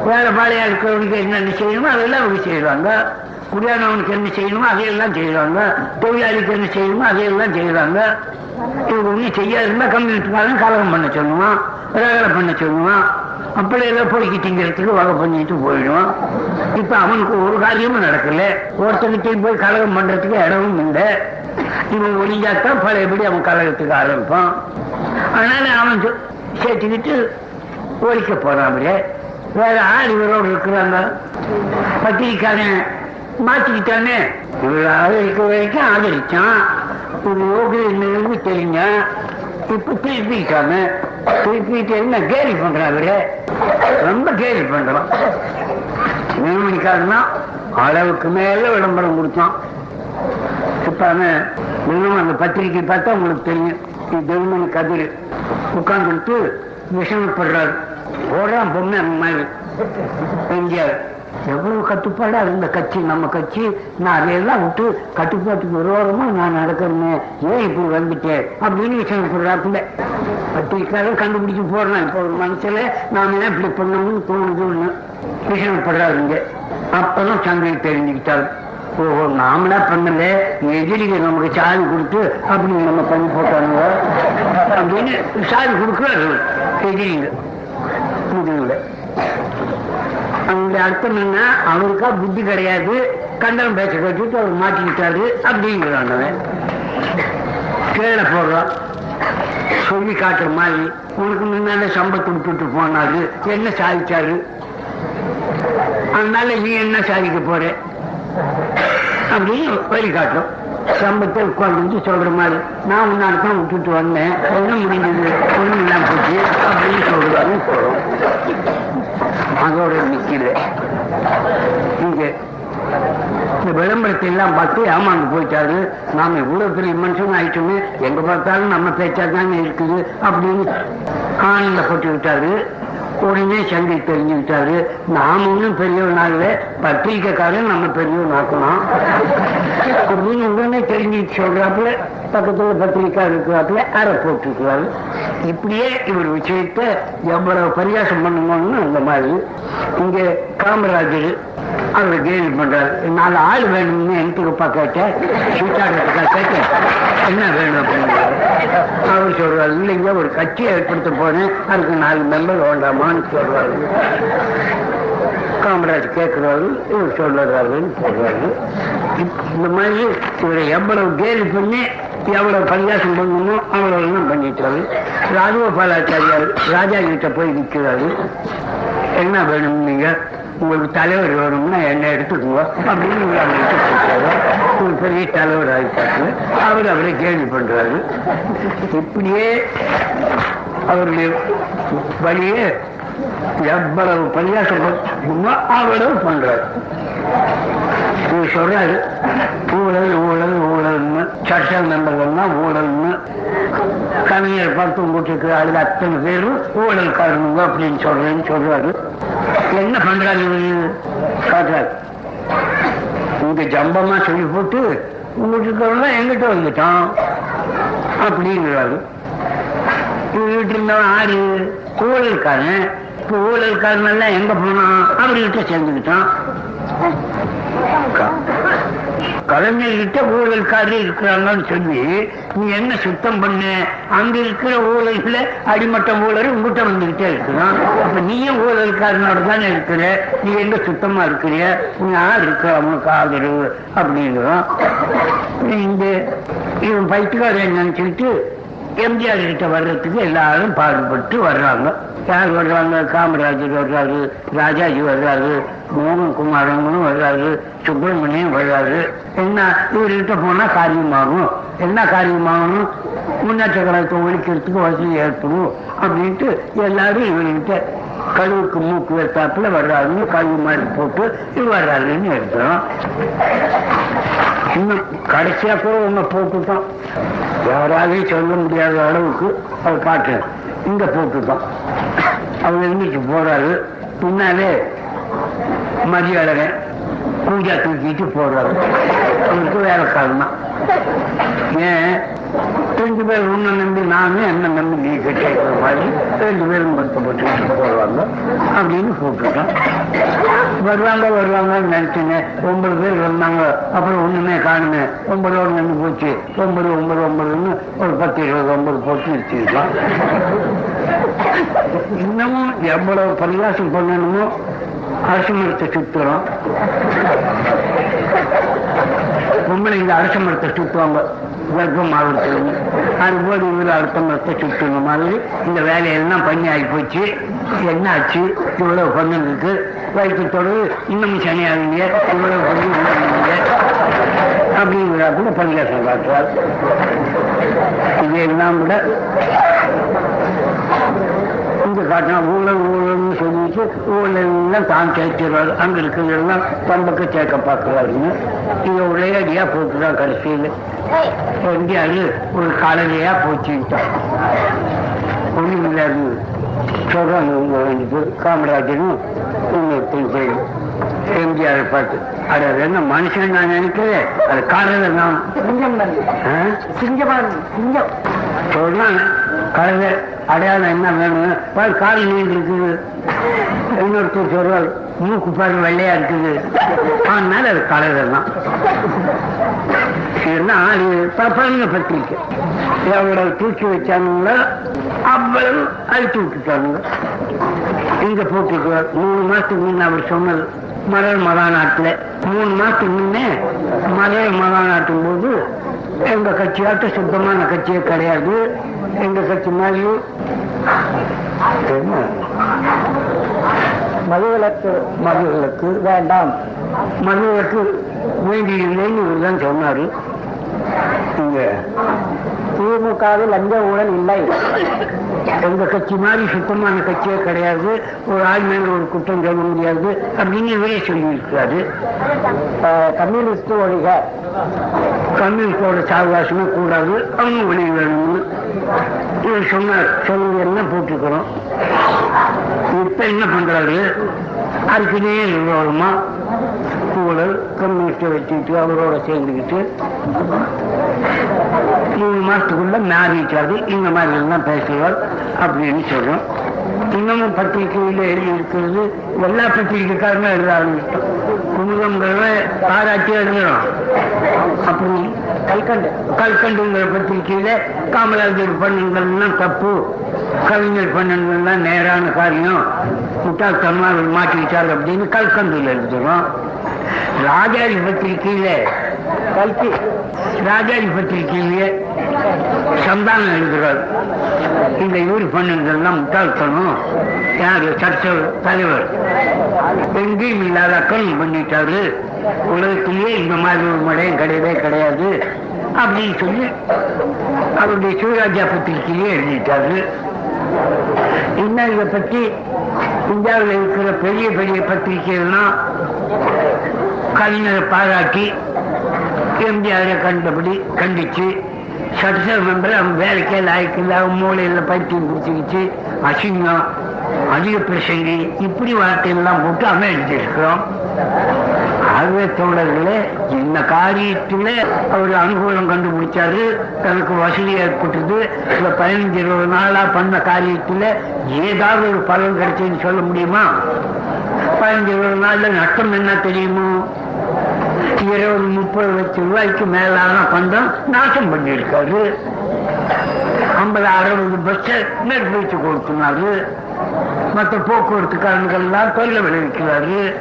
வேலை பாளையாளுக்கு என்னென்ன செய்யணுமோ அதெல்லாம் அவங்க செய்வாங்க. குடியானவனுக்கு என்ன செய்யணுமோ அதையெல்லாம் செய்வாங்க. தொழிலாளிக்கு என்ன செய்யணுமோ அதையெல்லாம் செய்வாங்க. இது ஒன்றும் செய்யாதுன்னா கம்யூனிஸ்ட்காரன் கலகம் பண்ண சொல்லுவான் ரகலை பண்ண சொல்லுவான். அப்படி ஏதோ பொறுக்கி திங்கிறதுக்கு வகை பண்ணிட்டு போயிடுவான். இப்ப அவனுக்கு ஒரு காரியமும் நடக்கல. ஒருத்தங்கிட்டையும் போய் கலகம் பண்றதுக்கு இடமும் இல்லை. இவன் ஒளிஞ்சாத்தான் பழையபடி அவன் கலகத்துக்கு ஆரம்பிப்பான். அதனால அவன் சேர்த்துக்கிட்டு ஒழிக்க போறான் அப்படியே வேற ஆள் இவரோடு இருக்கிறாங்க பத்திரிக்காரன் மாத்திக்கிட்டானே? இவர் ஆதரிக்க வரைக்கும் ஆதரிச்சான். ஒரு யோகி என்னன்னு தெரிஞ்ச இப்ப திருப்பிட்டாங்க திருப்பிட்டு என்ன கேலி பண்றான் அவரு ரொம்ப கேலி பண்றான். நியமனிக்காரனா அளவுக்கு மேல விளம்பரம் கொடுத்தான். இப்ப அவன் இன்னும் அந்த பத்திரிக்கை பார்த்தா உங்களுக்கு தெரியும். தெய்வமணி கதிர். உட்கார்ந்துட்டு விஷமப்படுறாரு. போடுறான் பொண்ணு மாதிரி. எம்ஜிஆர் எவ்வளவு கட்டுப்பாடா இருந்த கட்சி நம்ம கட்சி? நான் அதையெல்லாம் விட்டு கட்டுப்பாட்டுக்கு விரோதமா நான் நடக்கிறேன்னு ஏன் இப்படி வந்துட்டேன் அப்படின்னு விஷயம் சொல்றாப்புல பத்திரிக்கையாளர் கண்டுபிடிச்சு போடுறேன். இப்போ ஒரு மனசுல நாம ஏன் இப்படி பண்ணணும்னு தோணுதுன்னு விஷயப்படுறாருங்க அப்பதான் சங்கை தெரிஞ்சுக்கிட்டாரு. ஓஹோ பண்ணல எதிரிக நமக்கு சாவி கொடுத்து அப்படின்னு நம்ம பண்ணி போட்டானுங்க. அப்படின்னு சாவி கொடுக்குறாரு எதிரிங்க முதுகுல அந்த அர்த்தம் என்ன அவருக்கா புத்தி கிடையாது கண்டனம் பேச கட்டிட்டு அவர் மாட்டிக்கிட்டாரு அப்படிங்கிறான் அவன். கீழே போடுறான் சொல்லி காட்டுற மாதிரி உனக்கு முன்னால சம்பளம் கொடுத்துட்டு போனாரு என்ன சாதிச்சாரு? அதனால நீ என்ன சாதிக்க போற? அப்படின்னு வழி காட்டும் சம்பத்தை உட்கார்ந்து சொல்ற மாதிரி. நான் முன்னாடி தான் விட்டுட்டு வந்தேன். ஒண்ணும் முடிஞ்சது? ஒண்ணும் இல்லாம போச்சு. அப்படின்னு சொல்றாரு. போறோம் அதோட நிக்கல இங்க இந்த விளம்பரத்தை எல்லாம் பார்த்து ஏமாந்து போயிட்டாரு. நாம இவ்வளவு பெரிய மனுஷன் ஆயிட்டோமே. எங்க பார்த்தாலும் நம்ம பேச்சா தானே இருக்குது அப்படின்னு ஆனந்தப்பட்டு விட்டாரு. உடனே சங்கை தெரிஞ்சுக்கிட்டாரு. நாம ஒன்றும் பெரியவனாகல பத்திரிக்கைக்காரன் நம்ம பெரியவன் ஆக்கணும். அப்படின்னு உடனே தெரிஞ்சு சொல்றாப்புல பக்கத்துல பத்திரிக்கா இருக்கிறாப்புல அரை போட்டுருக்கிறாரு. இப்படியே இவர் விஷயத்த எவ்வளவு பரியாசம் பண்ணணும்னு அந்த மாதிரி. இங்க காமராஜர் அவர் கேள்வி பண்றாரு. நாலு ஆள் வேணும்னு எனக்குப்பா கேட்டேன். சீட்டாடுறதுக்கா கேட்டேன். என்ன வேணும் அப்படின்னு அவர் சொல்றாரு இல்லைங்க ஒரு கட்சியை ஏற்படுத்த போனேன் அதுக்கு நாலு மெம்பர் வேண்டாமான்னு சொல்றாரு. காமராஜ் கேட்கிறாரு இவர் சொல்லுறாருன்னு சொல்றாரு. இந்த மாதிரி இவரை எவ்வளவு கேலி பண்ணி எவ்வளவு பரிகாசம் பண்ணணுமோ அவ்வளவு எல்லாம் பண்ணிட்டாரு. ராஜகோபாலாச்சாரியார் ராஜா கிட்ட போய் நிற்கிறாரு என்ன வேணும் நீங்க? உங்களுக்கு தலைவர் வேணும்னா என்ன எடுத்துக்குங்க அப்படின்னு ஒரு பெரிய தலைவர் ஆகிட்டாரு அவர் அவரை கேள்வி பண்றாரு. இப்படியே அவருடைய வழியே எவ்வளவு பரியாசம் அவ்வளவு பண்றாரு. சொல்றாரு ஊழல் ஊழல் ஊழல்னு. சட்ட நம்பர்கள்னா ஊழல்னு. கவிஞர் பார்த்து உங்களுக்கு அதுல அத்தனை பேரும் ஊழல் காரணங்க அப்படின்னு சொல்றேன்னு சொல்றாரு. என்ன பண்றாரு காட்டுறாரு. இங்க ஜம்பமா சொல்லி போட்டு உங்களுக்கு எங்கிட்ட வந்துட்டான் அப்படிங்கிறாரு. வீட்டு இருந்தவன் ஆறு ஊழல்காரன். இப்ப ஊழல்காரன் எல்லாம் எங்க போனான்? அவர்கிட்ட சேர்ந்துக்கிட்டான். கலைஞர்கிட்ட ஊழல்காரர் இருக்கிறாங்கன்னு சொல்லி நீ என்ன சுத்தம் பண்ண? அங்க இருக்கிற ஊழல்ல அடிமட்ட ஊழல் உங்ககிட்ட வந்துகிட்டே இருக்கிறான். அப்ப நீயும் ஊழல்காரனோட தானே இருக்கிற? நீ எங்க சுத்தமா இருக்கிறிய? நீ யார் இருக்கிற? அவனுக்கு ஆதரவு அப்படிங்கிறான் இந்த இவன் பைத்துக்காரன் நினைச்சுக்கிட்டு எம்ஜிஆர் கிட்ட வர்றதுக்கு எல்லாரும் பாடுபட்டு வர்றாங்க. யார் வர்றாங்க? காமராஜர் வர்றாரு ராஜாஜி வர்றாரு மோகன் குமாரங்களும் வர்றாரு சுப்பிரமணியம் வர்றாரு. என்ன? இவர்கிட்ட போனா காரியமாகும். என்ன காரியமாகணும்? முன்னேற்ற கழகத்தை ஒழிக்கிறதுக்கு வசதி ஏற்படும் அப்படின்ட்டு எல்லாரும் இவர்கிட்ட கழுவுக்கு மூக்கு வைத்தாப்புல வர்றாருன்னு கழுவு மாதிரி போட்டு இது வர்றாருன்னு எடுக்கிறோம். இன்னும் கடைசியா கூட ஒண்ணு போட்டுட்டோம். யாராலையும் சொல்ல முடியாத அளவுக்கு அவர் பாட்டு இங்க போட்டுட்டோம். அவர் இன்னைக்கு போறாரு. பின்னாலே மதியழகன் பூஜா தூக்கிட்டு போறாரு. அவருக்கு வேலைக்காரன் தான் ஏன்? ரெண்டு பேர் உன்னை நம்பி நானும் என்ன நம்பி நீ கட்டிக்கிற மாதிரி ரெண்டு பேரும் வருத்தப்பட்டு போடுவாங்க. அப்படின்னு போட்டுட்டோம் வருவாங்க வருவாங்கன்னு நினைச்சுங்க. ஒன்பது பேர் வந்தாங்க அப்புறம் ஒண்ணுமே காணுமே. ஒன்பதோடு நின்று போச்சு. ஒன்பது ஒன்பது ஒன்பதுன்னு ஒரு பத்து இருபது ஒன்பது போட்டு வச்சிருக்கோம் இன்னமும் எவ்வளவு பரிகாசம் பண்ணணுமோ அரசு மரத்தை சுத்துறோம் பொம்பளைங்க அரச மரத்தை சுத்துவாங்க கர்ப்பம் ஆகிறதுக்கு அதுபோல் இவர் அடுத்த மரத்தை சுத்துன மாதிரி. இந்த வேலையெல்லாம் பண்ணி ஆகி போச்சு. என்ன ஆச்சு இவ்வளவு பண்ணதுக்கு வயிற்றுத்தோடு இன்னும் சனியாகலையே. இவ்வளவு பண்ணி இன்னும் கூட பரிகாசம் காட்டுறார் இதையெல்லாம் கூட இங்க காட்டினா ஊழல் ஊழல் சொல்லிட்டு ஊழல்லாம் தான் சேர்க்கிறாரு அங்க இருக்கிறதெல்லாம் தம்பக்கு சேர்க்க பார்க்கிறாருன்னு இங்க ஒரேடியா போட்டுதான் கடைசியில். எங்கேயாவது ஒரு காலையிலையா போச்சுட்டான் ஒண்ணும் இல்லாது சொல்றாங்க இவங்க வந்துட்டு காமராஜனும் இன்னொருத்தன் சரி எம்ஜிஆர் பார்த்து அது என்ன மனுஷன் நான் நினைக்கிறேன். அது காலையில நான்? சிங்கம் சொல்றாங்க கழுதை அடையாளம் என்ன வேணும்? பாரு கால் நீண்டு இருக்குது இன்னொருத்தர் சொல்றாரு மூக்கு பாரு வெள்ளையா இருக்குது. அதனால அது கழுதை தான் அது ஆளு பத்திரிக்கை எவ்வளவு தூக்கி வச்சானுங்களோ அவ்வளவு அழிச்சு விட்டுட்டானுங்க. இங்க போட்டுக்குவார் மூணு மாசத்துக்கு முன்ன அவர் சொன்னது மலர் மகாநாட்டுல. மூணு மாசத்துக்கு முன்னே மலர் மகாநாட்டும் போது எங்க கட்சியாட்ட சுத்தமான கட்சியே கிடையாது. எங்க கட்சி மாதிரி என்ன? மதுவிலக்கு மதுவிலக்கு வேண்டாம். மதுவிலக்கு வேண்டியதில்லைன்னு இவர் தான் சொன்னாரு. இங்க. திமுகவில் லஞ்ச ஊழல் இல்லை. எங்க கட்சி மாதிரி சுத்தமான கட்சியே கிடையாது. ஒரு ஆள் மேல ஒரு குற்றம் சொல்ல முடியாது அப்படின்னு இவரே சொல்லியிருக்காரு கம்யூனிஸ்ட் ஒழிக. கம்யூனிஸ்டோட சாவகாசமே கூடாது. அவங்க வெளியே வேணும்னு இவர் சொன்னார் சொல்லி எல்லாம் போட்டுக்கிறோம். இப்ப என்ன பண்றாரு? அதுக்குனே வருமா ஊழல் கம்யூனிஸ்டை வச்சுக்கிட்டு அவரோட சேர்ந்துக்கிட்டு மூணு மாசத்துக்குள்ள மாறிட்டாரு இந்த மாதிரி எல்லாம் பேசுவார் அப்படின்னு சொல்றோம். இன்னமும் பத்திரிகையில் எழுதி இருக்கிறது எல்லா பத்திரிகைக்காரனும் எழுத ஆரம்பிச்சிட்டோம் குமுதங்கிறத பாராட்டி எழுதுறோம் அப்படி கல்கண்டு கல்கண்டுங்கிற பத்திரிகையில காமராஜர் பண்ணுங்கள்லாம் தப்பு. கவிஞர் பண்ணுங்கள்லாம் நேரான காரியம். முட்டாள்தனமா அவர் மாட்டிக்கிட்டார் அப்படின்னு கல்கண்டுல எழுதுறோம். ராஜாஜி பத்திரிகையில கல்கி. ராஜாஜி பத்திரிகையிலேயே சந்தானம் எழுதுறார் இந்த இவர் பண்ணதெல்லாம் முட்டாள்தனம்? யாரு சட்ட தலைவர். எங்கேயும் இல்லாத அக்கறம் பண்ணிட்டாரு. உலகத்திலேயே இந்த மாதிரி ஒரு மடையும் கிடையவே கிடையாது. அப்படின்னு சொல்லி அவருடைய சிவராஜா பத்திரிகையிலே எழுதிட்டாரு. இன்னும் இதை பற்றி? இந்தியாவில் இருக்கிற பெரிய பெரிய பத்திரிகைகள்லாம் கலைஞரை பாராட்டி எம்ஜிஆரை கண்டபடி கண்டிச்சு சட்டசபை மெம்பர் அவன் வேலைக்கே லாய்க்கில்ல அவன் மூளையில் பைத்தியம் பிடிச்சிக்கிச்சு அசிங்கம் அதிக பிரசங்கி இப்படி வார்த்தையெல்லாம் போட்டு அவன் எழுதியிருக்கிறோம் ஆகவே தோழர்களே இந்த காரியத்தில் அவர் அனுகூலம் கண்டுபிடிச்சாரு தனக்கு வசதி ஏற்பட்டது. இந்த பதினஞ்சு இருபது நாளா பண்ண காரியத்தில் ஏதாவது ஒரு பலன் கிடைச்சதுன்னு சொல்ல முடியுமா? பதினஞ்சு இருபது நாள்ல நஷ்டம் என்ன தெரியுமோ? இருபது முப்பது லட்சம் ரூபாய்க்கு மேலான பந்தம் நாசம் பண்ணியிருக்காரு. ஐம்பது அறுபது பஸ் நெருப்பிச்சு கொடுத்துனாரு. மற்ற போக்குவரத்துக்காரர்கள்லாம் தொழில விளைவிக்கிறாரு.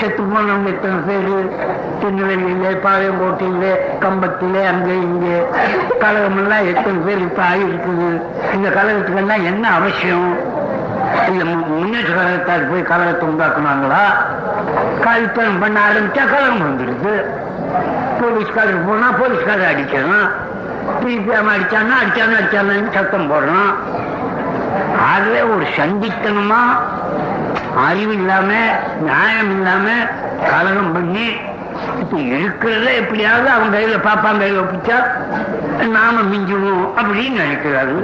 செத்து போனவங்க எத்தனை பேரு திருநெல்வேலியிலே பாளையங்கோட்டையிலே கம்பத்திலே அங்கே இங்கே. கழகமெல்லாம் எத்தனை பேர் இப்ப ஆகியிருக்குது. இந்த கழகத்துக்கெல்லாம் என்ன அவசியம்? இந்த முன்னேற்ற கழகத்தார் போய் கழகத்தை உண்டாக்குனாங்களா? காலித்தனம் பண்ண ஆரம்பிச்சா கலகம் வந்துடுது. போலீஸ்காரர் போனா போலீஸ்காரர் அடிக்கணும் பிபிஎம் அடிச்சானா அடிச்சானா அடிச்சானு சத்தம் போடணும் ஆகவே ஒரு சண்டித்தனமா அறிவு இல்லாம நியாயம் இல்லாம கலகம் பண்ணி இப்ப இருக்கிறத எப்படியாவது அவன் கையில பாப்பான் கையில ஒப்பிச்சா நாம மிஞ்சுவோம் அப்படின்னு நினைக்கிறாரு.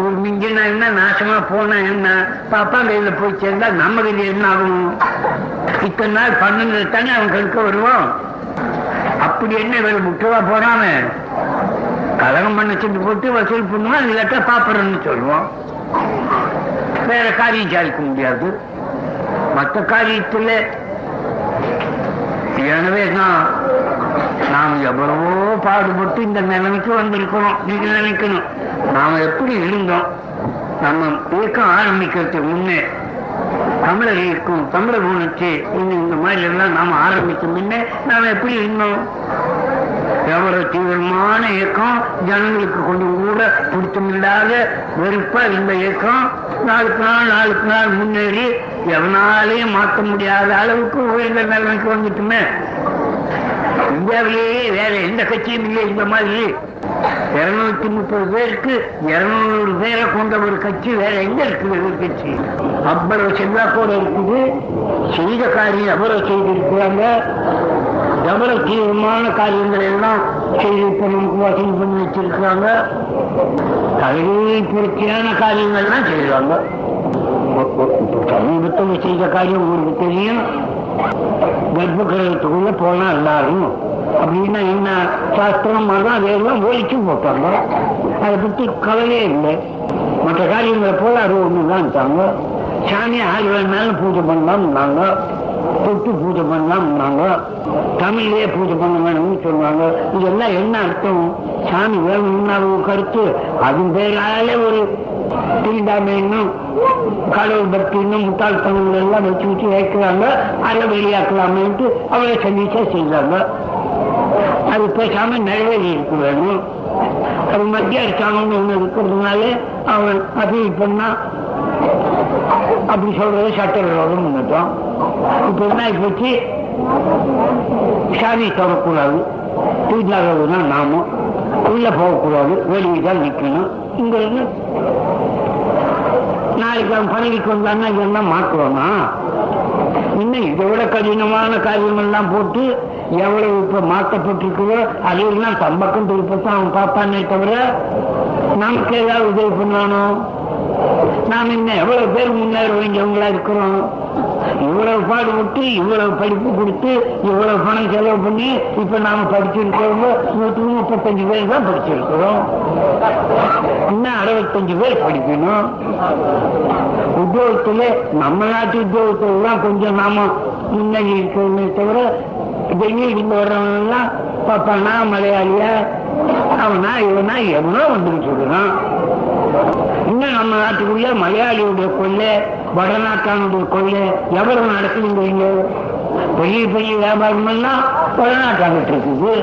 ஒரு மிஞ்சினா என்ன நாசமா போனா என்ன பாப்பான் கையில போய் சேர்ந்தா நம்ம கையில என்ன ஆகும்? இத்தனை நாள் பண்ணுனது தானே அவன் கழுக்க வருவான் அப்படி என்ன இவர் முட்டுவா போறாம? கலகம் பண்ண சொல்லி போட்டு வசூல் பண்ணுவான் இல்லாட்டா பாப்பறன்னு சொல்லுவோம். வேற காரியம் சாதிக்க முடியாது. மற்ற காரியத்தில் எனவே தான் நாம் எவ்வளவோ பாடுபட்டு இந்த நிலைமைக்கு வந்திருக்கிறோம். நீங்க நினைக்கணும். நாம எப்படி இருந்தோம்? நம்ம இயக்கம் ஆரம்பிக்கிறதுக்கு முன்னே தமிழர்களுக்கும் தமிழர் உணர்ச்சி இந்த மாதிரி எல்லாம் நாம ஆரம்பிக்க முன்னே நாம எப்படி இருந்தோம்? எவ்வளவு தீவிரமான இயக்கம் ஜனங்களுக்கு கொஞ்சம் கூட பிடித்தமில்லாத வெறுப்பா இந்த இயக்கம் நாளுக்கு நாள் நாளுக்கு நாள் முன்னேறி எவனாலையும் மாற்ற முடியாத அளவுக்கு உயர்ந்த நிலைமைக்கு வந்துட்டுமே. இந்தியாவிலேயே வேற எந்த கட்சியும் இல்லை இந்த மாதிரி. இருநூத்தி முப்பது பேருக்கு இருநூறு பேரை கொண்ட ஒரு கட்சி வேற எங்க இருக்குது ஒரு கட்சி? அவ்வளவு செல்வாக்கோட இருக்குது. செய்த காரியம் எவ்வளவு செய்திருக்கிறாங்க. எவ்வளவு தீவிரமான காரியங்களை எல்லாம் செய்து இப்ப நமக்கு வசதி பண்ணி வச்சிருக்கிறாங்க. கல்வி பொருத்தியான காரியங்கள்லாம் செய்வாங்க. சமீபத்தில் செய்த காரியம் உங்களுக்கு தெரியும். கர்ப்ப கிரகத்துக்குள்ள போனா எல்லாரும் அப்படின்னா என்ன? சாஸ்திரம் மதம் அதையெல்லாம் ஒழிச்சு போட்டாங்க. அதை பற்றி கவலையே இல்லை. மற்ற காரியங்களை போல அது ஒண்ணுதான் சாமி ஆறு வேணாலும் பூஜை பண்ணலாம்னாங்க தொட்டு பூஜை பண்ணலாம்னாங்க தமிழ்லயே பூஜை பண்ண வேணும்னு சொல்லுவாங்க இதெல்லாம் என்ன அர்த்தம்? சாமி வேணும்னா அவங்க கருத்து. அது பேராலே ஒரு தீண்டாமைன்னும் கடவுள் பக்தின்னும் முட்டாள்தனங்கள் எல்லாம் வச்சு வச்சு வைக்கிறாங்க அதை வெளியாக்கலாமேன்ட்டு அவளை சந்திச்சா செய்வாங்க. அது பேசாம நிறைவேறி இருக்க வேணும். அது மத்திய அரசாங்கம்னு ஒண்ணு இருக்கிறதுனால அவன் அப்பீல் பண்ணா அப்படி சொல்றது சட்டவிரோதம் முன்னட்டும் இப்ப என்ன போச்சு சாமி தொடக்கூடாது. தூஜாகிறதுனா நாமும். உள்ள போகக்கூடாது வெளியே தான் நிற்கணும். இங்க இருந்து நாளைக்கு அவன் பதவிக்கு வந்தான்னா இதெல்லாம் மாற்றுவானா? இன்னும் இதை விட கடினமான காரியமெல்லாம் போட்டு எவ்வளவு இப்ப மாற்றப்பட்டிருக்குதோ அதையெல்லாம் தம்பக்கம் திருப்பத்தான் அவன் பார்ப்பானே தவிர நமக்கு ஏதாவது உதவி பண்ணானோ? நாம் இன்னும் எவ்வளவு பேர் முன்னேற வேண்டியவங்களா இருக்கிறோம்? இவ்வளவு பாடுபட்டு இவ்வளவு படிப்பு கொடுத்து இவ்வளவு பணம் செலவு பண்ணி இப்ப நாம படிச்சிருக்கிறோம் நூத்தி முப்பத்தஞ்சு பேர் தான் படிச்சிருக்கிறோம். இன்னும் அறுபத்தஞ்சு பேர் படிக்கணும்? உத்தியோகத்துல நம்ம நாட்டு உத்தியோகத்துல தான் கொஞ்சம் நாம முன்னணி இருக்கிறோமே தவிர வெளியிருந்து வர்றவங்க எல்லாம் பாப்பானா மலையாளியா? அவனா இவனா எவனோ வந்துட்டு இருக்கிறான் இன்னும் நம்ம நாட்டுக்குள்ள மலையாளியுடைய கொள்ளை வடநாட்டானுடைய கொள்ளை எவ்வளவு நடக்குதுங்கிறீங்க பெரிய பெரிய வியாபாரம் எல்லாம் வடநாட்டாங்கிட்டு இருக்குது.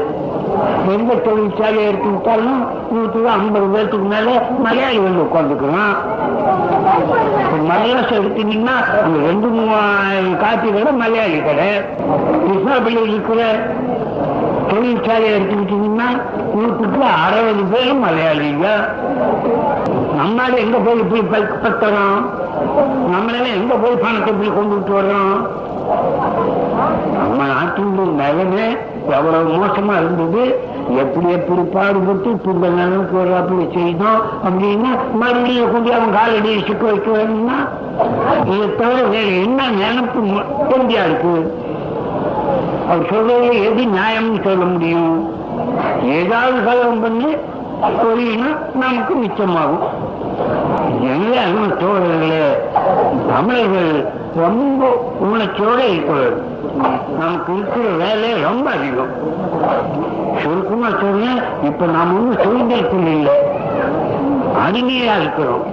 எந்த தொழிற்சாலை எடுத்துக்கிட்டாலும் நூற்றுக்கு ஐம்பது பேர்த்துக்கு மேல மலையாளி வந்து உட்காந்துக்கிறான் மலையாளம் எடுத்தீங்கன்னா அங்க ரெண்டு மூவாயிரம் காப்பி கடை மலையாளி கடை. கிருஷ்ணாப்பள்ளியில் இருக்கிற தொழிற்சாலையை எடுத்துக்கிட்டீங்கன்னா நூற்றுக்கு அறுபது பேரும் மலையாளிங்க. நம்மளால எங்க போய் இப்படி ப- பத்துறோம்? நம்மளால எங்க போய் பணத்தை இப்படி கொண்டுட்டு வர்றோம்? நம்ம நாட்டினுடைய நிலைமை எவ்வளவு மோசமா இருந்தது? எப்படி எப்படி பாடுபட்டு இப்ப இந்த ஒரு அப்படி செய்தோம் அப்படின்னா மறுபடியும் கொண்டு அவன் காலடி சிக்க வைக்க வேணும்னா இதை தவிர வேற என்ன நினைப்பு ம- இந்தியா இருக்கு? அவர் சொல்றதுல எது நியாயம்னு சொல்ல முடியும்? ஏதாவது கலகம் பண்ணி சொல்லினா நமக்கு மிச்சமாகும். எனவே அருமை தோழர்களே தமிழர்கள் ரொம்ப உணர்ச்சியோட இருக்கிறது. நமக்கு இருக்கிற வேலை ரொம்ப அதிகம். சுருக்கமா சொன்னேன் இப்ப நாம ஒன்றும் சுதந்திரத்தில் இல்லை. அடிமையா இருக்கிறோம்.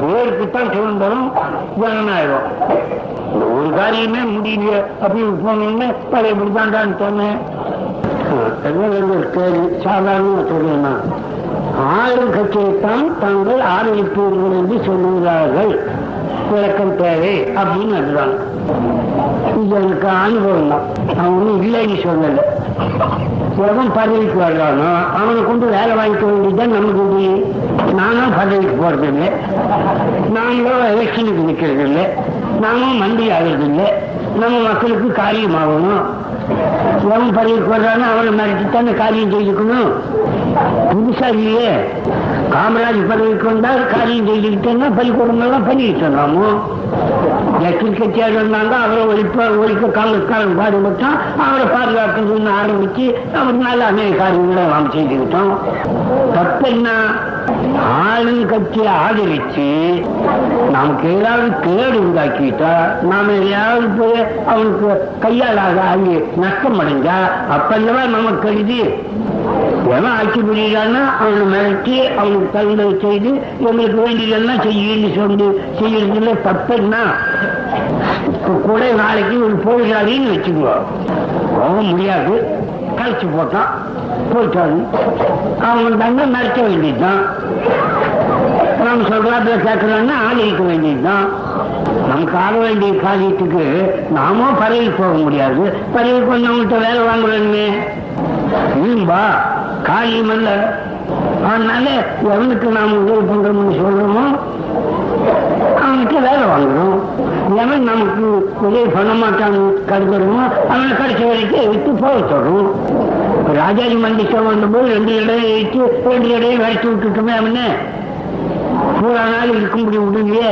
பேருக்குத்தான் சுதந்திரம் ஜனநாயகம். காரியமே முடியல. அப்படின்னு போனோம்னு பழையபடி தாண்டான்னு சொன்னேன். ஒரு கேள்வி? சாதாரண சொல்லுமா ஆளும் கட்சியைத்தான் தாங்கள் ஆதரிப்பீர்கள் என்று சொல்லுகிறார்கள். விளக்கம் தேவை அப்படின்னு அதுதான். இது எனக்கு அனுபவம் தான். நான் ஒன்றும் இல்லைன்னு சொல்லலை. எவன் பதவிக்கு வர்றானோ அவனை கொண்டு வேலை வாங்கிக்க வேண்டியதுதான் நமக்கு இது. நானும் பதவிக்கு போறது இல்லை நாங்களும் எலெக்ஷனுக்கு நிற்கிறது இல்லை நாமும் மந்திரி ஆகிறது இல்லை நம்ம மக்களுக்கு காரியமாகணும் எவன் பதவிக்கு வர்றானோ அவனை மிரட்டித்தானே காரியம் செய்துக்கணும். புதுசா இல்லையே. காமராஜ் பதவிக்கு வந்தால் காரியம் செய்துக்கிட்டேன்னா பள்ளிக்கூடங்கள்லாம் பண்ணிக்கிட்டோம் நாமும் எலெக்ஷன் கட்சியாக இருந்தாங்க அவரை ஒழிப்ப ஒழிக்க காங்கிரஸ்காரன் பாடுபட்டான் அவரை பாதுகாக்கிறதுன்னு ஆரம்பிச்சு அவர் நல்ல அநேக காரியங்களை நாம் செய்துக்கிட்டோம் தப்பென்ன ஆளுங்கட்சியை ஆதரிச்சு நமக்கு ஏதாவது கேடு உண்டாக்கிட்டா நாம ஏதாவது போய் அவனுக்கு கையாளாக ஆகி நஷ்டம் அடைஞ்சா அப்பல்லவா நமக்கு கருதி எவன் ஆட்சி புரியுறான்னா அவனை மிரட்டி அவனுக்கு தகுந்ததை செய்து எங்களுக்கு வேண்டியதெல்லாம் செய்யுன்னு சொல்லி செய்யறதுல தப்புன்னா இப்ப கூட நாளைக்கு ஒரு போயிடாதின்னு வச்சுக்கோ. போக முடியாது. கழிச்சு போட்டான். போயிட்டாரு. அவன் தங்க மிரட்ட வேண்டியதுதான். நம்ம சொல்றாப்புல கேட்கறான்னா ஆதரிக்க வேண்டியதுதான். நமக்கு ஆக வேண்டிய காரியத்துக்கு நாமும் பறவைக்கு போக முடியாது. பதவிக்கு வந்தவங்கள்ட்ட வேலை வாங்க வேணுமே காரியம் அல்ல. அதனால எவனுக்கு நாம் உதவி பண்றோம்னு சொல்றோமோ அவனுக்கு வேலை வாங்கணும். எவன் நமக்கு உதவி பண்ண மாட்டான்னு கருதுறோமோ அவனை கடைசி வரைக்கும் விட்டு போக சொல்றோம். ராஜாஜி மந்திஷம் வந்தபோது ரெண்டு இடையை வைத்து ரெண்டு இடையை வரைச்சு விட்டுட்டுமே அவனு. பூரா நாள் இருக்க முடியும் முடியலையே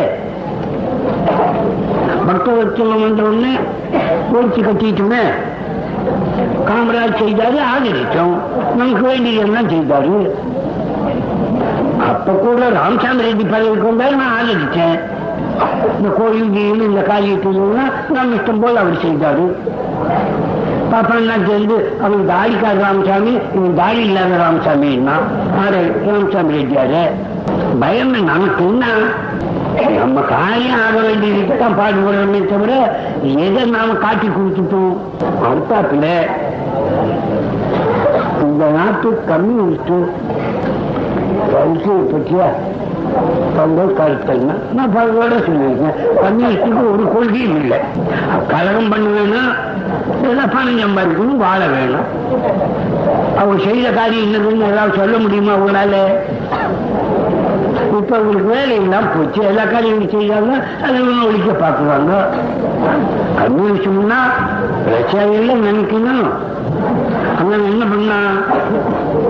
பக்தவச்சலம் வந்த உடனே ஒழிச்சு கட்டிட்டுமே. காமராஜ் செய்தாரு ஆதரித்தோம் நமக்கு வேண்டியதெல்லாம் செய்தாரு. அப்ப கூட ராமசாமி ரெட்டி பதவிக்கு வந்தாரு நான் ஆதரிச்சேன் இந்த கோயில் இந்த காரியத்தையும் நம்ம இஷ்டம் போல அவர் செய்தாரு. பாப்பா சேர்ந்து அவன் தாடிக்கார ராமசாமி இவன் தாடி இல்லாத ராமசாமின்னா ஆறு ராமசாமி ரெட்டியாரு பயம் நமக்கு என்ன? நம்ம காரியம் ஆக வேண்டியதுக்கு தான் பாடுபடுறோமே தவிர எதை நாம காட்டி கொடுத்துட்டோம்? அடுத்தாப்புல இந்த நாட்டு கம்யூனிஸ்ட் கருத்து பற்றியா பங்கு கருத்தல்னா நான் பலரோட சொல்லியிருக்கேன். கம்யூனிஸ்டுக்கு ஒரு கொள்கையும் இல்லை. கழகம் பண்ண வேணும் பணம் சம்பாதிக்கணும் வாழ வேணும். அவங்க செய்த காரியம் என்னதுன்னு ஏதாவது சொல்ல முடியுமா உங்களால? இப்ப உங்களுக்கு வேலையெல்லாம் போச்சு. எல்லா காரியங்களும் செய்யாங்க அதை இவங்க ஒழிக்க பார்க்குறாங்க. கம்யூனிஸ்ட்னா இல்லை நினைக்கணும். அவன் என்ன பண்ணான்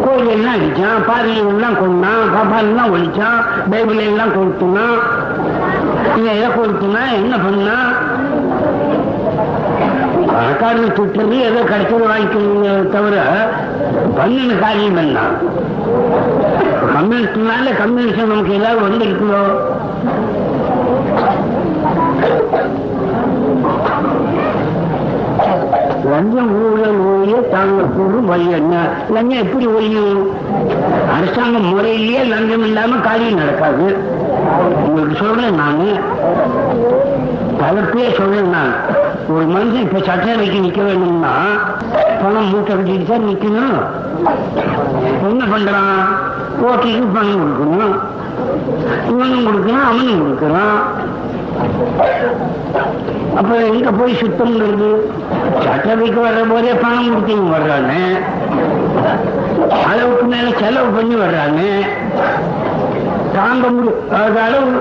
கோயில் எல்லாம் அடிச்சான் பாதையை எல்லாம் கொண்டான் பாப்பா எல்லாம் ஒழிச்சான் பைபிள் எல்லாம் கொடுத்துனான். இதை எதை கொடுத்துனா என்ன பண்ணான் பணக்காரன் திட்டுறது ஏதோ கிடைச்சது வாங்கிக்கணுங்க தவிர பண்ணின காரியம் என்ன? கம்யூனிஸ்ட்னால கம்யூனிஸ்ட் நமக்கு எல்லாரும் வந்திருக்குதோ? லஞ்சம் ஊழல் ஒழிய தாங்கள் கூறும் வழி என்ன? லஞ்சம் எப்படி ஒழியும் அரசாங்க முறையிலேயே லஞ்சம் இல்லாம காரியம் நடக்காது. உங்களுக்கு சொல்றேன் நானு. தலைப்பே சொல்றேன் நான். ஒரு மனுஷன் இப்ப சட்டசபைக்கு நிக்க வேணும்னா பணம் மூட்டை கட்டிட்டு தான் நிக்கணும். என்ன பண்றான்? ஓட்டுக்கு பணம் கொடுக்கணும். இவனும் கொடுக்கணும் அவனும் கொடுக்கறான். அப்ப எங்க போய் சுத்தம்ங்கிறது? சட்டவைக்கு வர்ற போதே பணம் கொடுத்தீங்க வர்றாங்க அளவுக்கு மேல செலவு பண்ணி வர்றாங்க தாங்க முடியும் அளவு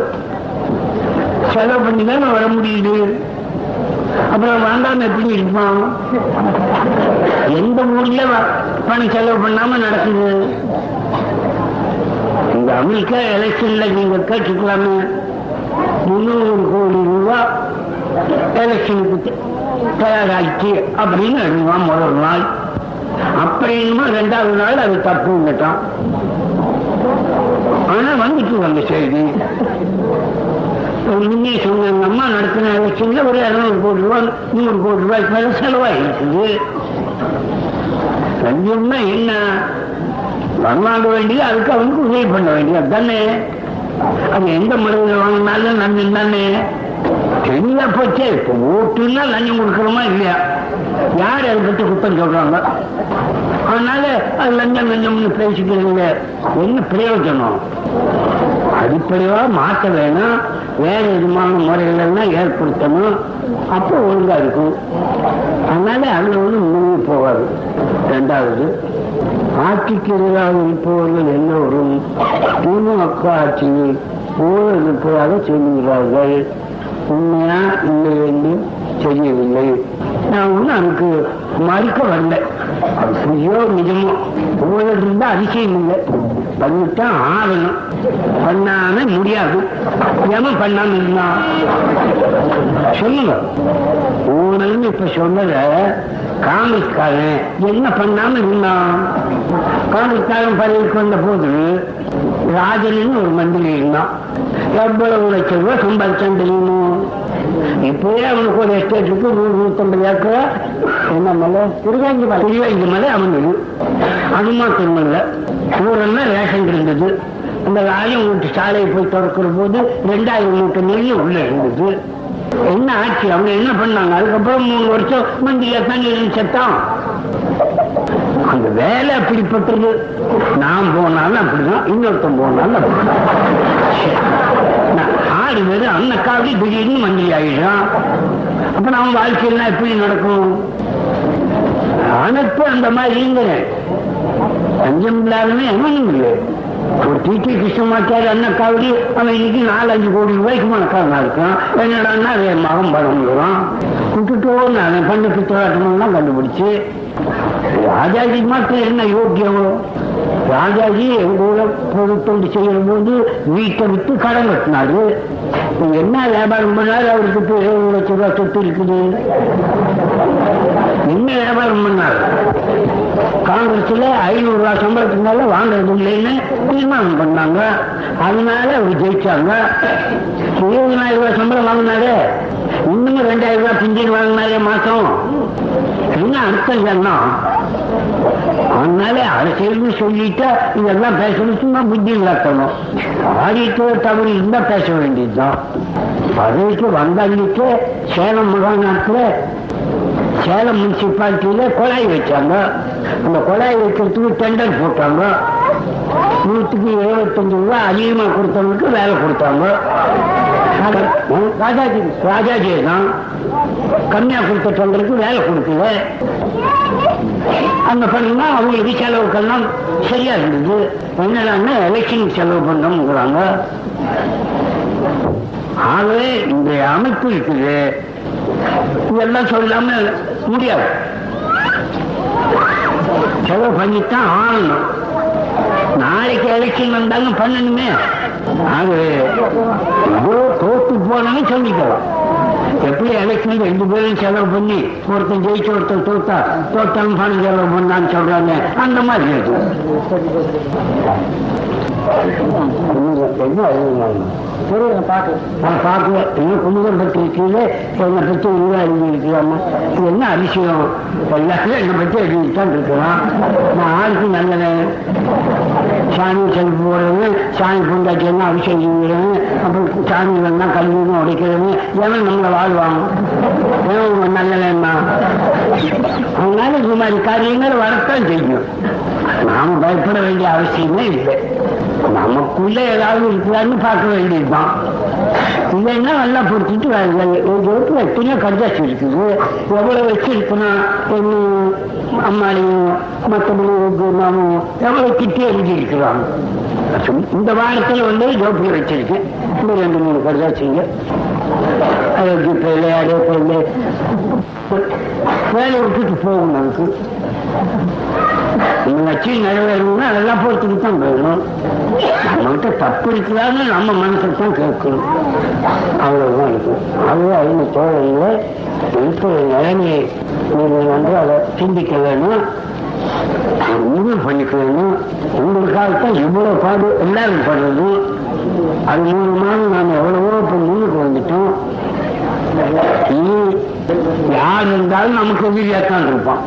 செலவு பண்ணி தானே வர முடியுது. அப்புறம் வேண்டாம் எப்படி இருப்பான் எந்த ஊர்ல பணம் செலவு பண்ணாம நடக்குது? இந்த அமெரிக்கா எலெக்ஷன்ல நீங்க கேட்டுக்கலாமே. முந்நூறு கோடி ரூபா எலெக்ஷனுக்கு தயாராகிச்சு அப்படின்னு அறிவான் முதல் நாள். அப்படின்னு ரெண்டாவது நாள் அது தப்புங்கட்டான் ஆனா வந்துட்டு வந்த செய்தி. முன்னே சொன்ன அம்மா நடத்தின எலெக்ஷன்ல ஒரு இருநூறு கோடி ரூபாய் நூறு கோடி ரூபாய்க்கு மேல செலவாயிருக்குது லஞ்சம்னா என்ன? வாங்க வேண்டியது அதுக்கு அவனுக்கு உதவி பண்ண வேண்டியது. தானே அது எந்த முறையில் வாங்கினாலும் நம்ம தானே? என்ன போச்சே இப்போ ஓட்டுன்னா லஞ்சம் கொடுக்கணுமா இல்லையா? யார் அதை பற்றி குத்தம் சொல்றாங்க? அதனால அது லஞ்சம் லஞ்சம்னு பேசிக்கிறீங்க என்ன பிரயோஜனம்? அடிப்படையா மாற்ற வேணும். வேற விதமான முறைகளெல்லாம் ஏற்படுத்தணும். அப்போ ஒழுங்கா இருக்கும். அதனால அதுல வந்து முழுங்கி போகாது. ரெண்டாவது ஆட்சிக்கு எதிராக இருப்பவர்கள் எல்லோரும் திமுக ஆட்சியில் போல இருப்பதாக சொல்லுகிறார்கள். உண்மையா இல்லை என்று தெரியவில்லை. நான் ஒன்றும் அதுக்கு மறுக்க வரல. அது பொய்யோ நிஜமோ? ஊழல் இருந்தா அதிசயம் இல்லை. பண்ணித்தான் ஆகணும். பண்ணாம முடியாது. ஏன் பண்ணாம இருந்தா? சொல்லுங்க. ஊழல்னு இப்ப சொன்னத காங்கிரஸ்காரன் என்ன பண்ணாம இருந்தான் காங்கிரஸ்காரன் பதவிக்கு வந்த போது ராஜன் ஒரு மந்திரி இருந்தான். எவ்வளவு லட்சம் ரூபாய் சம்பாதிச்சான் தெரியுமோ? இப்பவே அவனுக்கு ஒரு எஸ்டேட் இருக்கு நூறு நூத்தம்பது ஏக்கர் என்ன மலை? திருவாங்கி மலை. திருவாங்கி மலை அவனுக்கு அது மாத்திரம் இல்ல ஊரெல்லாம் ரேஷன் இருந்தது. அந்த ராஜன் வீட்டு சாலையை போய் திறக்கிற போது ரெண்டாயிரம் மூட்டை நெல் உள்ள இருந்தது. என்ன ஆச்சு? அவங்க என்ன பண்ணாங்க? அதுக்கப்புறம் மூணு வருஷம் மந்திரியா தான் செத்தான். அந்த வேலை அப்படிப்பட்டது. நான் போனாலும் அப்படிதான். இன்னொருத்தன் போனாலும் அப்படிதான். ஆறு பேர் அன்னக்காவடி திடீர்னு மந்திரி ஆயிடும் அப்ப நம்ம வாழ்க்கையெல்லாம் எப்படி நடக்கும்? அனுப்பு அந்த மாதிரி இருந்தேன் பஞ்சம் இல்லாதவன் எவனும் இல்லை. ஒரு டிடி கிருஷ்ணமாச்சாரி அன்னக்காவடி அவன் இன்னைக்கு நாலஞ்சு கோடி ரூபாய்க்கு மணக்காரனா இருக்கான். என்னடான்னா அவன் மகம் விடுறான் விட்டுட்டோ நான் பண்ணு பித்தலாட்டமெல்லாம் கண்டுபிடிச்சு ராஜாஜி மாத்திரம் என்ன யோக்கியம்? ராஜாஜி எங்க ஊர பொருத்தொண்டு செய்யற போது வீட்டை விட்டு கடன் கட்டினாரு. என்ன வியாபாரம் பண்ணாரு? அவருக்கு ஏழு லட்சம் ரூபாய் சொத்து இருக்குது. என்ன வியாபாரம் பண்ணாரு? காங்கிரஸ்ல ஐநூறு ரூபாய் சம்பளத்துக்கு மேல வாங்குறது இல்லைன்னு தீர்மானம் பண்ணாங்க. அதனால அவர் ஜெயிச்சாங்க. இருபதாயிரம் ரூபாய் சம்பளம் வாங்கினாரு. இன்னும் ரெண்டாயிரம் ரூபாய் பிஞ்சின் வாங்கினாரே மாசம். என்ன அர்த்தம் சொன்னோம் அதனால அரசியல்னு சொல்லிட்டா இதெல்லாம் பேசணும் சும்மா புத்தி இல்லாக்கணும் ஆடிட்டு தவறு இருந்தா பேச வேண்டியதுதான். பதவிக்கு வந்தாங்களுக்கு சேலம் மாகாணத்துல சேலம் முனிசிபாலிட்டியில குழாய் வச்சாங்க. அந்த குழாய் வைக்கிறதுக்கு டெண்டர் போட்டாங்க. நூற்றுக்கு எழுபத்தஞ்சு ரூபாய் அதிகமா கொடுத்தவங்களுக்கு வேலை கொடுத்தாங்க. ராஜாஜி. ராஜாஜி தான். கம்மியா கொடுத்துட்டவங்களுக்கு வேலை கொடுக்கல. அந்த பண்ணா அவங்களுக்கு செலவுக்கெல்லாம் சரியா இருந்தது. என்னடான்னா எலெக்ஷன் செலவு பண்ணோம்ங்கிறாங்க ஆகவே இந்த அமைப்பு இருக்குது. இதெல்லாம் சொல்லாம முடியாது. செலவு பண்ணித்தான் ஆகணும். நாளைக்கு எலெக்ஷன் வந்தாலும் பண்ணணுமே. ஆகவே தோத்து போனாலும் சொல்லிக்கலாம். எப்படி எலெக்ஷன் ரெண்டு பேரும் செலவு பண்ணி ஒருத்தன் ஜெயிச்சு ஒருத்தன் தோத்தா தோத்தாலும் பணம் செலவு பண்ணான்னு சொல்றாங்க அந்த மாதிரி இருக்கு என்ன அறிவுமாங்க நான் பார்க்கல. இன்னும் குமுதம் பற்றி இருக்கீங்க என்னை பற்றி இங்கே எழுதி இருக்கிறாமா இது என்ன அதிசயம்? எல்லாத்தையும் என்னை பற்றி எழுதிட்டு தான் இருக்கிறான். நான் ஆளுக்கு நல்லவன். சாமி செல்ஃபு போடுறது சாமி பொண்டாட்டி எல்லாம் அபிஷேகம் செய்கிறது அப்புறம் சாமி வேணா கல்வியும் உடைக்கிறது. எவன் நம்மளை வாழ்வாங்க எவன் நல்லவன்மா? அதனால இந்த மாதிரி காரியங்கள் வரத்தான் செய்யும். நாம பயப்பட வேண்டிய அவசியமே இல்லை. நமக்குள்ள ஏதாவது இருக்கிறான்னு பார்க்க வேண்டியது. வேண்டியதுதான் இல்லைன்னா நல்லா பொறுத்துட்டு ஒரு எத்தனையோ கடிதாச்சு இருக்குது. எவ்வளவு வச்சிருக்கணும் என்ன அம்மாளையும் மற்றபடி நாமும் எவ்வளவு திட்டி எழுதி இருக்கிறாங்க. இந்த வாரத்தில் வந்து ஜோப்பில் வச்சிருக்கேன் இன்னும் ரெண்டு மூணு கடிதாச்சுங்க அயோக்கிய பிள்ளை அதே பிள்ளை வேலை விட்டுட்டு போகும் நமக்கு நம்ம நிறைவேறணும்னா அதெல்லாம் பொறுத்துட்டு தான் போகணும். நம்மகிட்ட தப்பு இருக்குதான்னு நம்ம மனசை தான் கேட்கணும். அவ்வளவுதான் இருக்கும் அதுவே அவங்க தோழர்களே இருக்கிற நிலைமையை நீங்கள் வந்து அதை சிந்திக்க வேணும். முடிவு பண்ணிக்க வேணும். உங்களுக்காகத்தான் இவ்வளவு பாடு எல்லாரும் படுறது. அது மூலமாக நாம் எவ்வளவோ இப்போ முன்னுக்கு வந்துட்டோம். இனி யார் இருந்தாலும் நமக்கு எதிரியாத்தான் இருப்பான்.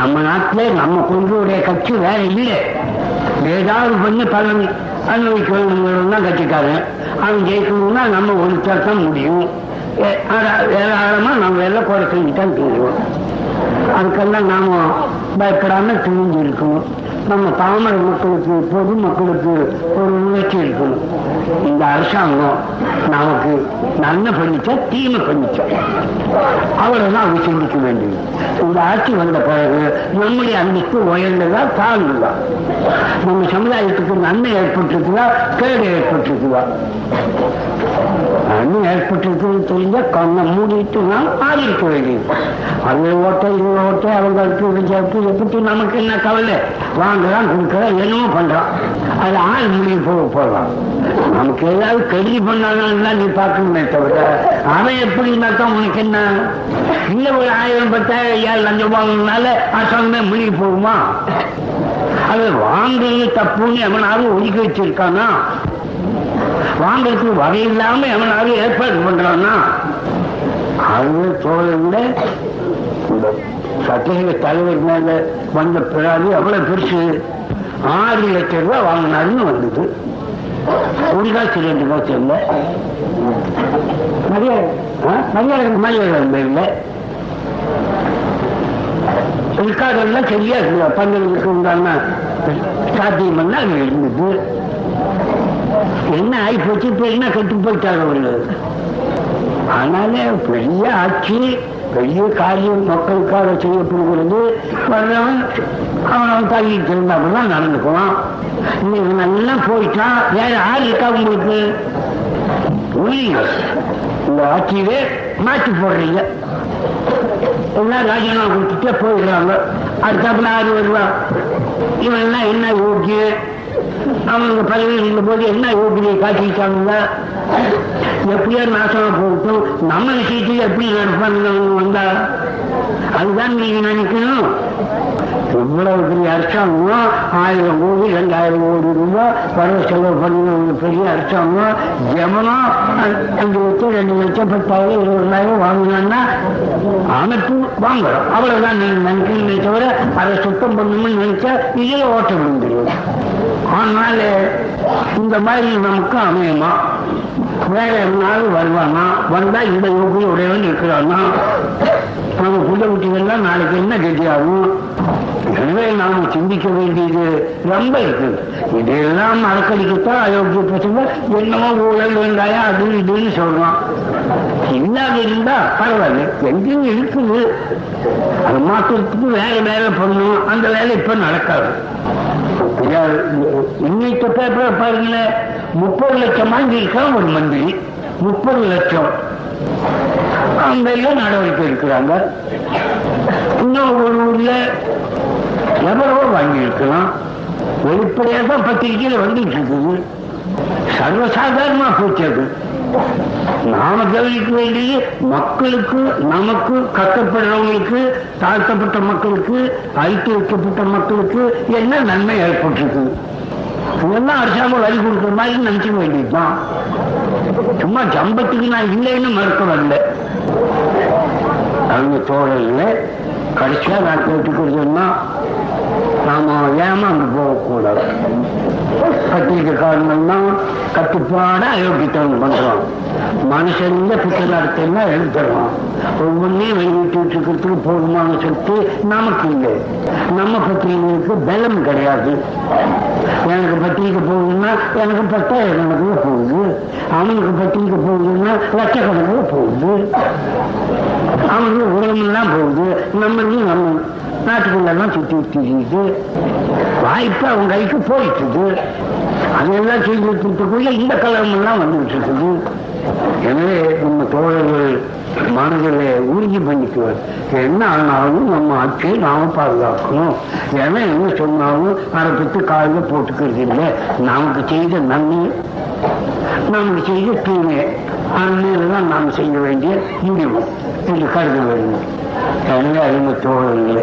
நம்ம நாட்டிலே நம்ம கொண்டுடைய கட்சி வேற இல்லை. ஏதாவது பண்ணி பலன் அனுபவிக்க வேணுங்கிறது தான் கட்சிக்காரன் அவன் ஜெயிக்கணும்னா நம்ம ஒழிச்சா தான் முடியும். ஏராளமா நம்ம எல்லாம் குறை செஞ்சுதான் தீருவோம். அதுக்கெல்லாம் நாம பயப்படாம துணிஞ்சு இருக்கணும். நம்ம பாமர மக்களுக்கு பொது மக்களுக்கு ஒரு உணர்ச்சி இருக்கணும். இந்த அரசாங்கம் நமக்கு நன்மை பண்ணிச்சா தீமை பண்ணிச்சா அவ்வளவுதான் அவங்க சிந்திக்க வேண்டியது. இந்த ஆட்சி வந்த பிறகு நம்முடைய அந்தஸ்து உயர்ந்ததா தாழ்ந்ததா? நம்ம சமுதாயத்துக்கு நன்மை ஏற்பட்டிருக்குதா கேடு ஏற்பட்டிருக்குதா? நன்மை ஏற்பட்டிருக்குன்னு தெரிஞ்சா கண்ணை மூடிட்டு நான் ஆதரிக்க வேண்டியது அது ஓட்ட ஓட்ட அவங்களுக்கு விஜயப்பு இதை நமக்கு என்ன கவலை? வாங்குறான் கொடுக்கலாம் என்னமோ பண்றான் அது ஆள் முடிவு போக போடலாம். நமக்கு ஏதாவது கெடுதி பண்ணாதான் நீ பார்க்கணுமே தவிர அவன் எப்படின்னாக்கா உனக்கு என்ன? இல்ல ஒரு ஆயிரம் பத்தாயிரம் ஐயாயிரம் லஞ்சம் வாங்கினால அரசாங்கமே முடிவு போகுமா? அது வாங்குறது தப்புன்னு எவனாவது ஒதுக்கி வச்சிருக்கானா? வாங்கறதுக்கு வகை இல்லாம எவனாவது ஏற்பாடு பண்றானா? அது தோழர்கள விட சட்டசபை தலைவர் மேல வந்த பிறகு எவ்வளவு பெருசு. ஆறு லட்சம் ரூபாய் வாங்கினாருன்னு வந்தது. ஒரு காசு ரெண்டு காசு இல்லை மரியாதை. மரியாதை மரியாதை இல்லை இருக்காதெல்லாம் சரியா இருக்கு பங்களுக்கு உண்டான சாத்தியம் பண்ணா அது இருந்தது. என்ன ஆகி போச்சு இப்ப என்ன கட்டு போயிட்டாங்க அவர்கள் ஆனாலே பெரிய ஆட்சி. பெரிய காரியம் மக்களுக்காக செய்யப்படுகிறது. வர்றவன் அவன் அவன் தாக்கிட்டு இருந்தாப்பதான் நடந்துக்குவான். இன்னைக்கு நல்லா போயிட்டான் வேற யார் இருக்கா உங்களுக்கு? புரியுங்க இந்த ஆட்சியவே மாற்றி போடுறீங்க. எல்லாம் ராஜினாமா கொடுத்துட்டே போயிடுறாங்க. அடுத்தாப்புல ஆறு வருவான் இவன் எல்லாம் என்ன யோக்கிய அவங்க பதவி இருந்த போது என்ன யோகியை காட்டிட்டாங்க எப்படியோ நாசமா போகட்டும். நம்ம விஷயத்தில் எப்படி நடப்பாங்க வந்தா? அதுதான் நீங்க நினைக்கணும். இவ்வளவு பெரிய அரசாங்கம் ஆயிரம் கோடி ரெண்டாயிரம் கோடி ரூபாய் வரவு செலவு பண்ணின ஒரு பெரிய அரசாங்கம் எவனோ அஞ்சு லட்சம் ரெண்டு லட்சம் பத்தாயிரம் இருபதாயிரம் வாங்கினான்னா அமைப்பு வாங்குறோம் அவ்வளவுதான் நீங்க நினைக்கிறீங்களே தவிர அதை சுத்தம் பண்ணணும்னு நினைச்சா இதே ஓட்ட விழுந்துடும் ஆனால் இந்த மாதிரி நமக்கு அமையுமா? வேற எவனாலும் வருவானா? வந்தா இந்த யோகி உடையவன் இருக்கிறானா? நம்ம புள்ள குட்டிகள்லாம் நாளைக்கு என்ன கதியாகும் எனவே நாம சிந்திக்க வேண்டியது ரொம்ப இருக்குது இதெல்லாம் மறக்கடிக்கத்தான் அயோக்கிய பசங்க என்னமோ ஊழல் வேண்டாயா அது இதுன்னு சொல்றோம் இல்லாத இருந்தா பரவாயில்ல. எங்கேயும் இருக்குது. அது மாற்றத்துக்கு வேற வேலை பண்ணணும். அந்த வேலை இப்ப நடக்காது. இன்னைக்கு பேப்பர் பாருங்களேன் முப்பது லட்சம் வாங்கியிருக்கான் ஒரு மந்திரி. முப்பது லட்சம். அந்த எல்லாம் நடவடிக்கை எடுக்கிறாங்க. இன்னும் ஒரு ஊர்ல எவ்வளவோ வாங்கியிருக்கலாம். வெளிப்படையாக தான் பத்திரிகையில வந்துட்டு இருக்குது. சர்வசாதாரணமா போச்சு அது. நாம கவனிக்க வேண்டிய மக்களுக்கு நமக்கு கட்டப்படுறவங்களுக்கு தாழ்த்தப்பட்ட மக்களுக்கு அழித்து வைக்கப்பட்ட மக்களுக்கு என்ன நன்மை ஏற்பட்டிருக்கு? இதெல்லாம் அரசாங்கம் வரி கொடுக்குற மாதிரி நினைச்சுக்க வேண்டியதுதான். சும்மா ஜம்பத்துக்கு நான் இல்லைன்னு மறுக்க வரல அவங்க தோழல்ல கடைசியா நான் கேட்டுக்கிறதுன்னா ஏமா ஏமாந்து போகக்கூடாது பத்திரிக்கைக்காரங்கள்லாம் கட்டுப்பாட அயோக்கியத்தனம் பண்றோம் மனுஷன் புத்தகத்தெல்லாம் எழுதுறோம் ஒவ்வொன்றையும் வெளியிட்டு இருக்கிறதுக்கு போதுமான சக்தி நமக்கு இல்லை நம்ம பத்திரிகைக்கு பலம் கிடையாது எனக்கு பத்திரிக்கை போகுதுன்னா எனக்கு பத்தாயிரம் கணக்கில் போகுது அவனுக்கு பத்திரிக்கை போகுதுன்னா லட்சக்கணக்கில் போகுது அவனுக்கு உலகமெல்லாம் போகுது நம்மளுக்கு நம்ம நாட்டுக்குள்ளெல்லாம் சுத்தி திரியுது வாய்ப்பு அவங்க கைக்கு போயிட்டுது. அதையெல்லாம் அதெல்லாம் செய்யறதுக்குள்ள இந்த கலகம் வந்துட்டு இருக்குது எனவே நம்ம தோழர்கள் மனதில் உறுதி பண்ணிக்குவார். என்ன ஆனாலும் நம்ம ஆட்சியை நாம பாதுகாக்கணும். ஏன்னா என்ன சொன்னாலும் அதை பற்றி காலையில் போட்டுக்கிறது இல்லை. நமக்கு செய்த நன்மை நமக்கு செய்த தீமை. அந்நிலைதான் நாம் செய்ய வேண்டிய முடிவு. என்று கருத வேண்டும். எனவே அறிந்த தோழர்களே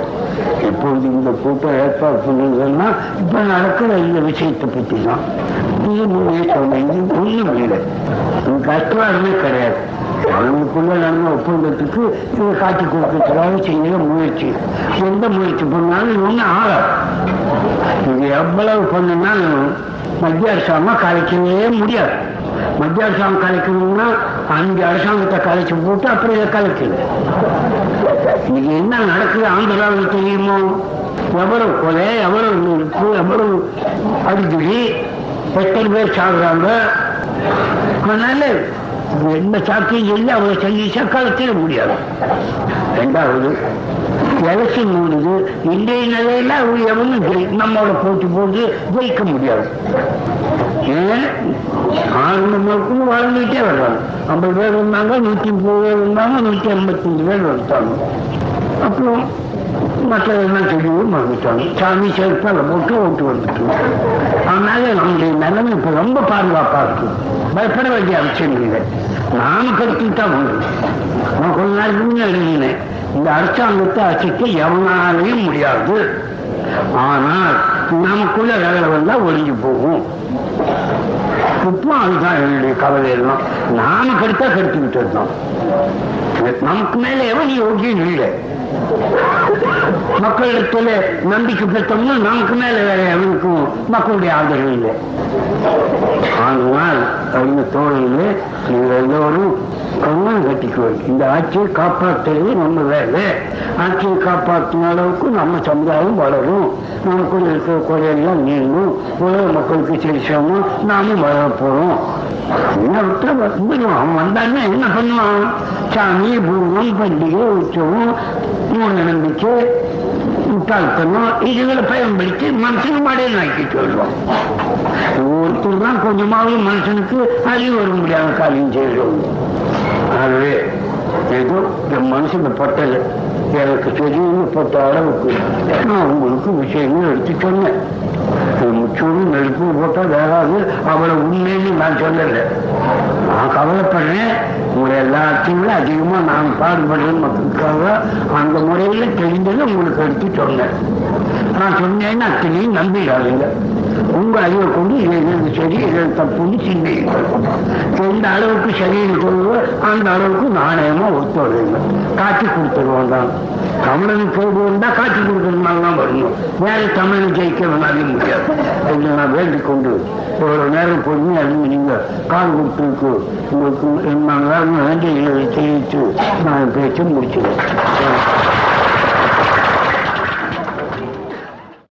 எப்பொழுது இந்த கூட்டம் ஏற்பாடு பண்ணுங்கன்னா இப்ப நடக்கிற இந்த விஷயத்தை பற்றி தான் இது முன்னே சொன்னேன் இது ஒண்ணும் இல்லை கஷ்டமே கிடையாது. அவங்களுக்குள்ள நடந்த ஒப்பந்தத்துக்கு இதை காட்டி கொடுக்கறதுக்காக செய்ய முயற்சி. எந்த முயற்சி பண்ணாலும் இது ஒன்றும் ஆகாது இது எவ்வளவு பண்ணுனாலும் மத்திய அரசாங்கம் கலைக்கவே முடியாது. மத்திய அரசாங்கம் கலைக்கணும்னா அஞ்சு அரசாங்கத்தை கலைச்சு போட்டு அப்புறம் இதை கலைக்குது இன்னைக்கு என்ன நடக்குது? ஆந்திராவில் தெரியுமோ? எவ்வளவு கொலை எவ்வளவு நெருப்பு எவ்வளவு அடிக்கடி எத்தனை பேர் சாகுறாங்க? அதனால எந்த சாக்கையும் சொல்லி அவங்க சந்திச்சா கலைச்சிட முடியாது. ரெண்டாவது எலெக்ஷன் முடியுது இன்றைய நிலையில அவங்க எவனும் நம்மளோட போட்டி போட்டு ஜெயிக்க முடியாது. ஏன்? வளர்ந்துட்டே வர்றாங்க. ஐம்பது பேர் இருந்தாங்க நூற்றி முப்பது பேர் இருந்தாங்க நூற்றி ஐம்பத்தஞ்சு பேர் வந்துட்டாங்க. அப்புறம் மற்றதெல்லாம் சொல்லி மறந்துட்டாங்க சாமி சேர்ப்பால போட்டு ஓட்டு வந்துட்டோம் அதனால நம்முடைய நிலைமை இப்ப ரொம்ப பாதுகாப்பா இருக்கு. பயப்பட வேண்டிய அவசியம் இல்லை. நாம தான் வந்து நான் கொஞ்ச நாளைக்கு முன்னே எழுதினேன். இந்த அரசாங்கத்தை அசைக்க எவனாலையும் முடியாது. ஆனால் நமக்குள்ள வேலை வந்தா ஒழிஞ்சு போகும். இப்போ அதுதான் என்னுடைய கவலை எல்லாம். நாம கெடுத்தா கெடுத்துக்கிட்டு இருந்தோம். நமக்கு மேல எவன் யோகியம் இல்லை. மக்களிடத்துல நம்பிக்கை பெற்றோம்னா நமக்கு மேல வேற எவனுக்கும் மக்களுடைய ஆதரவு இல்லை. ஆனால் அவங்க தோழிலே நீங்கள் எல்லோரும் கண்ணம் கட்டிக்குவோம் இந்த ஆட்சியை காப்பாற்றுறது நம்ம வேலை. ஆட்சியை காப்பாற்றின அளவுக்கு நம்ம சமுதாயம் வளரும். நமக்குள்ள இருக்கிற குறையெல்லாம் நீங்கும். உலக மக்களுக்கு செலுத்தணும் நாமும் வளர என்ன விட்டு அவன் வந்தானே என்ன பண்ணுவான்? சாமி பூர்வம் பண்டிகை உற்சவம் மூணு நம்பிக்கை முட்டாள்தனம் இதுகளை பயன்படுத்தி மனுஷன் மடையில் ஆக்கிட்டு சொல்லுவோம் ஒருத்தர் தான் கொஞ்சமாவது மனுஷனுக்கு அறிவு வர முடியாத காரியம் செய்கிறோம் ஆகவே ஏதோ என் மனசுல பட்டது. எனக்கு தெரியும்னு பட்ட அளவுக்கு நான் உங்களுக்கு விஷயங்கள் எடுத்து சொன்னேன். முச்சூடு நெருப்பு போட்டால் வேகாது. அவளை உண்மைன்னு நான் சொல்லலை. நான் கவலைப்படுறேன். உங்களை எல்லாத்தையும் அதிகமா நான் பாடுபடுறேன் மக்களுக்காக அந்த முறையில தெரிந்ததை உங்களுக்கு எடுத்து சொன்னேன். நான் சொன்னேன்னு அத்தனையும் நம்பிடாதீங்க. உங்க அறிவை கொண்டு இது சரி இது தப்புன்னு சிந்திங்க எந்த அளவுக்கு சரியில் கொள்வோ அந்த அளவுக்கு நாணயமா ஒத்துழைங்க காட்சி கொடுத்துருவோம் தான். தமிழனுக்கு கேள்வி வந்தா காட்சி கொடுக்கறதுனால தான் வரணும். வேற தமிழன் ஜெயிக்க வேணாலும் முடியாது. என்று நான் வேண்டிக் கொண்டு ஒரு நேரம் பொறுமையா இருந்து நீங்க கால் கொடுத்துருக்கு. உங்களுக்கு என்ன வேண்டிய தெரிவித்து நான் பேச்சு முடிச்சுக்கிறேன்.